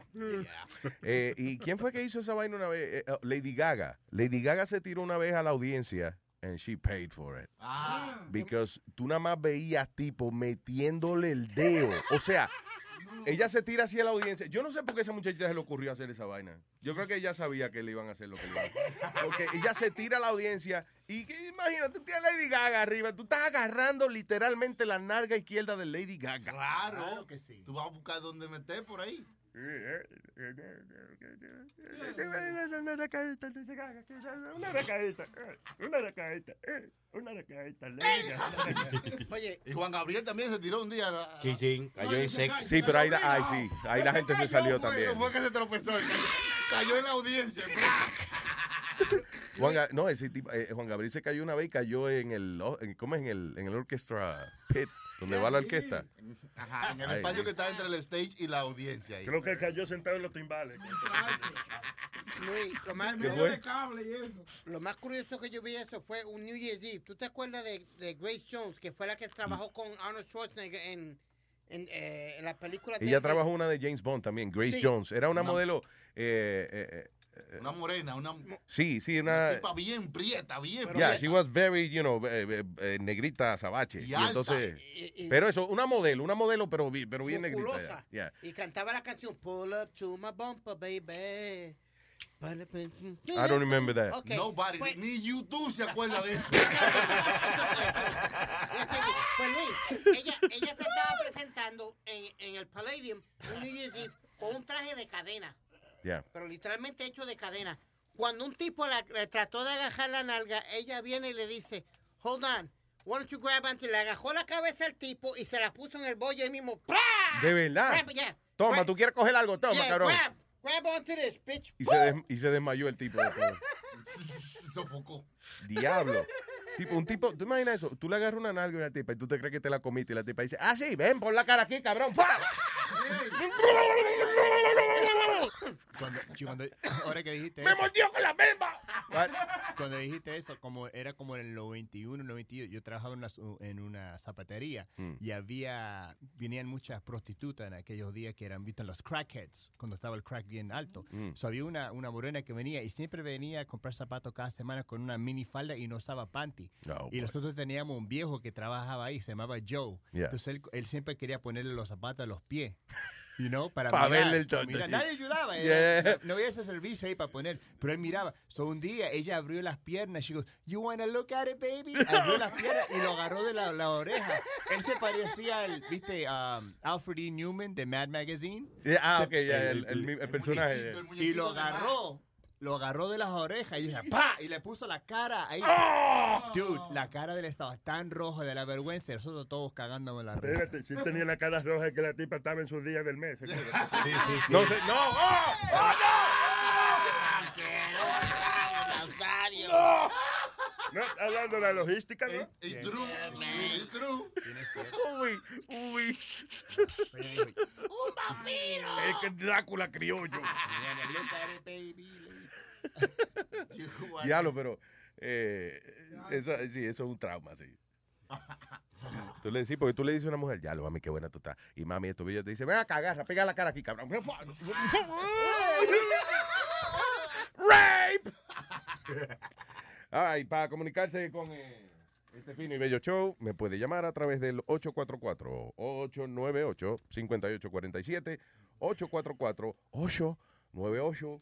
Eh, ¿Y quién fue que hizo esa vaina una vez? Eh, oh, Lady Gaga. Lady Gaga se tiró una vez a la audiencia and she paid for it. Ah. Because tú nada más veías tipo metiéndole el dedo. O sea, ella se tira así a la audiencia. Yo no sé por qué a esa muchachita se le ocurrió hacer esa vaina. Yo creo que ella sabía que le iban a hacer lo que le iban a hacer. Porque ella se tira a la audiencia y que, imagínate, tú tienes a Lady Gaga arriba. Tú estás agarrando literalmente la narga izquierda de Lady Gaga. Claro. que sí. Tú vas a buscar dónde meter por ahí. Una recadita, una recadita, una recadita, una recadita. Oye. Y Juan Gabriel también se tiró un día. a- Sí, sí, cayó en seco. Sí, pero ahí, la- ay, sí, ahí la gente se salió también. No fue que se tropezó. Cayó, en la audiencia. Juan, no, ese tipo, eh, Juan Gabriel se cayó una vez y cayó en el, en- ¿cómo es? En el, en el orchestra pit, donde va la orquesta. Ajá, en el Ahí. espacio que está entre el stage y la audiencia. ahí. Creo que cayó sentado en los timbales. Luis, lo más, ¿Qué fue? lo más curioso que yo vi eso fue un New Year's Eve. ¿Tú te acuerdas de, de Grace Jones, que fue la que trabajó con Arnold Schwarzenegger en, en, eh, en la película? de- Ella de- trabajó una de James Bond también, Grace Sí. Jones. Era una Una- modelo. eh, eh, eh, Una morena, una, sí, sí, una una. tipa bien prieta, bien Yeah, prieta. she was very, you know, eh, eh, eh, negrita azabache. Y Y, alta. entonces, Y- y- pero eso, una modelo, una modelo, pero, pero bien negrita. musculosa. yeah. Y cantaba la canción Pull up to my bumper, baby. I don't remember that. Ok, Nobody, pues- ni YouTube se acuerda de eso. Pues Luis, ella, ella se estaba presentando en, en el Palladium un New Year's Eve con un traje de cadena, Yeah. pero literalmente hecho de cadena. Cuando un tipo la, trató de agajar la nalga, ella viene y le dice, hold on, why don't you grab onto-" Le agajó la cabeza al tipo y se la puso en el bollo ahí mismo. ¡Pra! De verdad. Grab- yeah, Toma, grab- tú quieres coger algo, toma, yeah, cabrón. Grab, grab onto this, bitch. Y se, des- y se desmayó el tipo. sofocó. Diablo. Tipo, un tipo, ¿tú imaginas eso? Tú le agarras una nalga a una tipa y tú te crees que te la comiste y la tipa dice, ah, sí, ven, pon la cara aquí, cabrón. ¡Pah! Cuando, cuando- ahora que dijiste ¡Me eso, mordió con la bemba! cuando dijiste eso, como era como en el 91, 92, yo trabajaba en una, en una zapatería Mm. y había, venían muchas prostitutas en aquellos días que eran vistas los crackheads, cuando estaba el crack bien alto. Mm. So, había una, una morena que venía y siempre venía a comprar zapatos cada semana con una mini falda y no usaba panty. Oh, y boy. nosotros teníamos un viejo que trabajaba ahí, se llamaba Joe. Yeah. Entonces él, él siempre quería ponerle los zapatos a los pies. You know, para Pa' mirar, verle el para tonto, mirar. Nadie ayudaba. Yeah. era- no había ese servicio ahí para poner. Pero él miraba. So un día ella abrió las piernas. She goes, You wanna look at it, baby? Abrió las piernas y lo agarró de la, la oreja. Él se parecía al, viste, um, Alfred E. Newman de Mad Magazine. Yeah, ah, Se- ok, ya, el, el mi- el personaje. y lo agarró lo agarró de las orejas y dije, ¡pa! Y le puso la cara ahí. ¡Ah! Dude, la cara de él estaba tan roja de la vergüenza y nosotros todos cagándonos la risa. Espérate, si tenía la cara roja que la tipa estaba en sus días del mes. Sí, sí, sí. No sé, no. ¡Oh! Nazario. ¡No! No, hablando de la logística, ¿no? Es Drew. Es Drew. Uy, uy. ¡Un vampiro! Es que Drácula criollo. Diablo, pero eh, eso, sí, eso es un trauma, sí. Tú le decís, porque tú le dices a una mujer, ya lo mami, qué buena tú estás. Y mami, esto te dice, ven acá, agarra, pega la cara aquí, cabrón. ¡Rape! Ay, para comunicarse con eh, este fino y bello show, me puede llamar a través del 844-898-5847, 844-898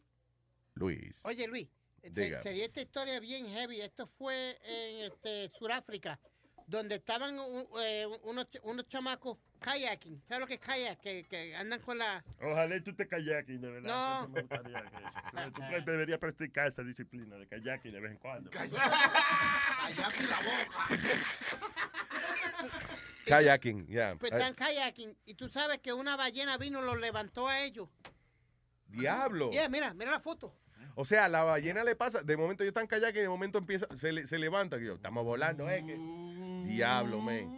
Luis. Oye, Luis, se- Diga. sería esta historia bien heavy. Esto fue en este, Sudáfrica, donde estaban un- eh, unos, unos chamacos kayaking. ¿Sabes lo que es kayak? Que, que andan con la... Ojalá y tú te kayaking, de verdad. No. Eso me gustaría que- Tú pre- deberías practicar esa disciplina de kayaking de vez en cuando. Kayaking la boca. Kayaking, ya. Pues Ay, están kayaking y tú sabes que una ballena vino y los levantó a ellos. Diablo. Yeah, mira, mira la foto. O sea, la ballena le pasa, de momento ellos están kayaking y de momento empieza, se, le- se levanta. que yo, estamos volando, ¿eh? que- Diablo, man.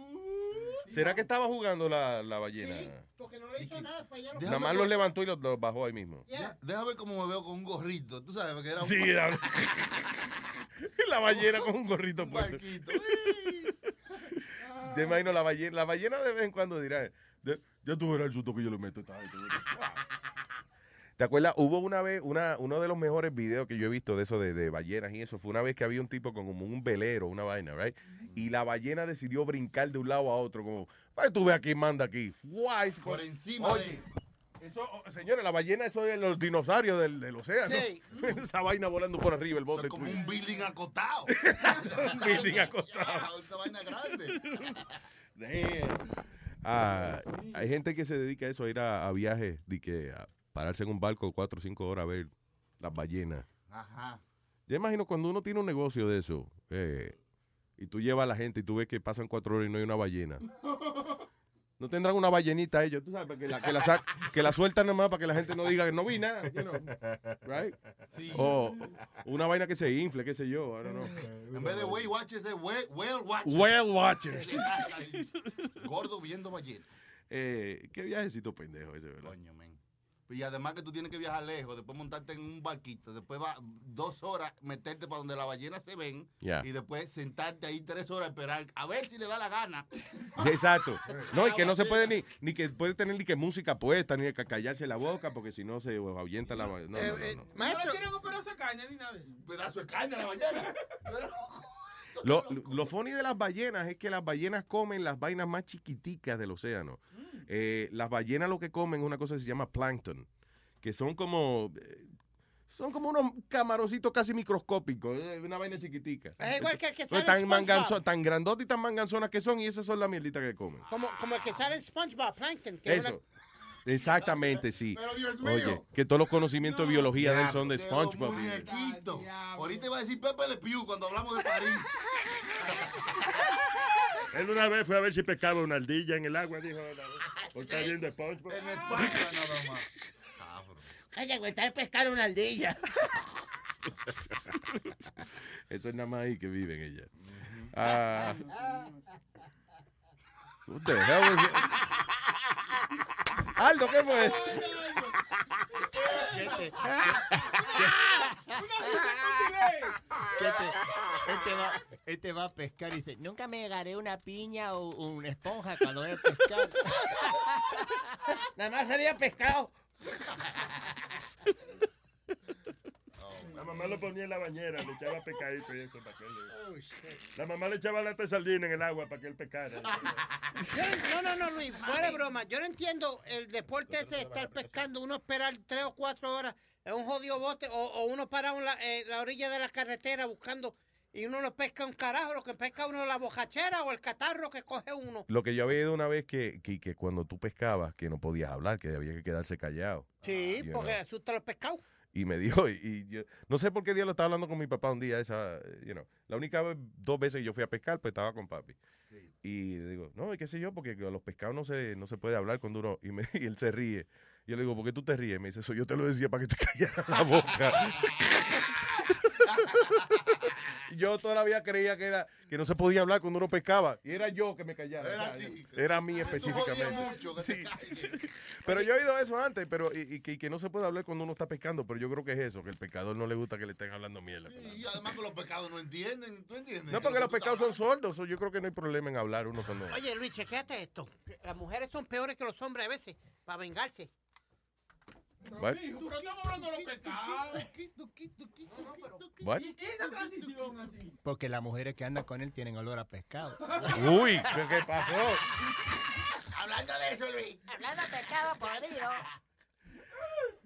¿Será que estaba jugando la, la ballena? Porque no le hizo nada para allá. Nada más los levantó y los, los bajó ahí mismo. Deja- Deja ver cómo me veo con un gorrito. Tú sabes, porque era un Sí, la ballena con un gorrito puesto. barquito. Te imagino la ballena, la ballena de vez en cuando dirá, "De- ya tú verás el susto que yo le meto a esta gente". ¿Te acuerdas? Hubo una vez, una, uno de los mejores videos que yo he visto de eso de, de ballenas y eso, fue una vez que había un tipo con como un velero, una vaina, right? Y la ballena decidió brincar de un lado a otro, como, ay, tú ves quién manda aquí. Guay, Por encima Oye, eso, oh, señores, la ballena, eso es los dinosaurios del, del océano. Sí. Esa vaina volando por arriba, el bote. Como un building acotado. un building acotado. Esa vaina grande. Damn. Ah, hay gente que se dedica a eso, a ir a, a viajes, de que a pararse en un barco cuatro o cinco horas a ver las ballenas. Ajá. Yo imagino cuando uno tiene un negocio de eso, eh, y tú llevas a la gente y tú ves que pasan cuatro horas y no hay una ballena. No tendrán una ballenita ellos, tú sabes, que la, que la, sa- que la sueltan nomás para que la gente no diga que no vi nada, you know, right? Sí. O una vaina que se infle, qué sé yo, I don't know. En vez de Weight Watchers, es Whale whale Watchers. Whale Watchers. Gordo viendo ballenas. Eh, qué viajecito pendejo ese, ¿verdad? Coño, men. Y además que tú tienes que viajar lejos, después montarte en un barquito, después va dos horas meterte para donde las ballenas se ven y después sentarte ahí tres horas a esperar a ver si le da la gana. Sí, exacto. No, y que no se puede ni, ni que puede tener ni que música puesta, ni que callarse la boca, porque si no se ahuyenta la... No, no, no, no. Maestro. No quieren un pedazo de caña ni nada de eso. Un pedazo de caña la ballena. Lo, lo funny de las ballenas es que las ballenas comen las vainas más chiquiticas del océano. Eh, las ballenas lo que comen es una cosa que se llama plankton, que son como... eh, son como unos camaroncitos casi microscópicos, eh, una vaina chiquitica. Es igual que el que sale tan, manganzo- tan grandotas y tan manganzonas que son, y esas son las mierditas que comen. Como, como el que sale en SpongeBob, Plankton. Que es una- Eso. Exactamente, sí. Pero Dios mío. Oye, que todos los conocimientos de biología de él son de SpongeBob. Ahorita iba a decir Pepe Le Pew cuando hablamos de París. Él una vez fue a ver si pescaba una ardilla en el agua, dijo. Por estar viendo SpongeBob. En España nada más. Calla, güey, está pescar una ardilla. Eso es nada más ahí que viven ella. Ah, what the hell was it? Aldo, ¿qué fue? Este, este va, este va a pescar y dice, nunca me agarré una piña o una esponja cuando voy a pescar. Nada más salía pescado. La mamá lo ponía en la bañera, le echaba pescadito y eso para que él... La mamá le echaba lata de sardina en el agua para que él pescara. No, no, no, Luis, fuera de broma. Yo no entiendo el deporte ese de estar pescando, uno esperar tres o cuatro horas en un jodido bote o, o uno parado en la, eh, la orilla de la carretera buscando y uno no pesca un carajo, lo que pesca uno es la bojachera o el catarro que coge uno. Lo que yo había oído una vez que, que, que cuando tú pescabas, que no podías hablar, que había que quedarse callado. Sí, You porque know. asusta a los pescados. Y me dijo, y, y yo, no sé por qué día lo estaba hablando con mi papá un día, esa, eh, you know, la única vez, dos veces que yo fui a pescar, pues estaba con papi. Y le digo, no, y qué sé yo, porque con los pescados no se, no se puede hablar cuando uno, y, me, y él se ríe. Y yo le digo, ¿por qué tú te ríes? Me dice, eso yo te lo decía para que te callaras la boca. Yo todavía creía que era que no se podía hablar cuando uno pescaba. Y era yo que me callara. Era ti. Era a mí específicamente. mucho, que te Sí. Pero yo he oído eso antes, pero y, y que, y que no se puede hablar cuando uno está pescando, pero yo creo que es eso, que el pescador no le gusta que le estén hablando mierda. Y además que los pecados no entienden, ¿tú entiendes? No, porque los pescados son sordos, so yo creo que no hay problema en hablar uno cuando... Oye, Luis, chequéate esto. Las mujeres son peores que los hombres a veces, para vengarse. What? Pero estamos hablando de los pecados. Y esa transición así. Porque las mujeres que andan con él tienen olor a pescado. Uy, ¿qué, qué pasó? Hablando de eso, Luis. Hablando de pescado podrido.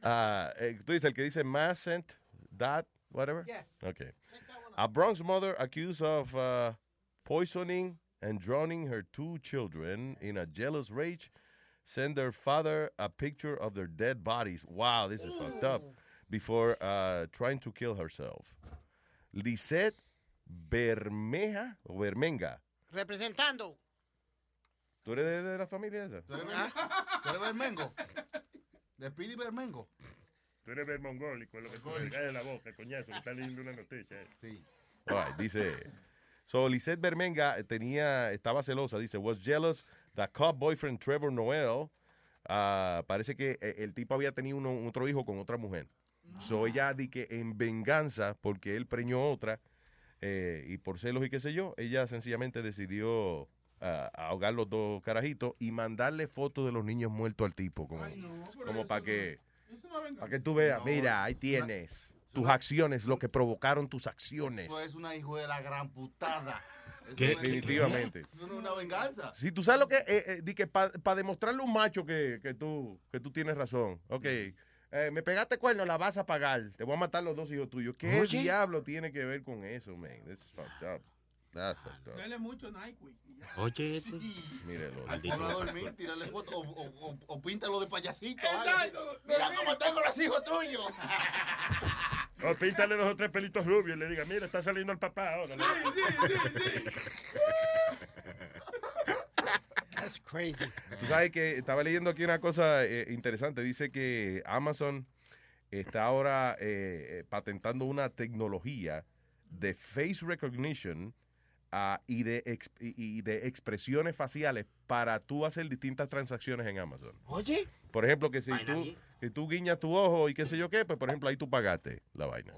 Ah, eh, tú dices el que dice mass sent that, whatever? Yeah. Okay. A Bronx mother accused of uh, poisoning and drowning her two children in a jealous rage sent their father a picture of their dead bodies. Wow, this is fucked up. Before uh, trying to kill herself. Lisette Bermeja o Bermenga. Representando. ¿Tú eres de, de la familia esa? ¿Tú eres, tú eres Bermengo? ¿De Pidi Bermengo? Tú eres ver mongólico, es lo que tú te cae de la boca, coñazo, que está leyendo una noticia. eh. Sí. All right, dice. So Lisette Bermenga tenía, estaba celosa, dice, was jealous that cop boyfriend Trevor Noel. ah, parece que eh, el tipo había tenido uno- otro hijo con otra mujer. So ella di que en venganza, porque él preñó otra, eh, y por celos y qué sé yo, ella sencillamente decidió ah, ahogar los dos carajitos y mandarle fotos de los niños muertos al tipo, como, como para que, para que tú veas, mira, ahí tienes tus acciones, lo que provocaron tus acciones. Eso es una hijo de la gran putada. Eso ¿Qué? Definitivamente. Eso no es una venganza. Si tú sabes lo que, eh, eh, di que para demostrarle a un macho que, que tú, que tú tienes razón, ok, eh, me pegaste cuerno, la vas a pagar, te voy a matar los dos hijos tuyos. ¿Qué Oye. diablo tiene que ver con eso, man? This is fucked up. That's fucked up. Dale mucho ya. Oye, este. Mírelo. Ponlo a dormir, tírale foto o, o, o, o píntalo de payasito. Exacto. Mira cómo tengo los hijos tuyos. O píntale dos o tres pelitos rubios y le diga, mira, está saliendo el papá ahora. That's crazy. Tú sabes que estaba leyendo aquí una cosa eh, interesante. Dice que Amazon está ahora eh, eh, patentando una tecnología de face recognition ah, y, de y- expresiones faciales para tú hacer distintas transacciones en Amazon. Oye. Por ejemplo, que si tú. Que tú guiñas tu ojo y qué sé yo qué, pues por ejemplo ahí tú pagaste la vaina.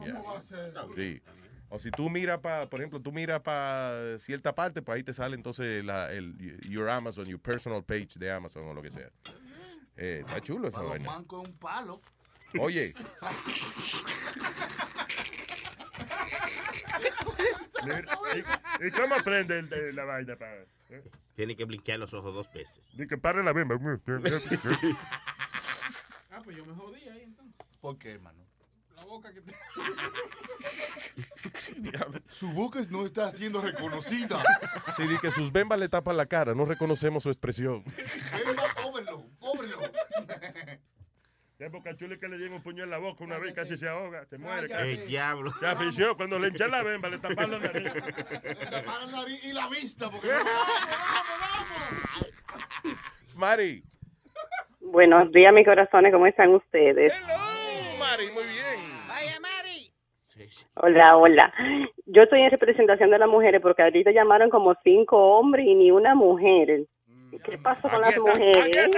Yeah. ¿Cómo va a ser? Sí. O si tú miras para, por ejemplo, tú miras para cierta parte, pues ahí te sale entonces la, el, your Amazon, your personal page de Amazon o lo que sea. Eh, está chulo esa Para vaina. un palo. Oye, ¿Y, y cómo aprende el de la vaina? Para, eh? Tiene que blinquear los ojos dos veces. Di que pare la bimba. Pues yo me jodí ahí entonces. ¿Por qué, hermano? La boca que te... Su boca no está siendo reconocida. sí, di que sus bembas le tapan la cara, no reconocemos su expresión. Bemba, cóbrelo, cóbrelo. Ya Boca Chula que le llega un puño en la boca una vez casi se ahoga, se muere casi. El diablo. Se afició cuando le eché la bemba, le taparon la nariz. Le taparon la nariz y la vista. Porque Mari. Buenos días, mis corazones, ¿cómo están ustedes? Mari, muy bien. Vaya, Mari. Hola, hola. Yo estoy en representación de las mujeres porque ahorita llamaron como cinco hombres y ni una mujer. ¿Y ¿Qué pasó con las mujeres?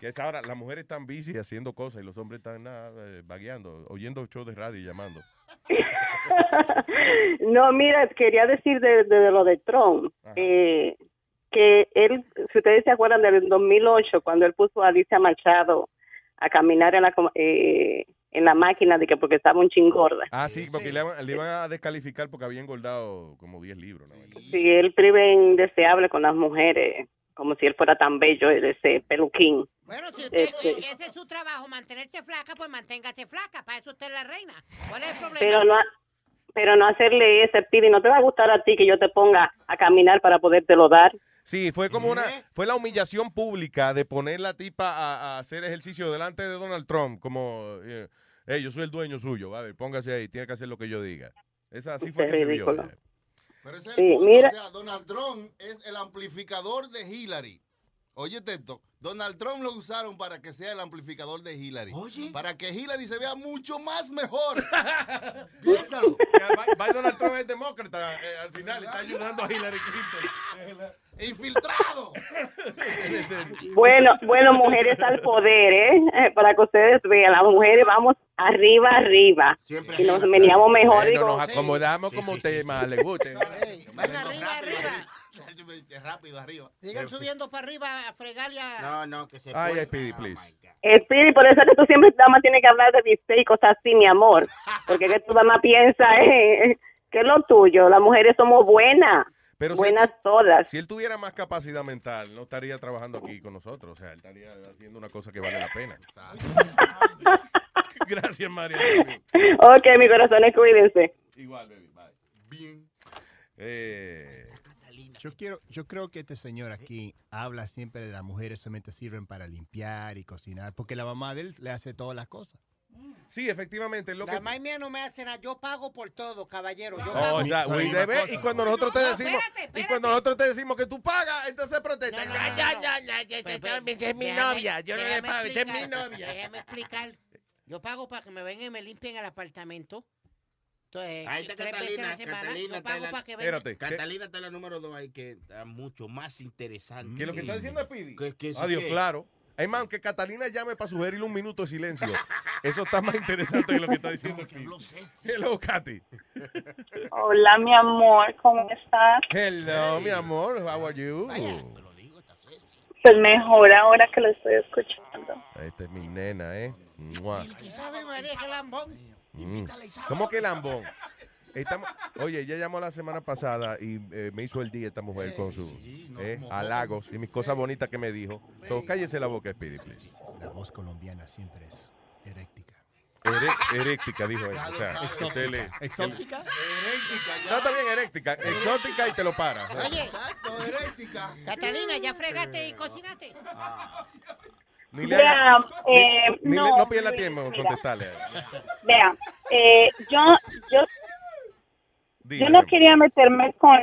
Que es ahora, las mujeres están busy haciendo cosas y los hombres están nada, eh, vagueando, oyendo shows de radio y llamando. No, mira, quería decir de, de lo de Trump, eh, que él, si ustedes se acuerdan del 2008, cuando él puso a Alicia Machado a caminar en la, eh, en la máquina de que porque estaba un chingorda. Ah, sí, porque le, iban- le iban a descalificar porque había engordado como 10 libros. ¿no? Si él prive indeseable con las mujeres, como si él fuera tan bello, ese peluquín. Bueno, si usted, Este. ese es su trabajo, mantenerse flaca, pues manténgase flaca. Para eso usted es la reina. ¿Cuál es el problema? Pero no, pero no hacerle ese pidi, no te va a gustar a ti que yo te ponga a caminar para podértelo dar. Sí, fue como una, fue la humillación pública de poner la tipa a, a hacer ejercicio delante de Donald Trump, como, eh, hey, yo soy el dueño suyo, a ver, póngase ahí, tiene que hacer lo que yo diga. Esa así fue Es que se vio. Pero ese es Sí, el punto. mira- O sea, Donald Trump es el amplificador de Hillary. Oye, esto. Donald Trump lo usaron para que sea el amplificador de Hillary. Oye. Para que Hillary se vea mucho más mejor. Piénsalo. Biden Donald Trump es demócrata, eh, al final está ayudando a Hillary Clinton. Infiltrado. Bueno, bueno, mujeres al poder, ¿eh? Eh, Para que ustedes vean, las mujeres vamos arriba, arriba. y nos veníamos mejor. Bueno, digo, nos acomodamos como a usted más le guste. Rápido, arriba. Sigan subiendo para arriba a fregarle a... No, no, que se Ay, ay, Pidi, please. Speedy, por eso es que tú siempre nada más tienes que hablar de bistec y cosas así, mi amor. Porque que tú nada más piensas, eh, que es lo tuyo. Las mujeres somos buenas. Pero si buenas él, todas. si él tuviera más capacidad mental, no estaría trabajando aquí con nosotros. O sea, él estaría haciendo una cosa que vale la pena. Gracias, María. Ok, mi corazón, cuídense. Igual, baby. Bye. Bien. Eh, Yo quiero, yo creo que este señor aquí habla siempre de las mujeres solamente sirven para limpiar y cocinar, porque la mamá de él le hace todas las cosas. Sí, efectivamente, lo La que... mamá mía no me hace nada. Yo pago por todo, caballero. Yo Oh, pago o sea, we debe- y cuando nosotros te No, decimos espérate, y cuando nosotros te decimos que tú pagas, entonces protesta. No, no, no, no. es mi novia. Yo no le pago, es mi novia. Déjame explicar. Yo pago para que me vengan y me limpien el apartamento. Entonces, Ahí está tres veces a la Catalina. Catalina, pago la- para que. Espérate. Catalina está la número dos ahí que está mucho más interesante. Que lo que está diciendo es Pidi. Que- que Adiós, que- claro. Es más, que Catalina llame para sugerirle un minuto de silencio. Eso está más interesante que lo que está diciendo Pidi. Hello, Katy. Hola, mi amor, ¿cómo estás? Hello, mi amor. How are you? Pues mejor ahora que lo estoy escuchando. Esta es mi nena, ¿eh? Mua. ¿Sabe María qué lambón? Mm. ¿Cómo que lambón? Estamos- oye, ella llamó la semana pasada y eh, me hizo el día esta mujer con sus eh, halagos y mis cosas bonitas que me dijo. So, cállese la boca, Speedy, please. La voz colombiana siempre es eréctica. Ere- eréctica, dijo ella. O sea, Exótica. ¿Exótica? No, está bien, eréctica. Exótica y te lo para. Oye, Catalina, ¿ya fregaste y cocinaste? Ni le eh, ni le- no, no pierda tiempo en contestarle. Vea, eh, yo, yo, Dile, yo no quería meterme con,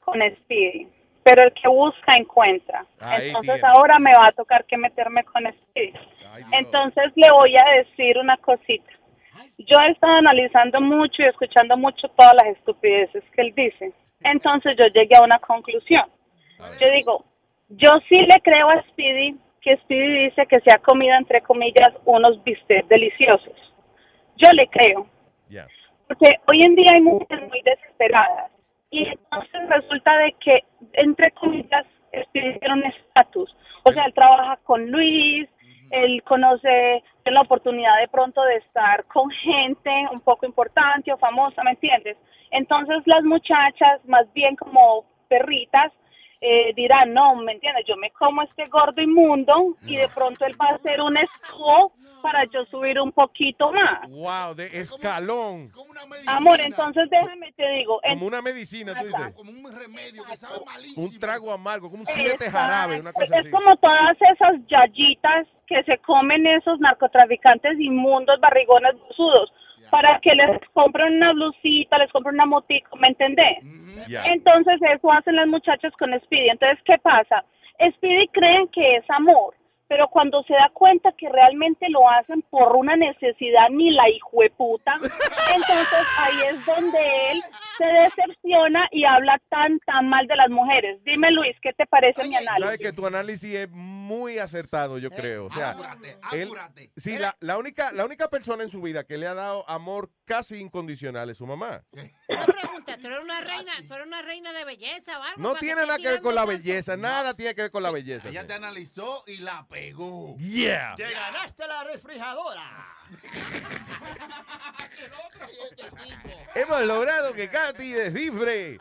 con Speedy, pero el que busca encuentra. Entonces ahora me va a tocar que meterme con Speedy. Entonces le voy a decir una cosita. Yo he estado analizando mucho y escuchando mucho todas las estupideces que él dice. Entonces yo llegué a una conclusión. Yo digo, yo sí le creo a Speedy que Speedy dice que se ha comido, entre comillas, unos bistecs deliciosos. Yo le creo. Porque hoy en día hay mujeres muy desesperadas. Y entonces resulta de que, entre comillas, Speedy tiene un estatus. O sea, él trabaja con Luis, él conoce, tiene la oportunidad de pronto de estar con gente un poco importante o famosa, ¿me entiendes? Entonces las muchachas, más bien como perritas, eh, dirán, no, ¿me entiendes? Yo me como este gordo inmundo y de pronto él va a hacer un escudo para yo subir un poquito más. Wow, de escalón. Amor, entonces déjame te digo, en- Como una medicina, tú dices. Como un remedio que sabe malísimo. Un trago amargo, como un siete jarabe, una cosa Es así. como todas esas yayitas que se comen esos narcotraficantes inmundos, barrigones sudos, para que les compren una blusita, les compren una motico, ¿me entendés? Ya. Entonces eso hacen las muchachas con Speedy. Entonces, ¿qué pasa? Speedy creen que es amor, pero cuando se da cuenta que realmente lo hacen por una necesidad ni la hijueputa, entonces ahí es donde él se decepciona y habla tan tan mal de las mujeres. Dime Luis, ¿qué te parece mi Sabes análisis? que tu análisis es muy acertado, yo creo. O sea, él- sí, la, la única, la única persona en su vida que le ha dado amor casi incondicional es su mamá. Una pregunta, tú eres una reina, tú eres una reina de belleza o algo. No ¿para qué tiene nada que ver con la belleza, nada tiene que ver con la belleza. Ella te analizó y la pegó. Yeah. ¡Te ganaste la refrigeradora! Hemos logrado que Katy descifre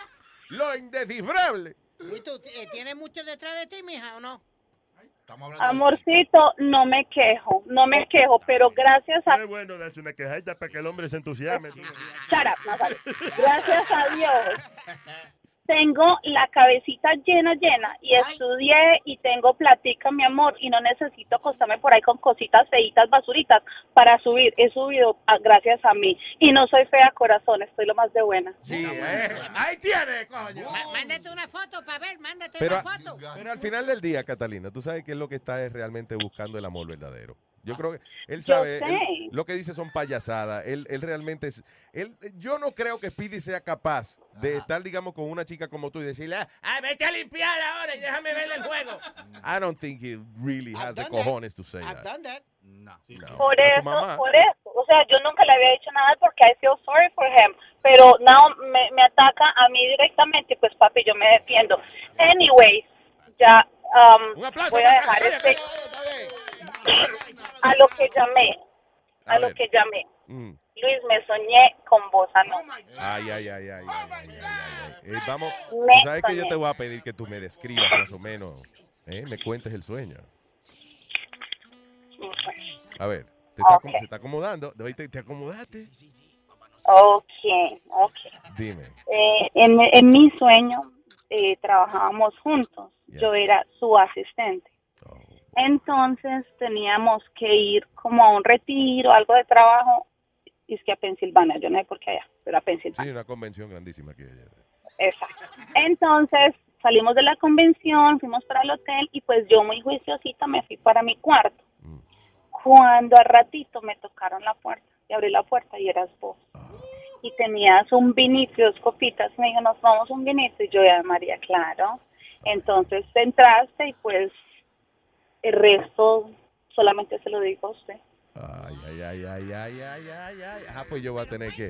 lo indescifrable. ¿Y tú eh, tienes mucho detrás de ti, mija, o no? Amorcito, no me quejo, no me quejo, pero gracias a... Es bueno darse una quejadita para que el hombre se entusiasme. Shut up. Gracias a Dios. tengo la cabecita llena, llena y estudié y tengo platica, mi amor, y no necesito acostarme por ahí con cositas feitas, basuritas para subir. He subido a- gracias a mí y no soy fea corazón, estoy lo más de buena. Sí, eh, ahí tiene, coño. Mándate una foto para ver, mándate Pero, una foto. pero al final del día, Catalina, tú sabes que es lo que está es realmente buscando el amor verdadero. Yo creo que él sabe, él- lo que dice son payasadas. Él, él realmente es, él, yo no creo que Speedy sea capaz de estar, digamos, con una chica como tú y decirle, ah, vete a limpiar ahora y déjame ver el juego. I don't think he really has the cojones to say that. No. No. Por eso, por eso. O sea, yo nunca le había dicho nada porque I feel sorry for him. Pero now me, me ataca a mí directamente, pues papi, yo me defiendo. Anyways, ya um, voy a dejar este a lo que llamé, a, lo que llamé. Mm. Luis, me soñé con vos anoche. Ay, ay, ay, ay, vamos, sabes que yo te voy a pedir que tú me describas más o menos, eh, me cuentes el sueño. A ver, te está, okay. se está acomodando, ¿Te, te acomodaste? Ok, ok. Dime. Eh, en, mi sueño eh, trabajábamos juntos, yo era su asistente. Entonces teníamos que ir como a un retiro, algo de trabajo, y es que a Pensilvania, yo no sé por qué allá, pero a Pensilvania. Sí, una convención grandísima aquí. allá. Exacto. Entonces salimos de la convención, fuimos para el hotel y pues yo muy juiciosita me fui para mi cuarto. Cuando al ratito me tocaron la puerta y abrí la puerta y eras vos. Y tenías un vinito y dos copitas. Me dijo, nos tomamos un vinito y yo, ya María, claro. Entonces entraste y pues el resto solamente se lo digo a usted. Ay, ay, ay, ay, ay, ay, ay, ay. Ah, pues yo voy a tener que,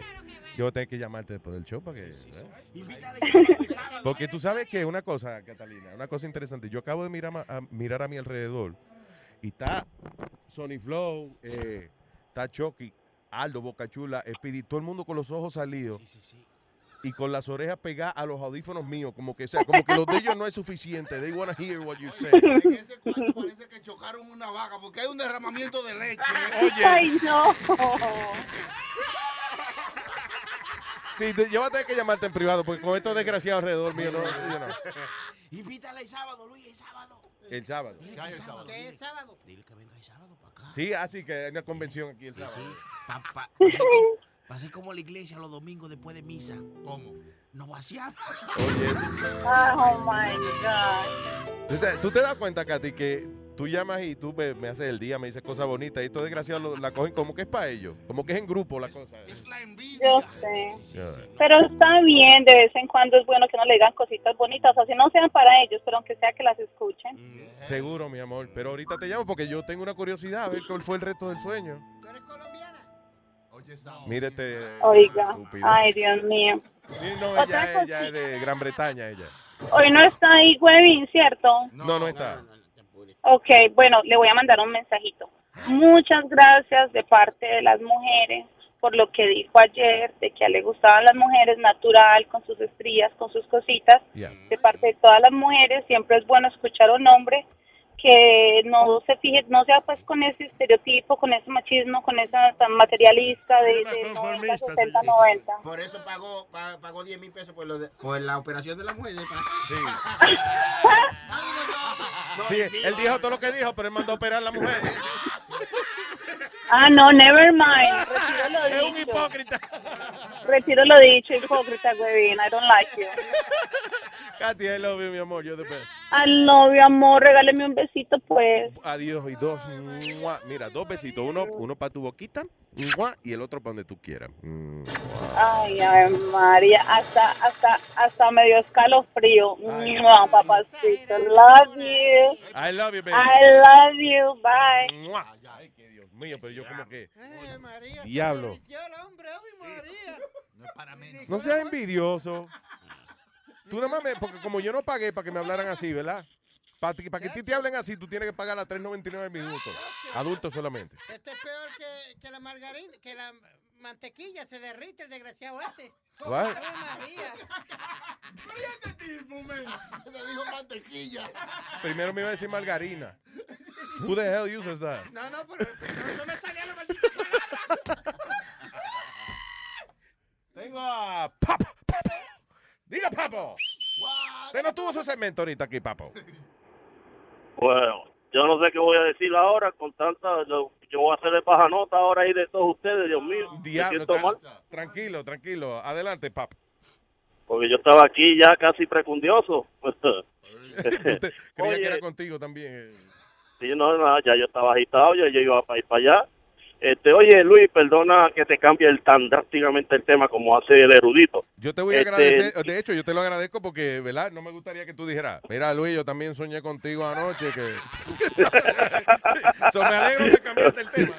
yo voy a tener que llamarte después del show para que. ¿eh? Porque tú sabes que una cosa, Catalina, una cosa interesante. Yo acabo de mirar a, mirar a mi alrededor y está Sony Flow, eh, está Chucky, Aldo, Boca Chula, Speedy, todo el mundo con los ojos salidos. Y con las orejas pegadas a los audífonos míos, como que o sea, como que los de ellos no es suficiente. They want to hear what you say. En ese cuarto parece que chocaron una vaca porque hay un derramamiento de leche. Ay, no. Sí, te- yo voy a tener que llamarte en privado porque con estos desgraciados alrededor mío no, yo no. Invítala el sábado, Luis, el sábado. El sábado. ¿Qué hay el sábado? ¿Qué es sábado? Dile que venga el sábado para acá. Sí, así que hay una convención aquí el sábado. Pa, pa- Va a ser como la iglesia los domingos después de misa. ¿Cómo? No vaciar. Oye, Oh my God. Tú te das cuenta, Katy, que tú llamas y tú me, me haces el día, me dices cosas bonitas y estos desgraciados lo- la cogen como que es para ellos, como que es en grupo la cosa. Yo sé. Pero está bien, de vez en cuando es bueno que no le digan cositas bonitas, así no sean para ellos, pero aunque sea que las escuchen. Seguro, mi amor. Pero ahorita te llamo porque yo tengo una curiosidad a ver cuál fue el resto del sueño. Mírate. Oiga, estúpido. ay Dios mío. Sí, no, Otra ella, ella es de Gran Bretaña, ella. Hoy no está ahí Webin, ¿cierto? No, no, está. Ok, bueno, le voy a mandar un mensajito. Muchas gracias de parte de las mujeres por lo que dijo ayer, de que a él le gustaban las mujeres natural, con sus estrías, con sus cositas. De parte de todas las mujeres, siempre es bueno escuchar a un hombre que no se fije, no sea pues con ese estereotipo, con ese machismo, con esa tan materialista de, de 90, 60, 90. Por eso pagó, pa- pagó 10 mil pesos por, lo de- por la operación de la mujer. Sí. Sí, él dijo todo lo que dijo, pero él mandó a operar a la mujer. Ah, no, never mind. Retiro lo Es dicho. un hipócrita. Retiro lo dicho, hipócrita, Webin. I don't like you. Katy, I love you, mi amor. You're the best. I love you, amor. Regáleme un besito, pues. Adiós y dos. mua. Mira, dos besitos. Uno, uno para tu boquita mua, y el otro para donde tú quieras. Mua. Ay, ay, María. Hasta, hasta, hasta me dio escalofrío. Mua, papacito. Love you. I love you, baby. I love you. Bye. Mua. Ay, qué Dios mío, pero yo como que... Diablo. No seas envidioso. Tú nada más me... Porque como yo no pagué para que me hablaran así, ¿verdad? Para que a ti te hablen así, tú tienes que pagar a 3.99 el minuto. Adultos solamente. Este es peor que, que la margarina, que la mantequilla se derrite el desgraciado este. What? María. Le dijo mantequilla. Primero me iba a decir margarina. Who the hell uses that? No, no, pero no, no me salía la maldita palabra. Tengo a Papo. Papo. Diga, Papo. Usted no tuvo su segmento ahorita aquí, papo. Bueno, yo no sé qué voy a decir ahora con tanta... Yo, yo voy a hacerle paja nota ahora ahí de todos ustedes, Dios mío. Diablo, tra- mal tranquilo, tranquilo. Adelante, papo. porque yo estaba aquí ya casi precundioso. Creía Oye. que era contigo también. eh. Sí, no, no, ya yo estaba agitado, ya yo iba para ir para allá. Este, oye, Luis, perdona que te cambie el, tan drásticamente el tema como hace el erudito. Yo te voy a Este, agradecer, de hecho, yo te lo agradezco porque, ¿verdad? No me gustaría que tú dijeras, mira, Luis, yo también soñé contigo anoche, que... so, me alegro que cambiaste el tema.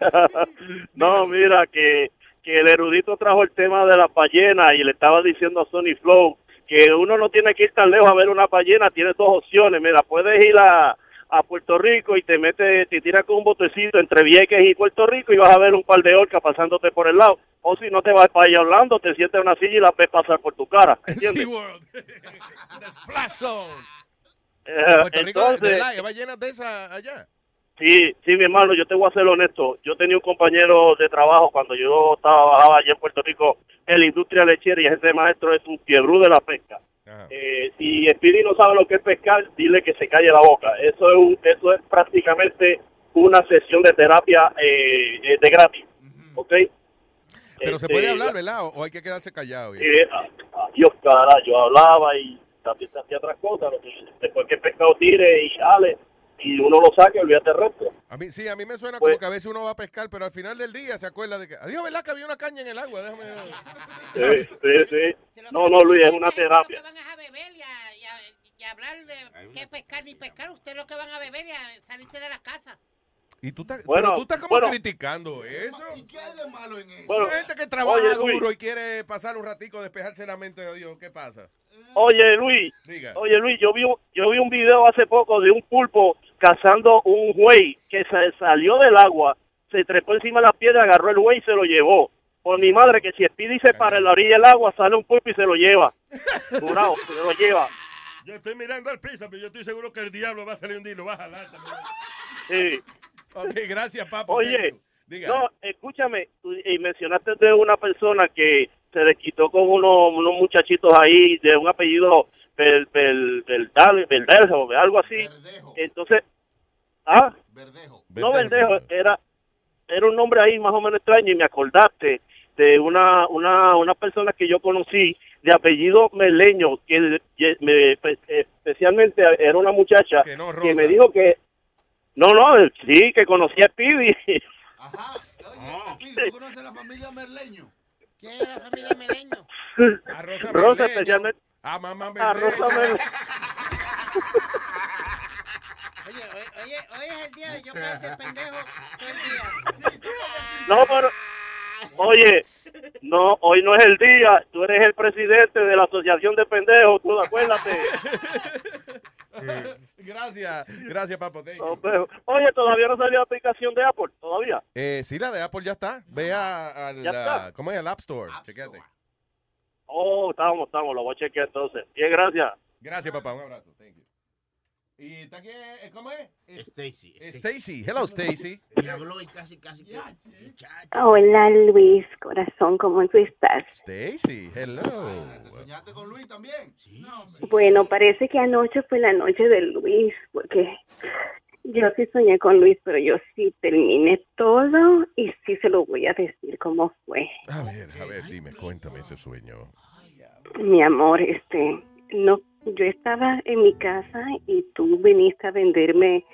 no, mira, que, que el erudito trajo el tema de la ballena y le estaba diciendo a Sony Flow que uno no tiene que ir tan lejos a ver una ballena, tiene dos opciones. Mira, puedes ir a, a Puerto Rico y te metes, te tiras con un botecito entre Vieques y Puerto Rico y vas a ver un par de orcas pasándote por el lado. O si no te vas para allá Orlando, te sientes en una silla y la ves pasar por tu cara. ¿Entiendes? Eh, Puerto Rico, de entonces, verdad, hay ballenas de esas allá. Sí, sí, mi hermano, yo te voy a ser honesto. Yo tenía un compañero de trabajo cuando yo estaba trabajaba allá en Puerto Rico en la industria lechera y ese maestro es un fiebrú de la pesca. Eh, si Speedy no sabe lo que es pescar, dile que se calle la boca. Eso es, un- eso es prácticamente una sesión de terapia eh, eh, de gratis. ¿Ok? Pero se Este, puede hablar, ¿verdad? O, hay que quedarse callado. ya? eh, ah, ah, Dios, cara, yo hablaba y también hacía otras cosas. Después que el pescado tire y jale y uno lo saque, olvídate el resto. A mí, sí, a mí me suena Pues- como que a veces uno va a pescar, pero al final del día se acuerda de que, adiós, ¿verdad? Que había una caña en el agua, déjame Sí, sí, sí. No, no, Luis, es una terapia. Y hablar de qué pescar ni pescar, ustedes lo que van a beber y a salirse de la casa. Y tú estás, Bueno, pero tú estás como bueno. criticando eso. ¿Y qué hay de malo en eso? Bueno, Hay gente que trabaja oye, Luis. duro y quiere pasar un ratico, despejarse la mente. Dios, ¿qué pasa? Oye, Luis, Diga. oye, Luis, yo vi, un- yo vi un video hace poco de un pulpo cazando un güey que se salió del agua, se trepó encima de la piedra, agarró el güey y se lo llevó. Por mi madre, que si Speedy se para en la orilla del agua, sale un pulpo y se lo lleva. Jurado, se lo lleva. Yo estoy mirando al piso, pero yo estoy seguro que el diablo va a salir un día y lo va a jalar también. Sí. Ok, gracias, papo. Oye, Diga. no, escúchame, tú- y mencionaste de una persona que se desquitó con unos, unos muchachitos ahí de un apellido Bel, Bel, Beldal- Beldejo, algo así. Entonces, ¿ah? No, Verdejo, era, era un nombre ahí más o menos extraño y me acordaste de una, una, una persona que yo conocí de apellido meleño, que que me- especialmente era una muchacha que, Rosa. me dijo que, no, no, sí, que conocía a Speedy. ¿Tú conoces la familia Merleño? ¿Quién es la familia Meleño? A Rosa, Rosa Merleño. especialmente. A mamá A Rosa Merleño. Merleño. Oye, oye, oye, hoy es el día de yo caerte el pendejo todo el día. No, pero, oye, no, hoy no es el día, tú eres el presidente de la Asociación de Pendejos, tú acuérdate. Gracias, gracias, papo. oye, todavía no salió la aplicación de Apple, todavía. Eh, sí, la de Apple ya está. Ve a, al, Ya está. ¿cómo es? Al App Store. Chequete. Oh, estamos, estamos, lo voy a chequear entonces. Bien, gracias. Gracias, papá. Un abrazo. Thank you. ¿Y está aquí? eh, ¿Cómo es? Stacy. Stacy. Hello, Stacy. Y habló y casi, casi que... Hola Luis, corazón, ¿cómo tú estás? Stacy, hello. ¿Soñaste con Luis también? Sí. Bueno, parece que anoche fue la noche de Luis, porque yo sí soñé con Luis, pero yo sí terminé todo y sí se lo voy a decir cómo fue. A ver, a ver, dime, cuéntame ese sueño. Mi amor, este, no, yo estaba en mi casa y tú viniste a venderme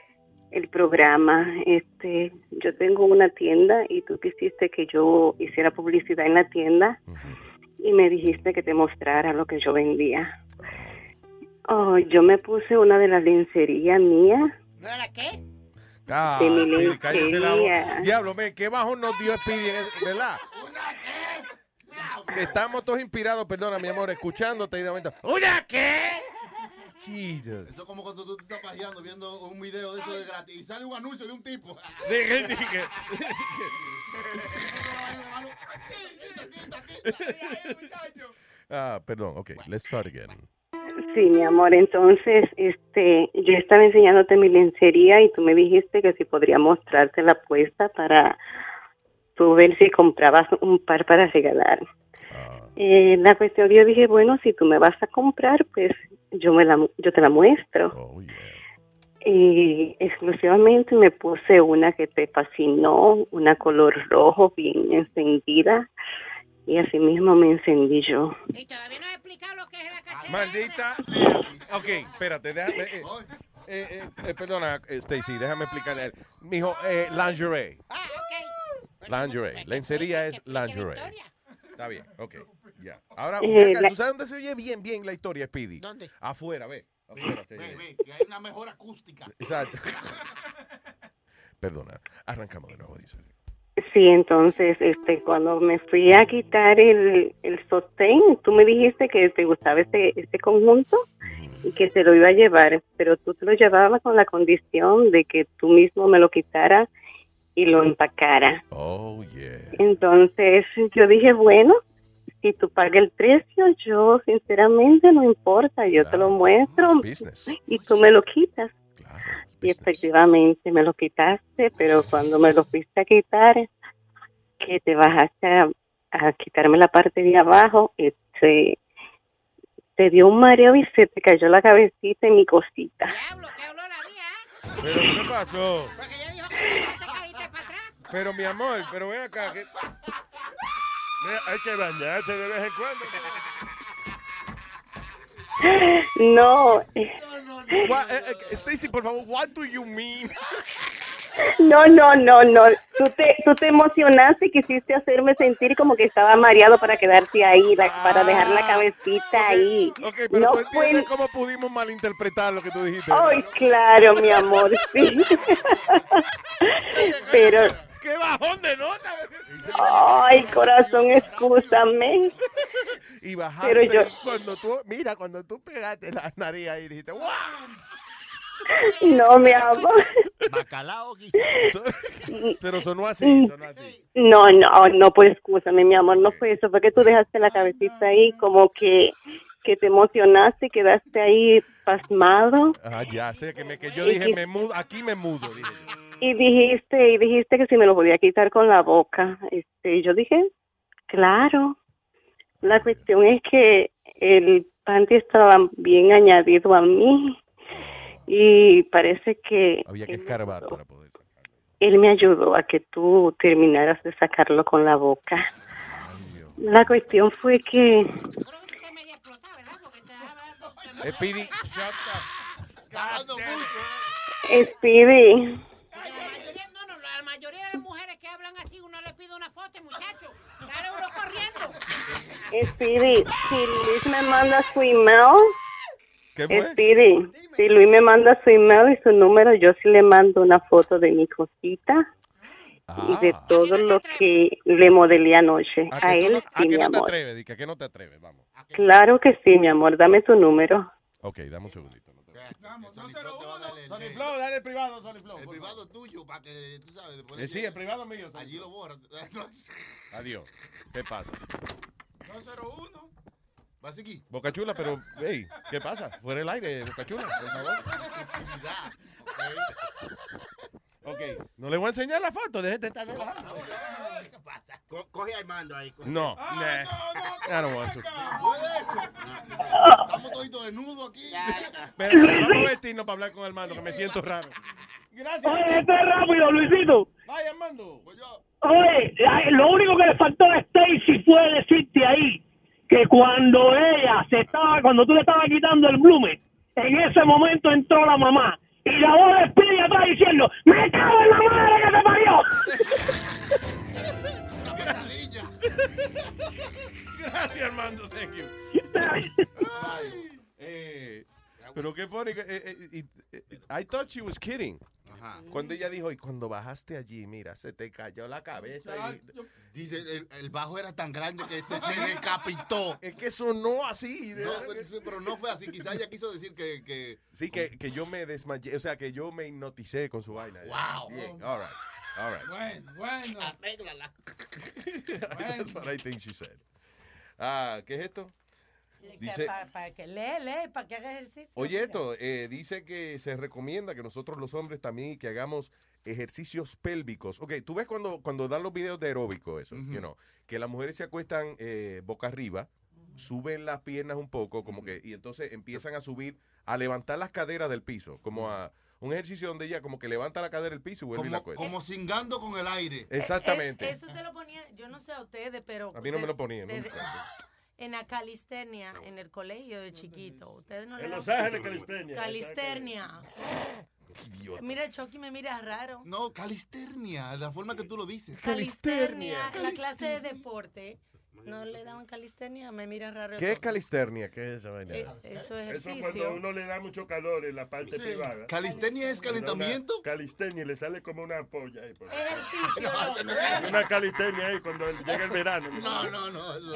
el programa. Este, yo tengo una tienda y tú quisiste que yo hiciera publicidad en la tienda y me dijiste que te mostrara lo que yo vendía. Oh, yo me puse una de las lencerías mías. ¿No era qué? Ah, De mi cállese la lencería. boca. Diablo, qué bajón nos dio Speedy, en ese- ¿verdad? Que estamos todos inspirados, perdona, mi amor, escuchándote y de momento. ¿Una qué? Jesus. Eso es como cuando tú te estás pajeando viendo un video de eso de gratis y sale un anuncio de un tipo. Dije, dije. Ah, perdón, ok, let's start again. Sí, mi amor, entonces, este, yo estaba enseñándote mi lencería y tú me dijiste que si podría mostrarte la puesta para, tú ver si comprabas un par para regalar. Eh, la cuestión yo dije, bueno, si tú me vas a comprar, pues yo me la, yo te la muestro. Y exclusivamente me puse una que te fascinó, una color rojo bien encendida. Y así mismo me encendí yo. Maldita sea. Ok, espérate, déjame. eh, eh, eh, eh, perdona, Stacy, déjame explicarle. Mijo, eh, lingerie. Lingerie. Lencería es lingerie. Está bien, ok. Ya. Ahora, acá, ¿tú sabes dónde se oye bien, bien la historia, Speedy? ¿Dónde? Afuera, ve. Afuera se oye. Ve, que hay una mejor acústica. Exacto. Perdona, arrancamos de nuevo, dice. Sí, entonces, este, cuando me fui a quitar el, el sostén, tú me dijiste que te gustaba este, este conjunto y que te lo iba a llevar, pero tú te lo llevabas con la condición de que tú mismo me lo quitaras y lo empacara. Oh, yeah. Entonces, yo dije, bueno, si tú pagas el precio, yo sinceramente no importa, yo te lo muestro y tú me lo quitas. Y efectivamente me lo quitaste, pero cuando me lo fuiste a quitar, que te bajaste a, a quitarme la parte de abajo, este, te dio un mareo y se te cayó la cabecita en mi cosita. ¿Pero qué pasó? Pero mi amor, pero ven acá. que- Mira, hay que bañarse de vez en cuando. No, What- eh, eh, Stacy, por favor, what do you mean? no, no, no, no. Tú te, tú te emocionaste y quisiste hacerme sentir como que estaba mareado para quedarte ahí, la- para dejar la cabecita ahí. Ok, pero no tú fue entiendes cómo pudimos malinterpretar lo que tú dijiste. Ay, claro, mi amor, sí. Pero, ¡Qué bajón de nota! ay, corazón, escúchame. Y bajaste Pero yo- cuando tú, mira, cuando tú pegaste la nariz ahí, dijiste, ¡wow! No, mi amor. Bacalao, Pero sonó así, sonó así. No, no, no, pues escúchame, mi amor, no fue eso, fue que tú dejaste la cabecita ahí como que, que te emocionaste y quedaste ahí pasmado Ah, ya sé, que, me, que yo Y dije, que- me mudo, aquí me mudo. Dije. Y dijiste, y dijiste que si me lo podía quitar con la boca. Este, y yo dije, claro. La cuestión es que el panty estaba bien añadido a mí y parece que Había que escarbar para poder. él me ayudó a que tú terminaras de sacarlo con la boca. La cuestión fue que Speedy, shut Speedy, foto, muchacho. Sale uno corriendo. Speedy, si Luis me manda su email, ¿Qué fue? Speedy, si Luis me manda su email y su número, yo sí le mando una foto de mi cosita y de todo lo que le modelé anoche. ¿A A él no, a sí, que mi no te amor. atreves? Dije, ¿a que no te atreves? Vamos. Claro que sí, mi amor. Dame tu número. Ok, dame un segundito. No te- Sony Flow, dale el privado, Sony Flow. El privado tuyo, para que tú sabes. después Eh, sí, el privado mío. Allí lo borra. Adiós. ¿Qué pasa? 201. ¿Vas aquí? Boca Chula, pero, hey, ¿qué pasa? Fuera el aire, Boca Chula, por favor. Ok, no le voy a enseñar la foto, déjate estar relajando. ¿Qué pasa? Co- coge a Armando ahí. coge. No, nah, I don't want to. Estamos toditos desnudos aquí. Pero vamos a vestirnos para hablar con Armando, que me siento raro. Gracias. Oye, esto es rápido, Luisito. Vaya, Armando. Oye, lo único que le faltó a Stacy fue decirte ahí que cuando ella se estaba, cuando tú le estabas quitando el blume, en ese momento entró la mamá y la voz de Speedy atrás diciendo, ¡Me cago en la madre que te parió! Gracias, Armando, thank you. Eh, pero qué funny. eh, eh, eh, I thought she was kidding. Cuando ella dijo, y cuando bajaste allí, mira, se te cayó la cabeza. y- Dice, el, el bajo era tan grande que se, se decapitó. Es que sonó así. de No, pues, pero no fue así. Quizás ella quiso decir que... que Sí, que, que yo me desmayé, o sea, que yo me hipnoticé con su vaina. Wow. Bien, all right, all right. Bueno, bueno. Arréglala. That's what I think she said. Ah, ¿qué es esto? Dice, Para que lee, lee, para que haga ejercicio. oye esto, eh, dice que se recomienda que nosotros los hombres también que hagamos ejercicios pélvicos. Ok, tú ves cuando, cuando dan los videos de aeróbico, eso, you know, que las mujeres se acuestan eh, boca arriba, suben las piernas un poco, como que, y entonces empiezan a subir, a levantar las caderas del piso, como a un ejercicio donde ella como que levanta la cadera del piso y vuelve y la Como, cuesta. como cingando con el aire. Exactamente. Eh, Eso te lo ponía, yo no sé a ustedes, pero. A mí no me de- lo ponían de- nunca. En la calistenia, en el colegio de chiquito. Ustedes no le En dan- Los Ángeles, calistenia. Calistenia. Mira, Chucky me mira raro. No, calisternia, la forma que tú lo dices. Calistenia. En la clase de deporte. No le daban calistenia, me mira raro. ¿Qué es calisternia? ¿Qué es esa vaina? Eh, eso es Eso ejercicio. cuando uno le da mucho calor en la parte privada. ¿Calistenia es calentamiento? Una calistenia le sale como una polla ahí. por- Ejercicio. Una calistenia ahí cuando llega el verano. No, no, no. eso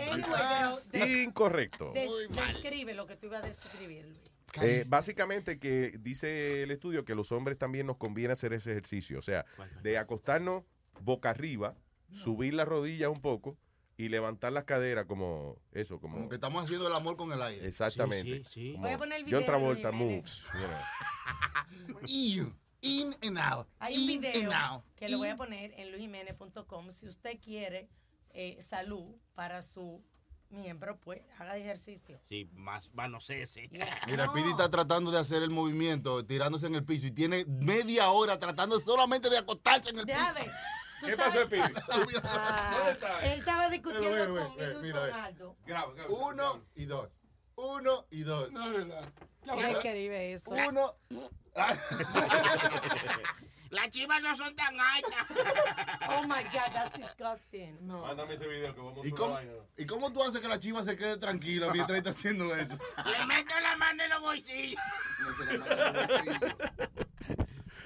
de- Incorrecto. des- describe lo que tú ibas a describir, Luis. Eh, básicamente que dice el estudio que los hombres también nos conviene hacer ese ejercicio, o sea, de acostarnos boca arriba, subir las rodillas un poco y levantar las caderas como eso, como, Como que estamos haciendo el amor con el aire. exactamente. Sí, sí, sí. como Voy a poner el video, Travolta Luis Jiménez. moves. you know. In, in and out. Hay un in video que lo voy a in- poner en luisjimenez.com. Si usted quiere eh, salud para su miembro, pues haga ejercicio. Sí, más manos ese. Mira, Pidi está tratando de hacer el movimiento, tirándose en el piso y tiene media hora tratando solamente de acostarse en el piso. Déjame. ¿Tú ¿Qué sabes? pasó, Speedy? Ah, ¿Dónde está? Él estaba discutiendo conmigo bueno, y mira, con eh. Aldo. Uno y dos. Uno y dos. No, no, no. ¿Quién escribe eso? Uno. Las chivas no son tan altas. Oh my God, that's disgusting. Mándame ese video que vamos a ¿Y hacer cómo. ¿Y cómo tú haces que la chiva se quede tranquila mientras está haciendo eso? Le meto la mano en los bolsillos.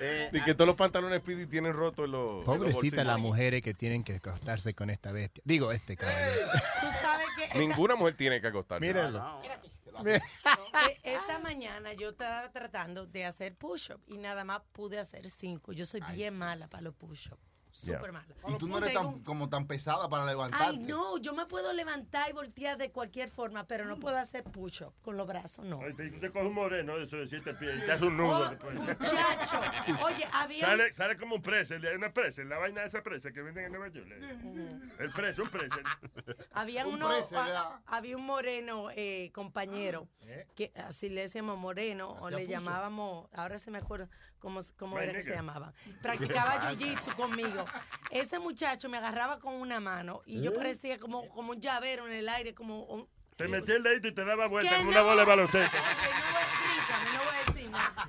Eh, Y que todos los pantalones Speedy tienen rotos los. en los Pobrecita las mujeres que tienen que acostarse con esta bestia. Digo, este caballero. Tú sabes que esta, Ninguna mujer tiene que acostarse. Mírenlo. esta mañana yo estaba tratando de hacer push-up y nada más pude hacer cinco. Yo soy bien mala para los push-up. Súper mala. Y tú no eres tan, como tan pesada para levantarte. Ay, no, yo me puedo levantar y voltear de cualquier forma, pero no puedo hacer push-up con los brazos, no. Ay, te, te coges un moreno de eso de siete pies y te hace un nudo. después. Muchacho, oye, había... Sale, sale como un preser, hay una preser, la vaina de esa presa que venden en Nueva York. El preso, un preser. Había Un uno, precio, a- ¿verdad? había un moreno eh, compañero, ¿Eh? que así le decíamos moreno, o le pucho. llamábamos, ahora se me acuerdo cómo, cómo My era que se llamaba. Practicaba jiu-jitsu conmigo. Ese muchacho me agarraba con una mano y yo ¿Eh? parecía como, como un llavero en el aire, como un... Te metí el dedito y te daba vuelta ¡Que como una no! bola de baloncesto. No voy, bríncame, no voy a decir nada.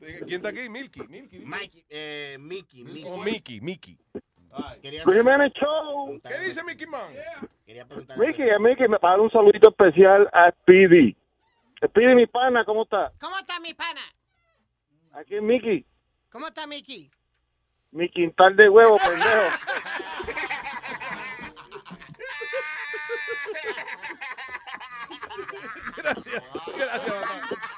¿Quién está aquí? Milky. Milky. Mikey, eh, Mickey, Mickey. O Mickey, Mickey. Quería, Luis Jiménez Show. ¿Qué dice Mickey Man? quería preguntarle. Mickey, a Mickey me para dar un saludito especial a Speedy. Speedy, mi pana, ¿cómo está? ¿Cómo está mi pana? Aquí es Mickey. ¿Cómo está Mickey? Mi quintal de huevo, pendejo. Gracias. Gracias, papá.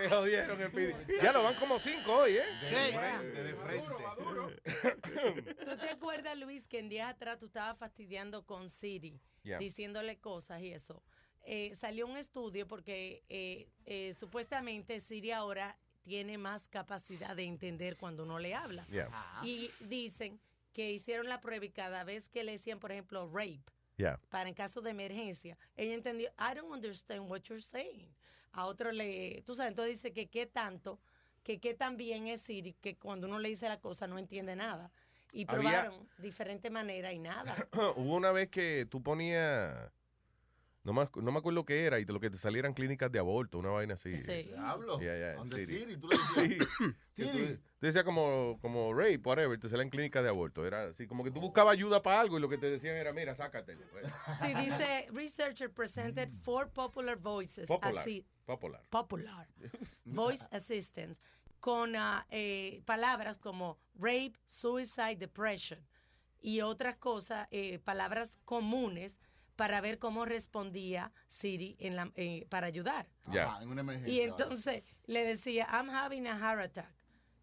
Te jodieron, Speedy. Ya lo van como cinco hoy, ¿eh? De frente, de frente. ¿Tú te acuerdas, Luis, que en días atrás tú estabas fastidiando con Siri, Yeah. diciéndole cosas y eso? Eh, salió un estudio porque eh, eh, supuestamente Siri ahora tiene más capacidad de entender cuando uno le habla. Yeah. Y dicen que hicieron la prueba y cada vez que le decían, por ejemplo, rape, Yeah. para en caso de emergencia, ella entendió, I don't understand what you're saying. A otro le, tú sabes, entonces dice que qué tanto, que qué tan bien es Siri, que cuando uno le dice la cosa no entiende nada. Y Había- probaron diferentes maneras y nada. Hubo una vez que tú ponías. No me, no me acuerdo qué era y de lo que te salieran clínicas de aborto, una vaina así. Sí. Diablo. Yeah, yeah, Donde Siri. Siri, tú le decías, Sí. Siri. Tú, tú decías como, como rape, whatever, te salían clínicas de aborto. Era así, como que tú buscabas ayuda para algo y lo que te decían era, mira, sácatelo. pues. Sí, dice, researcher presented four popular voices. Popular. Así, Popular. popular. Voice assistants. Con eh, palabras como rape, suicide, depression y otras cosas, eh, palabras comunes para ver cómo respondía Siri en la, eh, para ayudar. Ya. Ajá, en una emergencia. Y entonces le decía, I'm having a heart attack.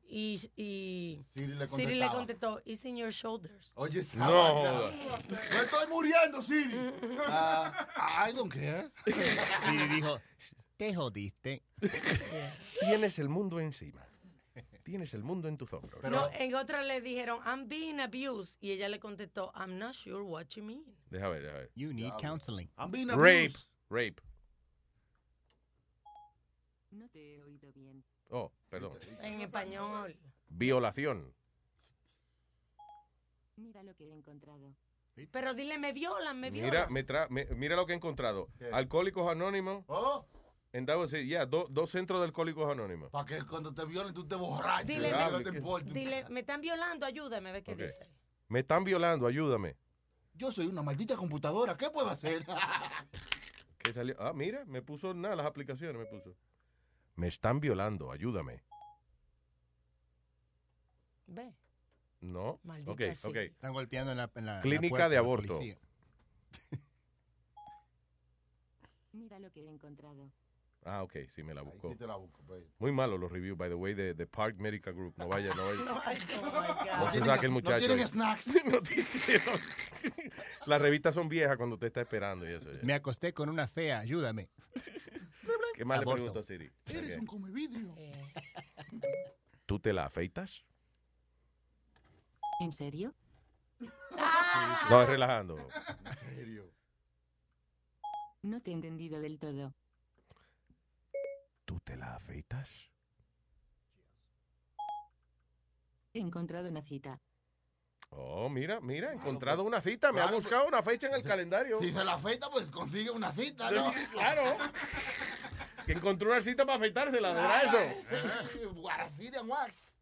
Y, y Siri le Siri contestó, it's in your shoulders. Oye, esa No. Me estoy muriendo, Siri. Ah, I don't care. Siri dijo, te jodiste. Tienes el mundo encima. Tienes el mundo en tus hombros. no, en otra le dijeron, I'm being abused. Y ella le contestó, I'm not sure what you mean. Deja ver, deja ver. You need counseling. I'm being Rape. Rape. No te he oído bien. Oh, perdón. En español. Violación. Mira lo que he encontrado. Pero dile, me violan, me violan. Mira, me tra- me- mira lo que he encontrado. Alcohólicos Anónimos. Oh. En Davos, sí, ya, do- dos centros de Alcohólicos Anónimos. Para que cuando te violen tú te borraches. Dile, me- no te importa. Dile, me están violando, ayúdame, ve qué Ok. dice. Me están violando, ayúdame. Yo soy una maldita computadora. ¿Qué puedo hacer? ¿Qué salió? Ah, mira, me puso nada, las aplicaciones me puso. Me están violando, ayúdame. Ve. No. Maldita ok, sea. ok. Están golpeando en la, en la- en la Clínica puerta de aborto. Mira lo que he encontrado. Ah, ok, sí, me la buscó. Sí te la busco, pues. Muy malo los reviews, by the way, de, de Park Medical Group. No vaya, no vaya. No, ay, oh. No se saque el No muchacho. tienen ahí. snacks. No tienen- Las revistas son viejas cuando usted está esperando y eso. ya. Me acosté con una fea, ayúdame. ¿Qué más Aborto. le pregunto a Siri? Eres Ok. un come vidrio. ¿Tú te la afeitas? ¿En serio? No, es relajando. En serio. No te he entendido del todo. ¿Tú te la afeitas? He encontrado una cita. Oh, mira, mira, he encontrado una cita. Me ha Claro, buscado una fecha en el calendario. Si se la afeita, pues consigue una cita, ¿no? Sí, claro. Que encontró una cita para afeitársela, ¿verdad eso? Eh, Brazilian wax.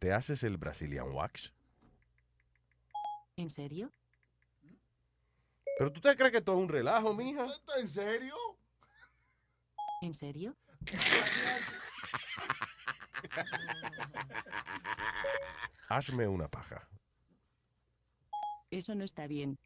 ¿Te haces el Brazilian Wax? ¿En serio? ¿Pero tú te crees que esto es un relajo, mija? ¿Esto en serio? ¿En serio? Hazme una paja. Eso no está bien.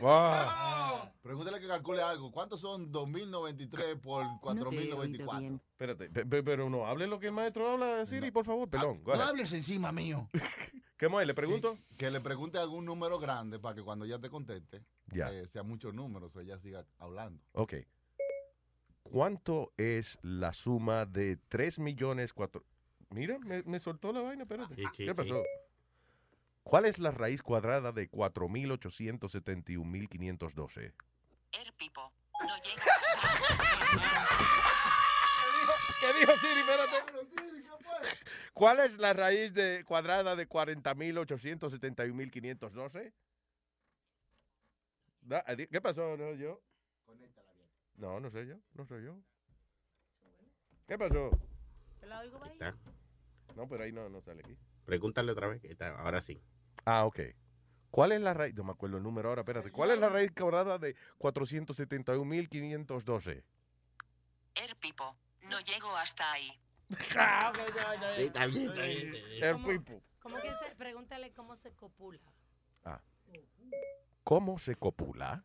Wow. Pregúntale que calcule algo. ¿Cuántos son 2093 por No te he oído 4094? bien. Espérate, pe- pe- pero no hable lo que el maestro habla, Siri, por favor, perdón. go No ahead. hables encima mío. ¿Qué más? ¿Le pregunto? Que le pregunte algún número grande para que cuando ella te conteste, Ya. eh, sea muchos números o ella siga hablando. Ok. ¿Cuánto es la suma de 3 millones cuatro... Mira, me, me soltó la vaina, espérate. Sí, sí, ¿Qué sí. pasó? ¿Cuál es la raíz cuadrada de 4.871.512? ¿Qué dijo Siri? Espérate. ¿Cuál es la raíz de cuadrada de 40.871.512? Da- adi- ¿Qué pasó? No, yo. No, no sé yo. No soy yo. ¿Qué pasó? ¿Te la oigo ahí? Está. No, pero ahí no, no sale aquí. Pregúntale otra vez. que está- Ahora sí. Ah, ok. ¿Cuál es la raíz? No me acuerdo el número ahora, espérate. ¿Cuál es la raíz cuadrada de 471.512? Pipo, no llego hasta ahí. Está bien, está bien. El pipo. ¿Cómo que se, pregúntale cómo se copula. Ah. ¿Cómo se copula?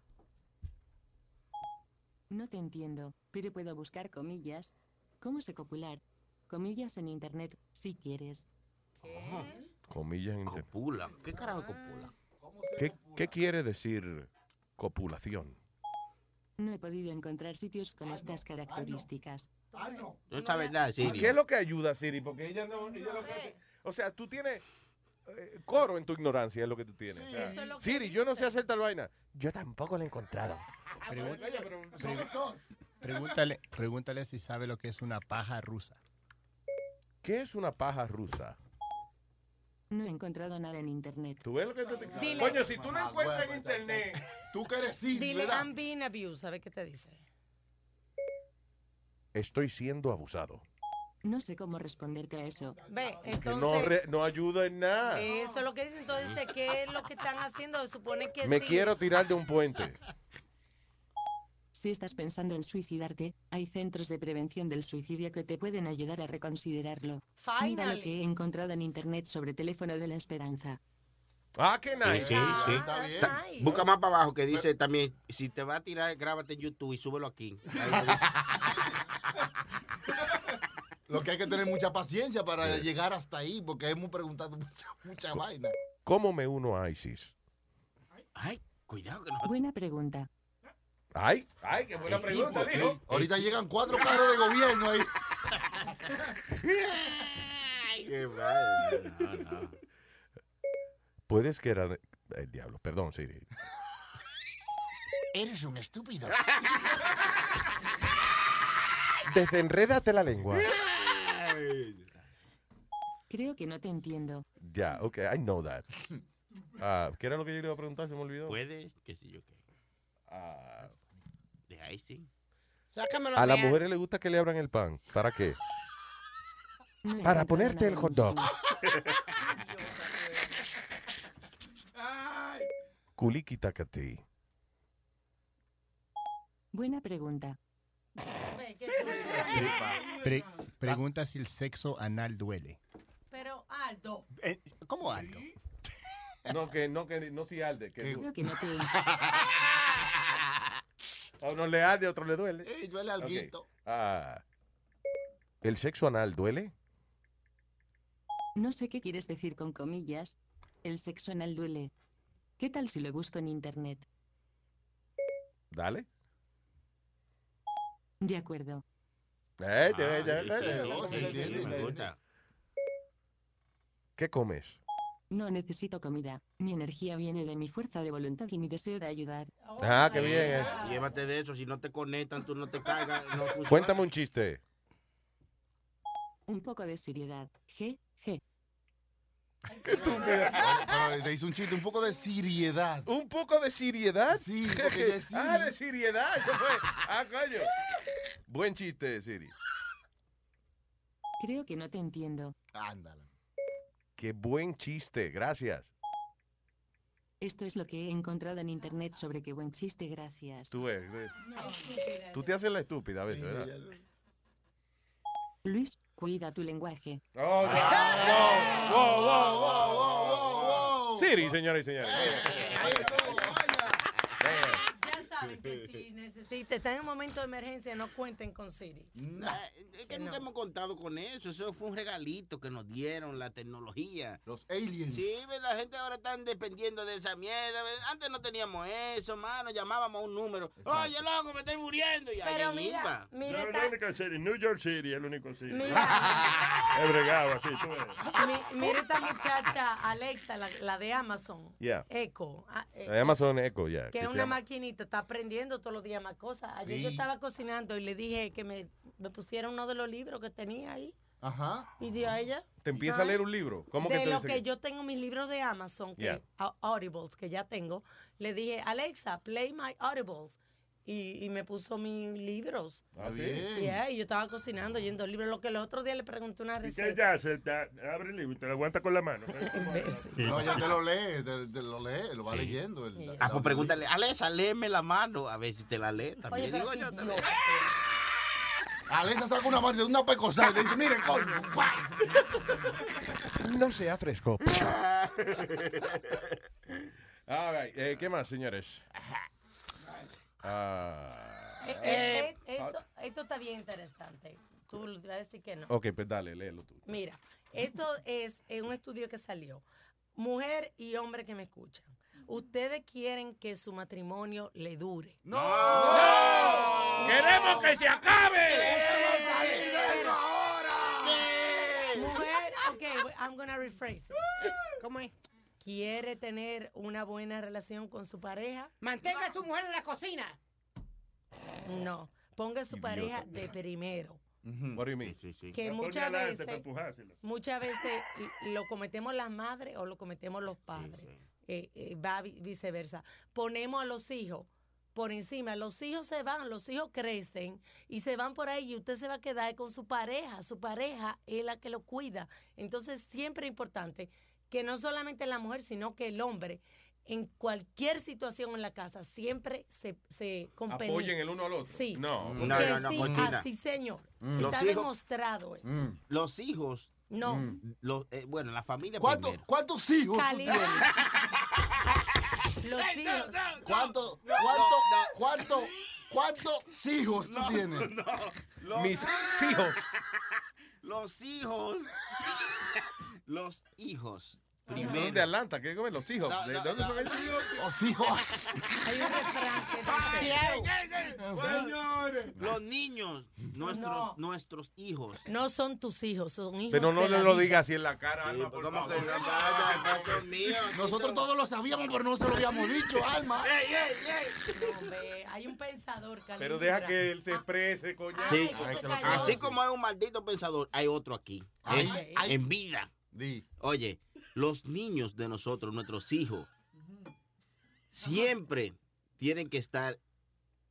No te entiendo, pero puedo buscar comillas. ¿Cómo se copular? Comillas en internet, si quieres. Comillas en inter- Copula. ¿Qué carajo copula? ¿Qué, ¿Qué quiere decir copulación? No he podido encontrar sitios con estas características. No está verdad, Siri. ¿Qué es lo que ayuda, Siri? Porque ella no. ella lo que hace- o sea, tú tienes coro en tu ignorancia, es lo que tú tienes. O sea, eso es lo que Siri, yo no sé hacer tal vaina. Yo tampoco la he encontrado. Pregun- Pregúntale, pregúntale si sabe lo que es una paja rusa. ¿Qué es una paja rusa? No he encontrado nada en internet. ¿Tú ves lo que te... Dile- Coño, si tú no encuentras en internet... Tú que eres Siri, Dile, ¿verdad? I'm being abused. ¿Sabe qué te dice? Estoy siendo abusado. No sé cómo responderte a eso. Ve, entonces... no, re- no ayuda en nada. Eso es lo que dice. Entonces ¿qué es lo que están haciendo? Supone que Me sí. quiero tirar de un puente. Si estás pensando en suicidarte, hay centros de prevención del suicidio que te pueden ayudar a reconsiderarlo. Mira lo Finally. que he encontrado en internet sobre teléfono de la esperanza. Ah, qué Sí, nice. sí, sí. Está- Busca más para abajo que dice también, si te va a tirar, grábate en YouTube y súbelo aquí. Lo que hay que tener mucha paciencia para llegar hasta ahí, porque hemos preguntado mucha, mucha vaina. ¿Cómo me uno a ISIS? Ay, cuidado que no. Buena pregunta. Ay, ay, qué buena pregunta, dijo. Ahorita llegan cuatro carros de gobierno ahí. Puedes que era... El diablo, perdón, Siri. Eres un estúpido. Desenrédate la lengua. Creo que no te entiendo. Ya, ok, I know that. Ah, ¿Qué era lo que yo le iba a preguntar? Se me olvidó. Puede, qué sé yo qué. Ah, De ahí sí. Sácamelo. a las mujeres les gusta que le abran el pan. ¿Para qué? No Para ponerte el hot dog. Kuliki takati. Buena pregunta. Pre- pregunta si el sexo anal duele. Pero Aldo. Eh, ¿Cómo Aldo? No, que no, que no si alde. Que Creo que no te... a uno le arde, a otro le duele. Ey, duele Ok. alguito. Ah, ¿El sexo anal duele? No sé qué quieres decir con comillas. El sexo anal duele. ¿Qué tal si lo busco en internet? Dale. De acuerdo. Eh, Ah, me gusta. ¿Qué comes? No necesito comida. Mi energía viene de mi fuerza de voluntad y mi deseo de ayudar. Ah, qué bien. eh. Llévate de eso, si no te conectan, tú no te caigas. No funciona. Cuéntame un chiste. Un poco de seriedad. G, G. Pero te hizo un chiste, un poco de seriedad. ¿Un poco de seriedad? Sí, porque ah, de seriedad. Eso fue. Ah, coño. Buen chiste, Siri. Creo que no te entiendo. Ándala. Qué buen chiste. Gracias. Esto es lo que he encontrado en internet sobre qué buen chiste, gracias. Tú ves. ves. Tú te haces la estúpida a veces, ¿verdad? Luis, cuida tu lenguaje. Oh, no. Wow, wow, wow, wow, wow, wow. Siri, señores y señores. Saben que si necesitan, están en un momento de emergencia, no cuenten con Siri. Es que nunca hemos contado con eso. Eso fue un regalito que nos dieron, la tecnología. Los aliens. Sí, la gente ahora está dependiendo de esa mierda. Antes no teníamos eso, mano. Llamábamos a un número. Oye, loco, me estoy muriendo. Y Pero mira, mira, No, está- la única serie, New York City, el único City. Mira. He bregado así, tú ves. Mi- mira esta muchacha Alexa, la, la de Amazon. Yeah. Echo. ah, eh, Amazon Echo, ya. que que es una llama. maquinita, está aprendiendo todos los días más cosas. Ayer Sí. yo estaba cocinando y le dije que me, me pusiera uno de los libros que tenía ahí. Ajá. Y dio a ella. ¿Te empieza a leer un libro? ¿Cómo que de te lo dice que que- yo tengo mis libros de Amazon, que Yeah. au- Audibles, que ya tengo, le dije, Alexa, play my Audibles. Y, y me puso mis libros. Ah, ¿sí? Yeah, y yo estaba cocinando, yendo libros. Lo que el otro día le pregunté una ¿Y qué receta. ya? Te abre el libro y te lo aguanta con la mano. No, ya te lo lee, te, te lo lee, lo va leyendo. el- Ah, pues pregúntale, Alexa, léeme la mano. A ver si te la lee también. Oye, Digo yo también. Alexa saca una mano de una pecosada y le dice, mire, coño. No sea fresco. All right, eh, ¿Qué más, señores? Ah, Eh, eh, eh, eso- esto está bien interesante. Tú le vas a decir que no. ok, pues dale, léelo tú. Mira, esto es un estudio que salió. Mujer y hombre que me escuchan. Ustedes quieren que su matrimonio le dure. ¡No! ¡Queremos que se acabe! Mujer, ok, I'm gonna rephrase it. ¿Cómo es? ¿Quiere tener una buena relación con su pareja? Mantenga a su mujer en la cocina. No. Ponga a su pareja de primero. What do you mean? Que La muchas veces, muchas veces lo cometemos las madres o lo cometemos los padres. Eh, eh, va vi- viceversa. Ponemos a los hijos por encima. Los hijos se van, los hijos crecen y se van por ahí y usted se va a quedar con su pareja. Su pareja es la que lo cuida. Entonces, siempre es importante que no solamente la mujer, sino que el hombre, en cualquier situación en la casa, siempre se, se. ¿Apoyen el uno al otro? Sí. No. No, Que no, no, sí, Cortina. así, señor. Mm. Está hijos- demostrado eso. Los hijos. No. mm, los, eh, bueno, la familia ¿Cuánto-. ¿Cuántos hijos? Los hijos. ¿Cuánto, cuánto, cuánto, ¿Cuántos hijos tú tienes? Los- Mis hijos. Los hijos. Los hijos. Son de Atlanta, ¿qué comen los hijos? No, ¿De no, dónde no, son ellos? Los hijos. Hay un refrán. Los niños, nuestros, No. nuestros hijos. no son tus hijos, son hijos Pero no de le la lo digas así en la cara, Alma, por ¿Cómo favor. que no? Vaya, son míos. Nosotros todos lo sabíamos, pero no se lo habíamos dicho, Alma. ¡Ey, ey, ey! No, hombre, hay un pensador, Pero Calindra. deja que él se exprese, coño. Sí, se cayó. así como hay un maldito pensador, hay otro aquí. Ay, en, ay. en vida. Oye, los niños de nosotros, nuestros hijos, siempre tienen que estar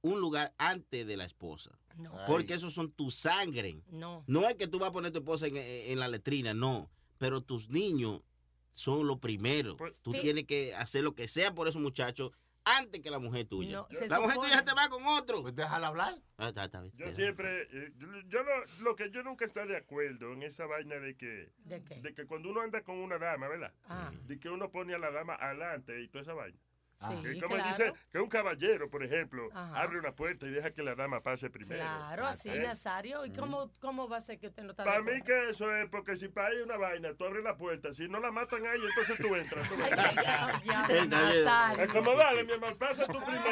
un lugar antes de la esposa. No. Porque esos son tu sangre. No. No es que tú vas a poner tu esposa en, en la letrina, no. Pero tus niños son lo primero. Tú Sí. tienes que hacer lo que sea por esos muchachos antes que la mujer tuya. No, la mujer supone- tuya te va con otro. Pues déjala hablar. Ah, está, está bien. Yo siempre, eh, yo, yo lo, lo que yo nunca estoy de acuerdo en esa vaina de que, ¿De qué? de que cuando uno anda con una dama, ¿verdad? Ah. De que uno pone a la dama adelante y toda esa vaina. Sí, Que como claro. dice que un caballero, por ejemplo, Ajá. abre una puerta y deja que la dama pase primero. Claro, así, ¿Eh? Nazario. ¿Y cómo, cómo va a ser que usted no está de Para mí que eso es porque si para ahí hay una vaina, tú abres la puerta, si no la matan ahí, entonces tú entras. tú ves. diablo, Nazario. Es como dale, mi hermano, pasa tú primero.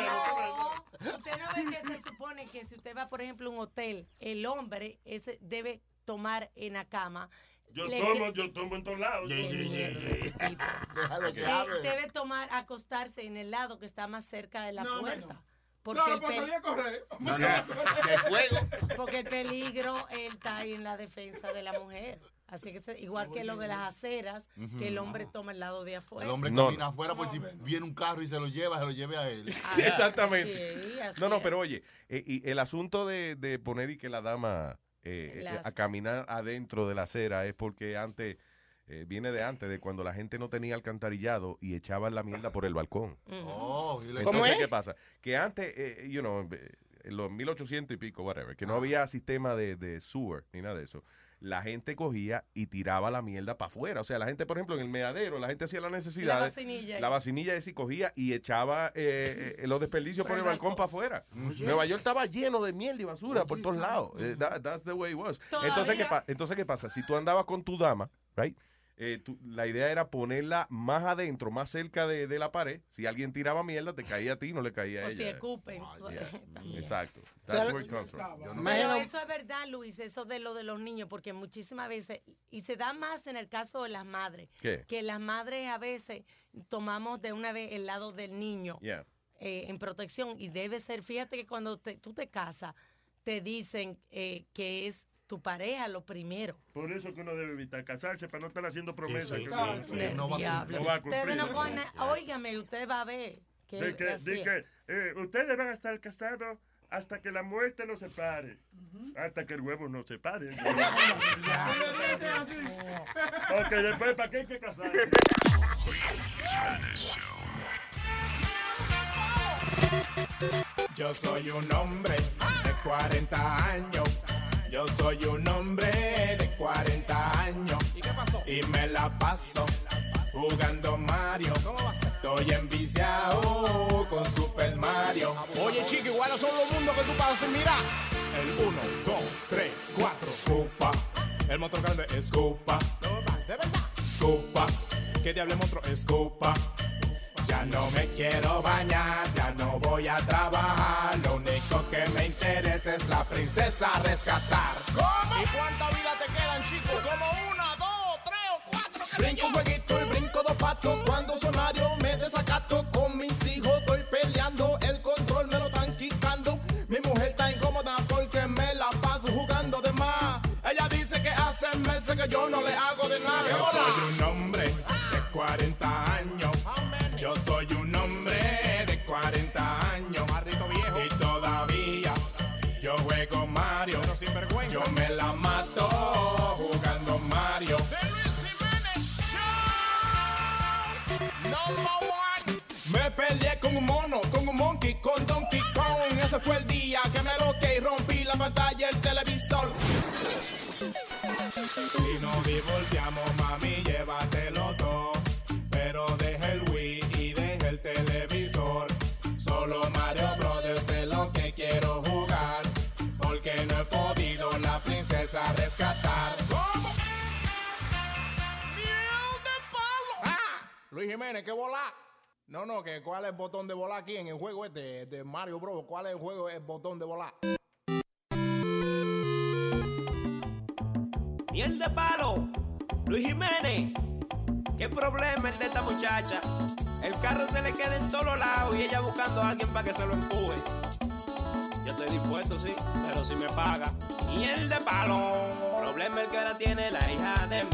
ves. Usted no ve que se supone que si usted va, por ejemplo, a un hotel, el hombre ese debe tomar en la cama. Yo le- tomo, yo tomo en todos lados. De- hable. debe tomar, acostarse en el lado que está más cerca de la No, puerta. no. Porque, No, el pues correr. No, fuego. porque el peligro él está ahí en la defensa de la mujer. Así que igual que lo de las aceras, que el hombre toma el lado de afuera. El hombre No, camina afuera, pues si viene un carro y se lo lleva, se lo lleve a él. Ah, Exactamente. sí, así no, no, es. pero oye, eh, y el asunto de, de poner y que la dama eh, Las- a caminar adentro de la acera es porque antes, eh, viene de antes, de cuando la gente no tenía alcantarillado y echaban la mierda por el balcón. Oh, y le- Entonces, ¿qué pasa? Que antes, eh, you know, en los 1800 y pico, whatever, que no había sistema de, de sewer ni nada de eso. La gente cogía y tiraba la mierda para afuera. O sea, la gente, por ejemplo, en el meadero, la gente hacía la necesidad. La vacinilla. La vacinilla esa y cogía y echaba eh, eh, los desperdicios por el balcón para afuera. Nueva York estaba lleno de mierda y basura por todos lados. Eh, that- that's the way it was. Entonces ¿qué, entonces, ¿qué pasa? Si tú andabas con tu dama, right? Eh, tú- la idea era ponerla más adentro, más cerca de, de la pared. Si alguien tiraba mierda, te caía a ti, no le caía a O si ella. escupen. Yeah. Exacto. That's where it comes from. Pero eso es verdad, Luis, eso de lo de los niños, porque muchísimas veces, y se da más en el caso de las madres, ¿Qué? que las madres a veces tomamos de una vez el lado del niño Yeah. eh, en protección y debe ser, fíjate que cuando te- tú te casas, te dicen eh, que es tu pareja lo primero. Por eso que uno debe evitar casarse, para no estar haciendo promesas. que Del no, no va a diablo. cumplir. No va a Ustedes no cumplir. cogen. Óigame, usted va a ver. Que De que, así de es. que eh, ustedes van a estar casados hasta que la muerte los separe. Hasta que el huevo no se pare. Porque después, ¿para qué hay que casarse? Yo soy un hombre de 40 años. Yo soy un hombre de 40 años. ¿Y qué pasó? Y me la paso jugando Mario. Estoy enviciado con Super Mario. Oye, chico, igual son los mundos que tú pasas. Mira. El 1, 2, 3, 4. Cupa. El motor grande es Cupa. De verdad. Cupa. ¿Qué diablo monstruo es Cupa? Ya no me quiero bañar, ya no voy a trabajar. Lo único que me interesa es la princesa a rescatar. ¿Cómo? ¿Y cuánta vida te quedan, chicos? Como una, dos, tres o cuatro. Brinco un jueguito y brinco dos patos. Cuando sonario me desacato con mis hijos, estoy peleando. El control me lo están quitando. Mi mujer está incómoda porque me la paso jugando de más. Ella dice que hace meses que yo no le hago de nada. Yo soy un hombre de 40 años. Me peleé con un mono, con un monkey, con Donkey Kong. Ese fue el día que me loqué y rompí la pantalla del televisor. Si nos divorciamos, mami, llévatelo todo. Pero deja el Wii y deja el televisor. Solo Mario Brothers es lo que quiero jugar. Porque no he podido la princesa rescatar. ¿Cómo? ¡Miel de palo! ¡Ah! Luis Jiménez, qué volá. No, no, que cuál es el botón de volar aquí en el juego este de Mario Bros. ¿Cuál es el juego, el botón de volar? Miel de palo, Luis Jiménez. ¿Qué problema el de esta muchacha? El carro se le queda en todos lados y ella buscando a alguien para que se lo empuje. Yo estoy dispuesto, sí, pero si me paga. Miel de palo. Problema el que ahora tiene la hija de mi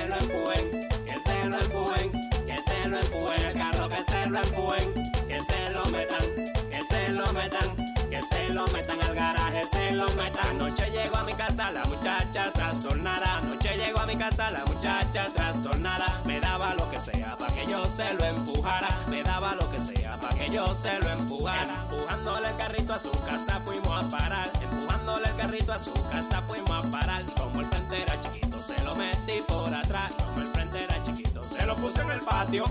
se lo empujen, que se lo empujen, que se lo empujen. El carro que se lo empujen, que se lo metan, que se lo metan, que se lo metan al garaje, se lo metan. Anoche llego a mi casa la muchacha trastornada. Anoche llego a mi casa la muchacha trastornada. Me daba lo que sea para que yo se lo empujara. Me daba lo que sea para que yo se lo empujara. Empujándole el carrito a su casa fuimos a parar. Empujándole el carrito a su casa fuimos a parar. Como el atrás. Como el frente era chiquito, se lo puse en el patio.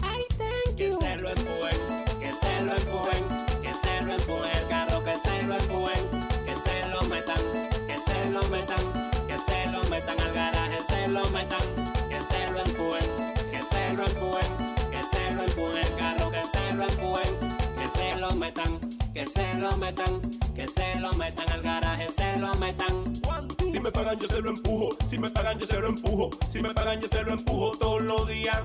que se lo empujen, que se lo empujen, que se lo empujen. El carro que se lo empujen, que se lo metan, que se lo metan, que se lo metan al garaje, se lo metan, que se lo empujen, que se lo empujen, que se lo empujen. El carro que se lo empujen, que se lo metan, que se lo metan, que se lo metan al garaje, se lo metan. Si me pagan yo se lo empujo, si me pagan yo se lo empujo, si me pagan yo se lo empujo todos los días.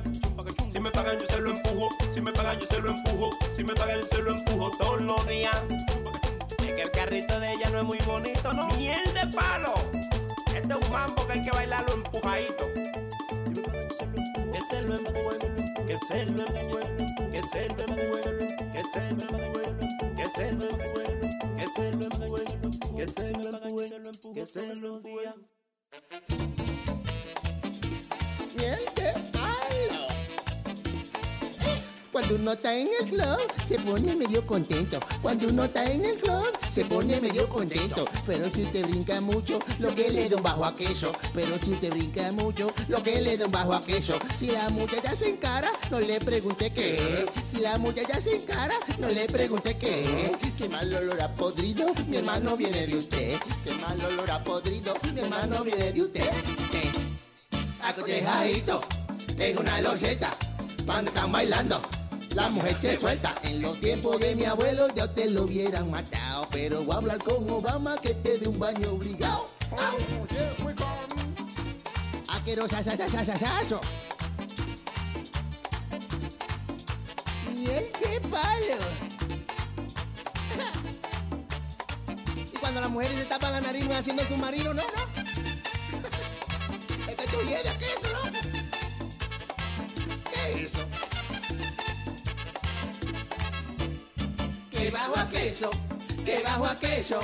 Si me pagan yo se lo empujo, si me pagan yo se lo empujo, si me pagan yo se lo empujo todos los días. Es que el carrito de ella no es muy bonito, ¿no? Miel de palo. Este es un mambo que hay que bailarlo empujadito. Que se lo empuje, que se lo empuje, que se lo empuje, que se lo empuje, que se lo empuje, que se lo empuje, que se lo empuje, que se lo empuje. Miel de palo. Cuando uno está en el club, se pone medio contento. Cuando uno está en el club, se pone medio contento. Pero si usted brinca mucho, lo que le da un bajo a queso. Pero si usted brinca mucho, lo que le da un bajo a queso. Si la muchacha se encara, no le pregunte qué. Si la muchacha se encara, no le pregunte qué. Qué mal olor a podrido, mi hermano viene de usted. Qué mal olor a podrido, mi hermano viene de usted. Acotejadito, en una loseta, cuando están bailando. La mujer se suelta. En los tiempos de mi abuelo ya te lo hubieran matado. Pero voy a hablar con Obama que te dé un baño obligado. Au. Aquerosa, sa, sa, sa, sa, palo. Y cuando las mujeres se tapan la nariz no haciendo el submarino, no, no. Es que tú llevas queso, ¿no? ¿Qué es eso? Que bajo a queso, que bajo a queso,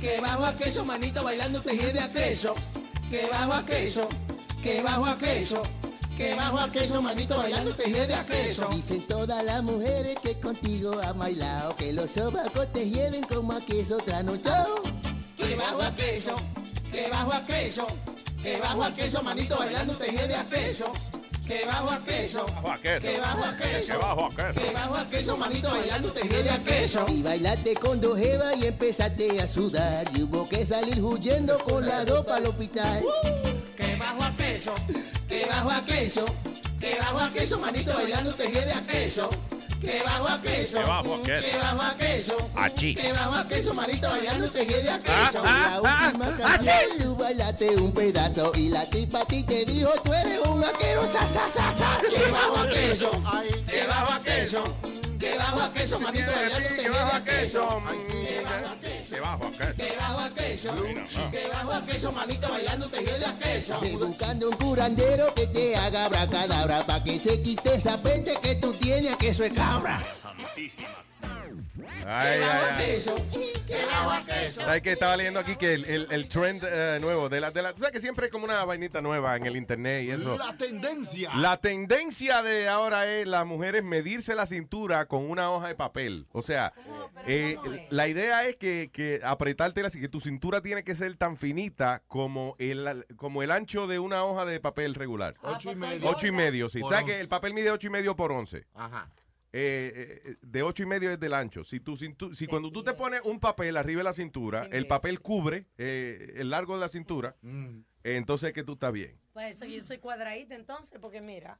que bajo a queso, manito bailando te de a queso. Que bajo a queso, que bajo a queso, que bajo a queso, manito bailando te de a queso. Dicen todas las mujeres que contigo han bailado, que los sobacos te lleven como a queso trasnochado. Que bajo a queso, que bajo a queso, que bajo a queso, manito bailando te de a queso. Que bajo a queso, Bajo a queso. que bajo a queso, Que bajo a queso. que bajo a queso, manito bailando te de a queso. Si bailaste con dos jevas y empezaste a sudar y hubo que salir huyendo con la ropa al hospital. Que bajo a queso, que bajo a queso, que bajo a queso, manito bailando te de a queso. Que bajo a queso, Que bajo a queso. que bajo a queso, Achí. que bajo a queso, manito bailando te de a Ah, queso. ah, última ah, canción tú bailaste un pedazo y la tipa a ti te dijo tú eres un aquero, sa, sa, sa, sa. Que bajo a queso, que bajo a queso, que bajo a queso, manito bailando te de a queso. Que bajo a queso. Que bajo a queso, que bajo a queso, manito bailando te de a queso. Buscando un curandero que te haga abracadabra pa' que se quite esa pente que tú tienes a queso es cabra. Ay, Que bajo a ay, ay. queso, que bajo a queso. ¿Sabes que estaba leyendo aquí que el, el- el trend eh, nuevo de la, de la. ¿Sabes que siempre hay como una vainita nueva en el internet y eso? La tendencia. La tendencia de ahora es las mujeres medirse la cintura con una hoja de papel. O sea, eh, la idea es que, que apretártela así que tu cintura tiene que ser tan finita como el, como el ancho de una hoja de papel regular. Ocho y medio. Ocho y medio, sí. ¿Sabes once. que el papel mide ocho y medio por once? Ajá. Eh, eh, de ocho y medio es del ancho. Si, tu cintu- si cuando tú te pones un papel arriba de la cintura, el papel cubre eh, el largo de la cintura, Mm. eh, entonces es que tú estás bien. Pues eso, yo soy cuadradita entonces, porque mira,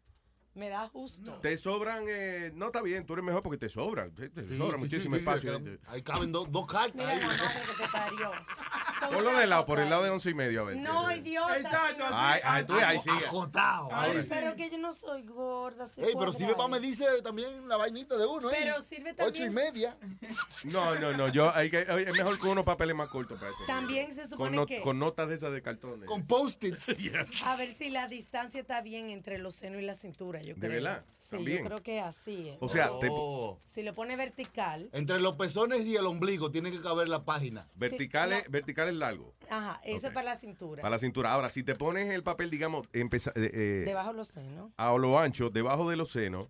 me da justo. Te sobran, eh, no está bien, tú eres mejor porque te sobran. Te, te Sí, sobra sí, muchísimo sí, espacio. que Ahí caben dos, dos cartas. Mira ahí. la madre que te parió. Ponlo de lado, por el lado de once y medio, a ver. No, idiota. Exacto. Ay, ay, tú, ahí sí. Acotado. Ay, pero que yo no soy gorda, soy Ey, pero sirve para medirse también la vainita de uno, ¿eh? Pero sirve Ocho y también- media. No, no, no. Yo, hay que, es mejor con unos papeles más cortos para eso. También se Con, supone no- que... con notas de esas de cartones. Con post-its. A ver si la distancia está bien entre los senos y la cintura, yo ¿De verdad? Sí, También. yo creo que así es. O sea, te- Oh. Si lo pone vertical, Entre los pezones y el ombligo tiene que caber la página. verticales, verticales largo. ajá, eso es para la cintura. Para la cintura. Ahora, si te pones el papel, digamos, empeza- eh, eh, Debajo de los senos. a lo ancho, debajo de los senos,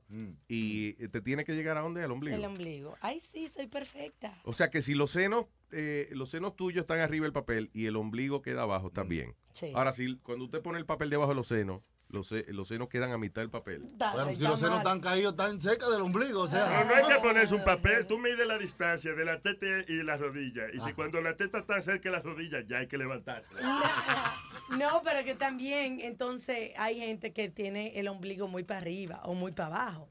y te tiene que llegar a dónde? Al ombligo. El ombligo. Ay, sí, soy perfecta. O sea que si los senos, eh, los senos tuyos están arriba del papel y el ombligo queda abajo, está bien. Sí. Ahora, si cuando usted pone el papel debajo de los senos, los, los senos quedan a mitad del papel. Bueno, si los senos están caídos tan cerca del ombligo, o sea. No, no hay que ponerse un papel. Tú mides la distancia de la teta y la rodilla. Y si cuando la teta está cerca de la rodilla, ya hay que levantarla. No, pero que también, entonces, hay gente que tiene el ombligo muy para arriba o muy para abajo.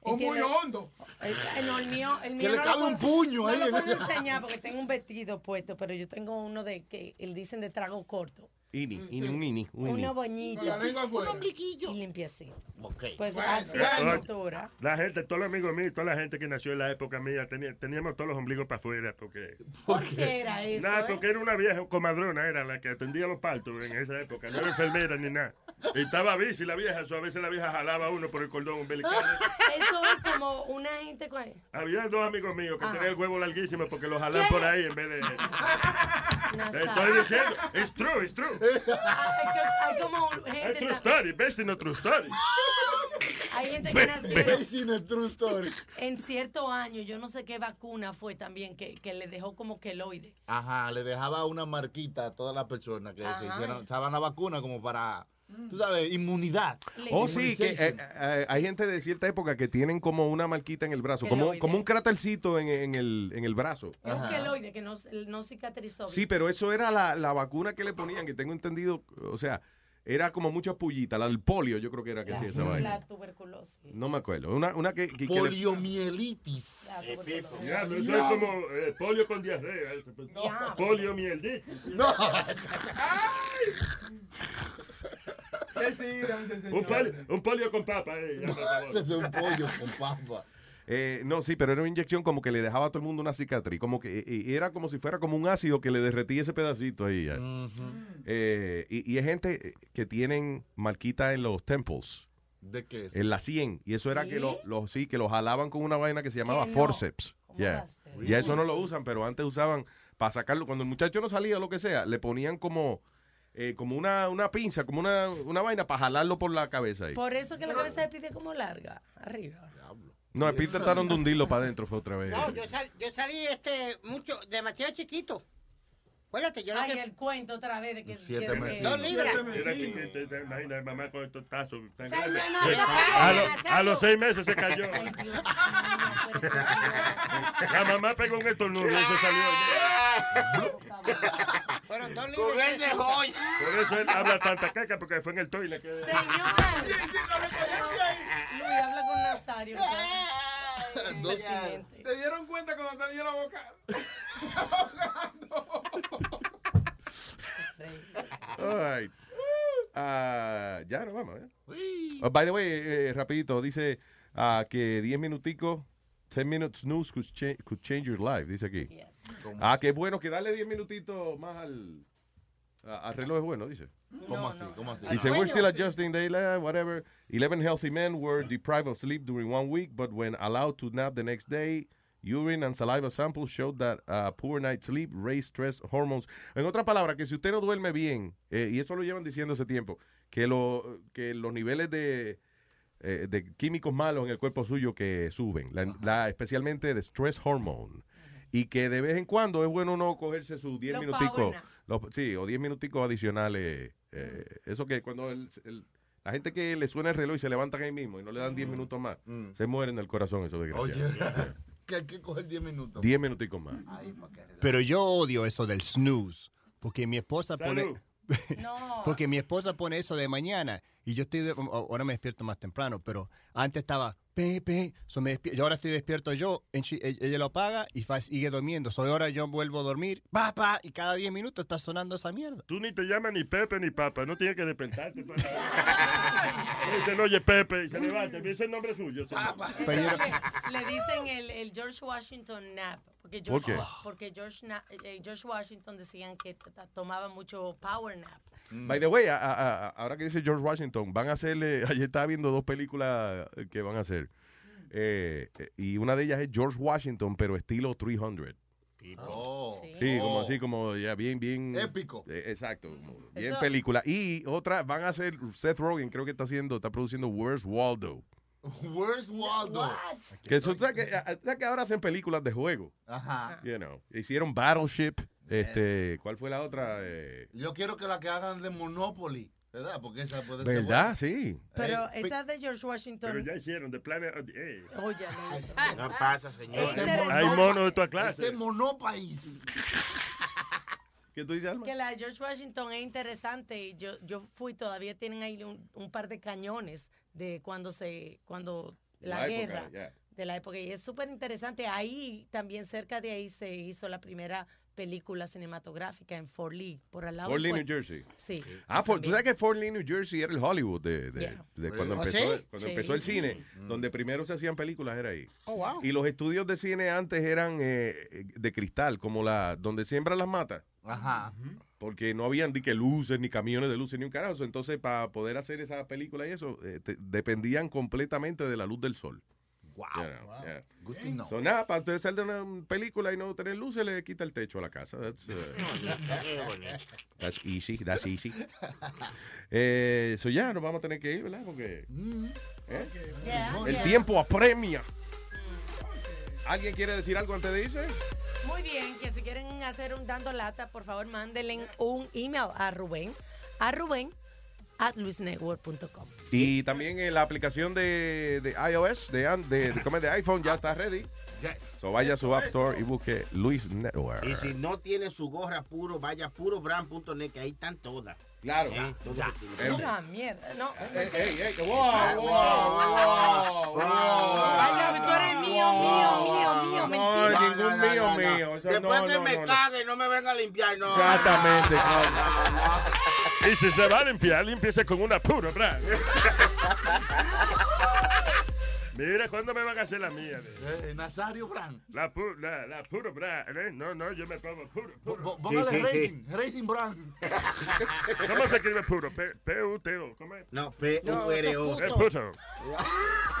O muy hondo. El, el- no, el mío, el Que mío le no cabe lo un puedo- puño no ahí. lo puedo enseñar porque tengo un vestido puesto, pero yo tengo uno de que él dicen de trago corto. Ini, ini, un ini, un ini. Uno boñito. Lengua afuera. Y limpiecito. Ok. Pues Bueno, así es la Oye, cintura. La gente, todos los amigos míos, toda la gente que nació en la época mía, tenía- teníamos todos los ombligos para afuera. Porque, ¿Por qué era eso? nada, eh? porque era una vieja comadrona, era la que atendía los partos en esa época. No era enfermera ni nada. Y estaba bici la vieja, a veces la vieja jalaba a uno por el cordón umbilical. Eso es como una gente con... Había dos amigos míos que Ajá. tenían el huevo larguísimo porque lo jalaban por ahí en vez de. Estoy diciendo, it's true, it's true. Hay, hay como Hay gente... true ta- story, best in a true story. Hay gente que nació Basing a true story. en cierto año, yo no sé qué vacuna fue también, que, que le dejó como queloide. Ajá, le dejaba una marquita a todas las personas que se Ajá. hicieran, usaban la vacuna como para, tú sabes, inmunidad. Oh, sí, que eh, eh, hay gente de cierta época que tienen como una marquita en el brazo, como, Queloide. como un crátercito en, en el, en el brazo. Es un queloide que no, no cicatrizó. Sí, pero eso era la, la vacuna que le ponían, que tengo entendido, o sea, era como mucha pullita, la del polio, yo creo que era que hacía esa vaina. La tuberculosis. No me acuerdo. Una, una que, que- que le- Poliomielitis. La. Diablo, eso es como eh, polio con diarrea. pues. Polio mielditis. Un polio, un polio con papa. Eh, es un pollo con papa. eh, no, sí, pero era una inyección como que le dejaba a todo el mundo una cicatriz, como que y- y era como si fuera como un ácido que le derretía ese pedacito ahí. Eh, y, y hay gente que tienen marquita en los temples. ¿De qué es? En la 100. Y eso era que lo, lo- sí, que lo jalaban con una vaina que se llamaba no? forceps. ¿Cómo Ya. a ser? Ya eso no lo usan, pero antes usaban para sacarlo. Cuando el muchacho no salía o lo que sea, le ponían como, eh, como una, una pinza, como una, una vaina para jalarlo por la cabeza ahí. Por eso que la cabeza de pide como larga, arriba. No, el trataron de hundirlo para adentro, fue otra vez. No, yo, sal- yo salí este mucho, demasiado chiquito. Acuérdate, yo lo Ay, que... el cuento otra vez de que... Siete que- meses. que- Dos libras. Mira que que te- te imaginas mamá con estos tazos tan Señor, grandes. no Sí. se A, lo- los seis meses se cayó. Ay, Dios. La mamá pegó un estornudo y se salió. Fueron dos Con libras. joya. Por eso él habla tanta caca porque fue en el toile. Que... Señor. Luis, habla con Nazario. Dos-. ¿Se dieron cuenta cuando tenía la boca? All right. Ah, ya no vamos. ¿eh? Oh, by the way, eh, rapidito, dice ah, que 10 minuticos, 10 minutes snooze could, cha- could change your life, dice aquí. Yes. Ah, qué bueno, que darle 10 minutitos más al, a- al reloj es bueno, dice. ¿Cómo así? ¿Cómo así? Dice, we're still adjusting daylight, whatever. 11 healthy men were deprived of sleep during one week, but when allowed to nap the next day, urine and saliva samples showed that uh, poor night sleep raised stress hormones. En otra palabra, que si usted no duerme bien, eh, y eso lo llevan diciendo hace tiempo, que, lo, que los niveles de, eh, de químicos malos en el cuerpo suyo que suben, la- la- especialmente de stress hormone. y que de vez en cuando es bueno uno cogerse sus 10 Los minuticos. Los- sí, o 10 minuticos adicionales. eh, eso que cuando el- el- la gente que le suena el reloj y se levantan ahí mismo y no le dan 10 minutos más, Mm. se mueren del corazón esos Oye, desgraciados. que hay que coger 10 minutos. 10 minuticos más. Pero yo odio eso del snooze, porque mi esposa Salud. pone... Porque mi esposa pone eso de mañana y yo estoy, de- ahora me despierto más temprano, pero antes estaba, pe, pe, so me despier- y ahora estoy despierto yo, e- ella lo apaga y sigue durmiendo, so ahora yo vuelvo a dormir, pa, pa, y cada 10 minutos está sonando esa mierda. Tú ni te llamas ni Pepe ni Papa, no tienes que despertarte. Dicen, oye, Pepe, y se levanta, ese es el nombre suyo. yo- Le dicen el, el George Washington nap. Porque ¿Por George, qué? porque George, Na- eh, George Washington decían que tomaba mucho power nap. By the way, a- a- a- ahora que dice George Washington, van a hacerle, ayer estaba viendo dos películas que van a hacer. Eh, eh, y una de ellas es George Washington, pero estilo 300. Oh. Sí, como así, como ya bien, bien. Épico. eh, exacto, como bien Eso- película. Y otra, van a hacer, Seth Rogen creo que está haciendo, está produciendo Where's Waldo. Where's Waldo? Que, eso, ¿sabes que, ¿sabes que ahora hacen películas de juego? Ajá. You know, hicieron Battleship. Este, ¿Cuál fue la otra? Eh, Yo quiero que la que hagan de Monopoly, ¿verdad? Porque esa puede ser ¿Verdad? buena. Sí. Pero Eh, esa de George Pero Washington. ya hicieron, de Planet of the Apes. Oye, No pasa, señor. Es interesante. Hay monos de toda clase. Ese monopaís. ¿Qué tú dices, Alma? Que la de George Washington es interesante y yo, yo fui, todavía tienen ahí un, un par de cañones de cuando se, cuando la, La época, guerra de la época y es súper interesante. Ahí también cerca de ahí se hizo la primera película cinematográfica en Fort Lee, por al lado. Fort Lee, New. Jersey. Sí. Ah, Fort- tú sabes que Fort Lee, New Jersey era el Hollywood de, de- Yeah. de cuando, ¿Oh, empezó, sí? cuando Sí. empezó el cine, donde primero se hacían películas era ahí. Oh, wow. Y los estudios de cine antes eran eh, de cristal, como la donde siembran las matas. Ajá. Porque no habían ni que luces, ni camiones de luces, ni un carajo. Entonces, para poder hacer esa película y eso, eh, te- dependían completamente de la luz del sol. Wow. You know, yeah. Good to know. So, nada, para ustedes salir de una película y no tener luces, le quita el techo a la casa. That's, uh, that's easy, that's easy. Eh, so ya, nos vamos a tener que ir, ¿verdad? Porque ¿eh? Yeah, el yeah. tiempo apremia. ¿Alguien quiere decir algo antes de irse? Muy bien, que si quieren hacer un dando lata, por favor, mándenle un email a Rubén, a Rubén, at luisnetwork.com. Y también en la aplicación de, de iOS, de, de, de, ¿cómo es? de iPhone, ya está ready. Yes. So vaya a su App Store y busque Luis Network. Y si no tiene su gorra puro, vaya a purobrand.net, que ahí están todas. Claro. Eh, tiene. Una mierda, no. Ey, ey, ey, wow, wow, wow, wow. Ay, no, tú eres mío, mío, mío, mío, No, mentira. ningún mío, mío. Eso Después no, que no, me no, no. cague, no me venga a limpiar, no. Exactamente. no. Y si se va a limpiar, límpiese con una pura brand. Mira, ¿cuándo me van a hacer la mía? Eh, Nazario Brand. La, pu la, la puro brand. ¿eh? No, no, yo me pongo puro. puro. Póngale Racing, Racing Brand. ¿Cómo se escribe puro? P-U-T-O. ¿Cómo es? No, P-U-R-O. Es puto.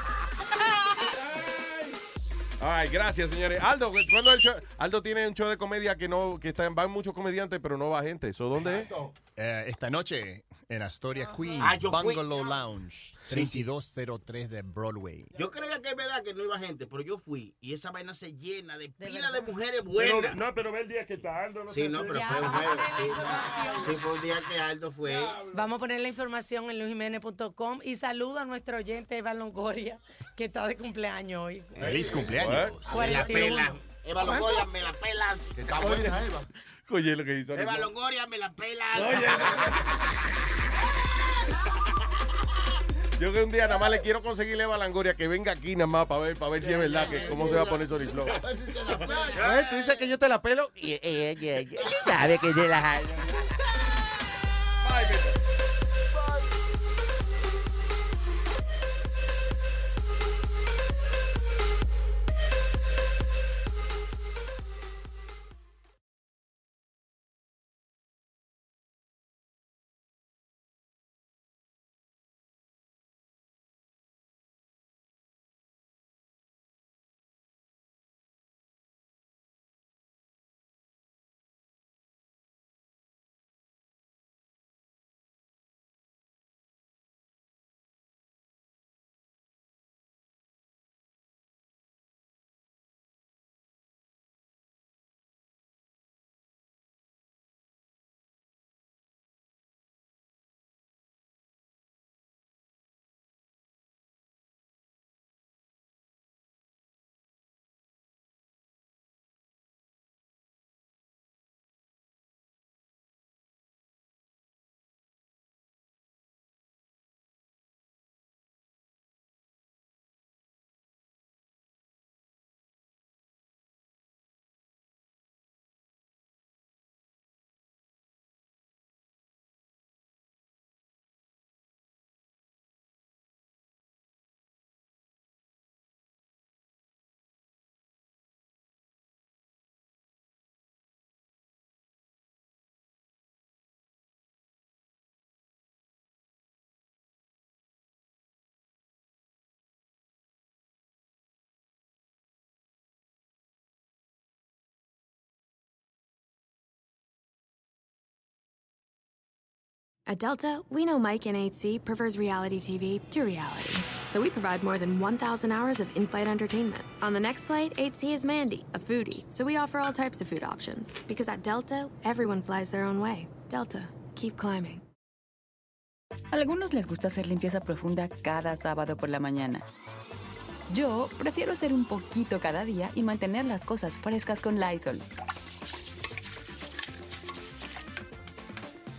Ay, gracias, señores. Aldo, ¿cuándo el show? Aldo tiene un show de comedia que no, que están, van muchos comediantes, pero no va gente. ¿Eso dónde es? Eh, esta noche en Astoria, Queens, Ah, fui. Bungalow Lounge, Sí, sí. 3203 de Broadway. Yo creía que es verdad que no iba gente, pero yo fui y esa vaina se llena de pila de verdad. mujeres Pero, buenas. no, pero ve el día que está Aldo. No Sí, no, pero Ya, fue un jueves. Sí, fue un día que Aldo fue. Vamos a poner la información en luisjiménez.com y saludo a nuestro oyente Eva Longoria, que está de cumpleaños hoy. Feliz cumpleaños. Me la 41. pela. Eva Longoria, me la pela. Que está buena, Eva. Oye, lo que hizo. Eva Longoria, me la pela. Yo que un día nada más le quiero conseguirle a Balangoria que venga aquí nada más para ver, para ver si es verdad que cómo se va a poner Sony Flow. Ay, Tú dices que yo te la pelo y ella, sabe que yo la Bye, At Delta, we know Mike in 8C prefers reality TV to reality. So we provide more than 1,000 hours of in flight entertainment. On the next flight, 8C is Mandy, a foodie. So we offer all types of food options. Because at Delta, everyone flies their own way. Delta, keep climbing. Algunos les gusta hacer limpieza profunda cada sábado por la mañana. Yo prefiero hacer un poquito cada día y mantener las cosas frescas con Lysol.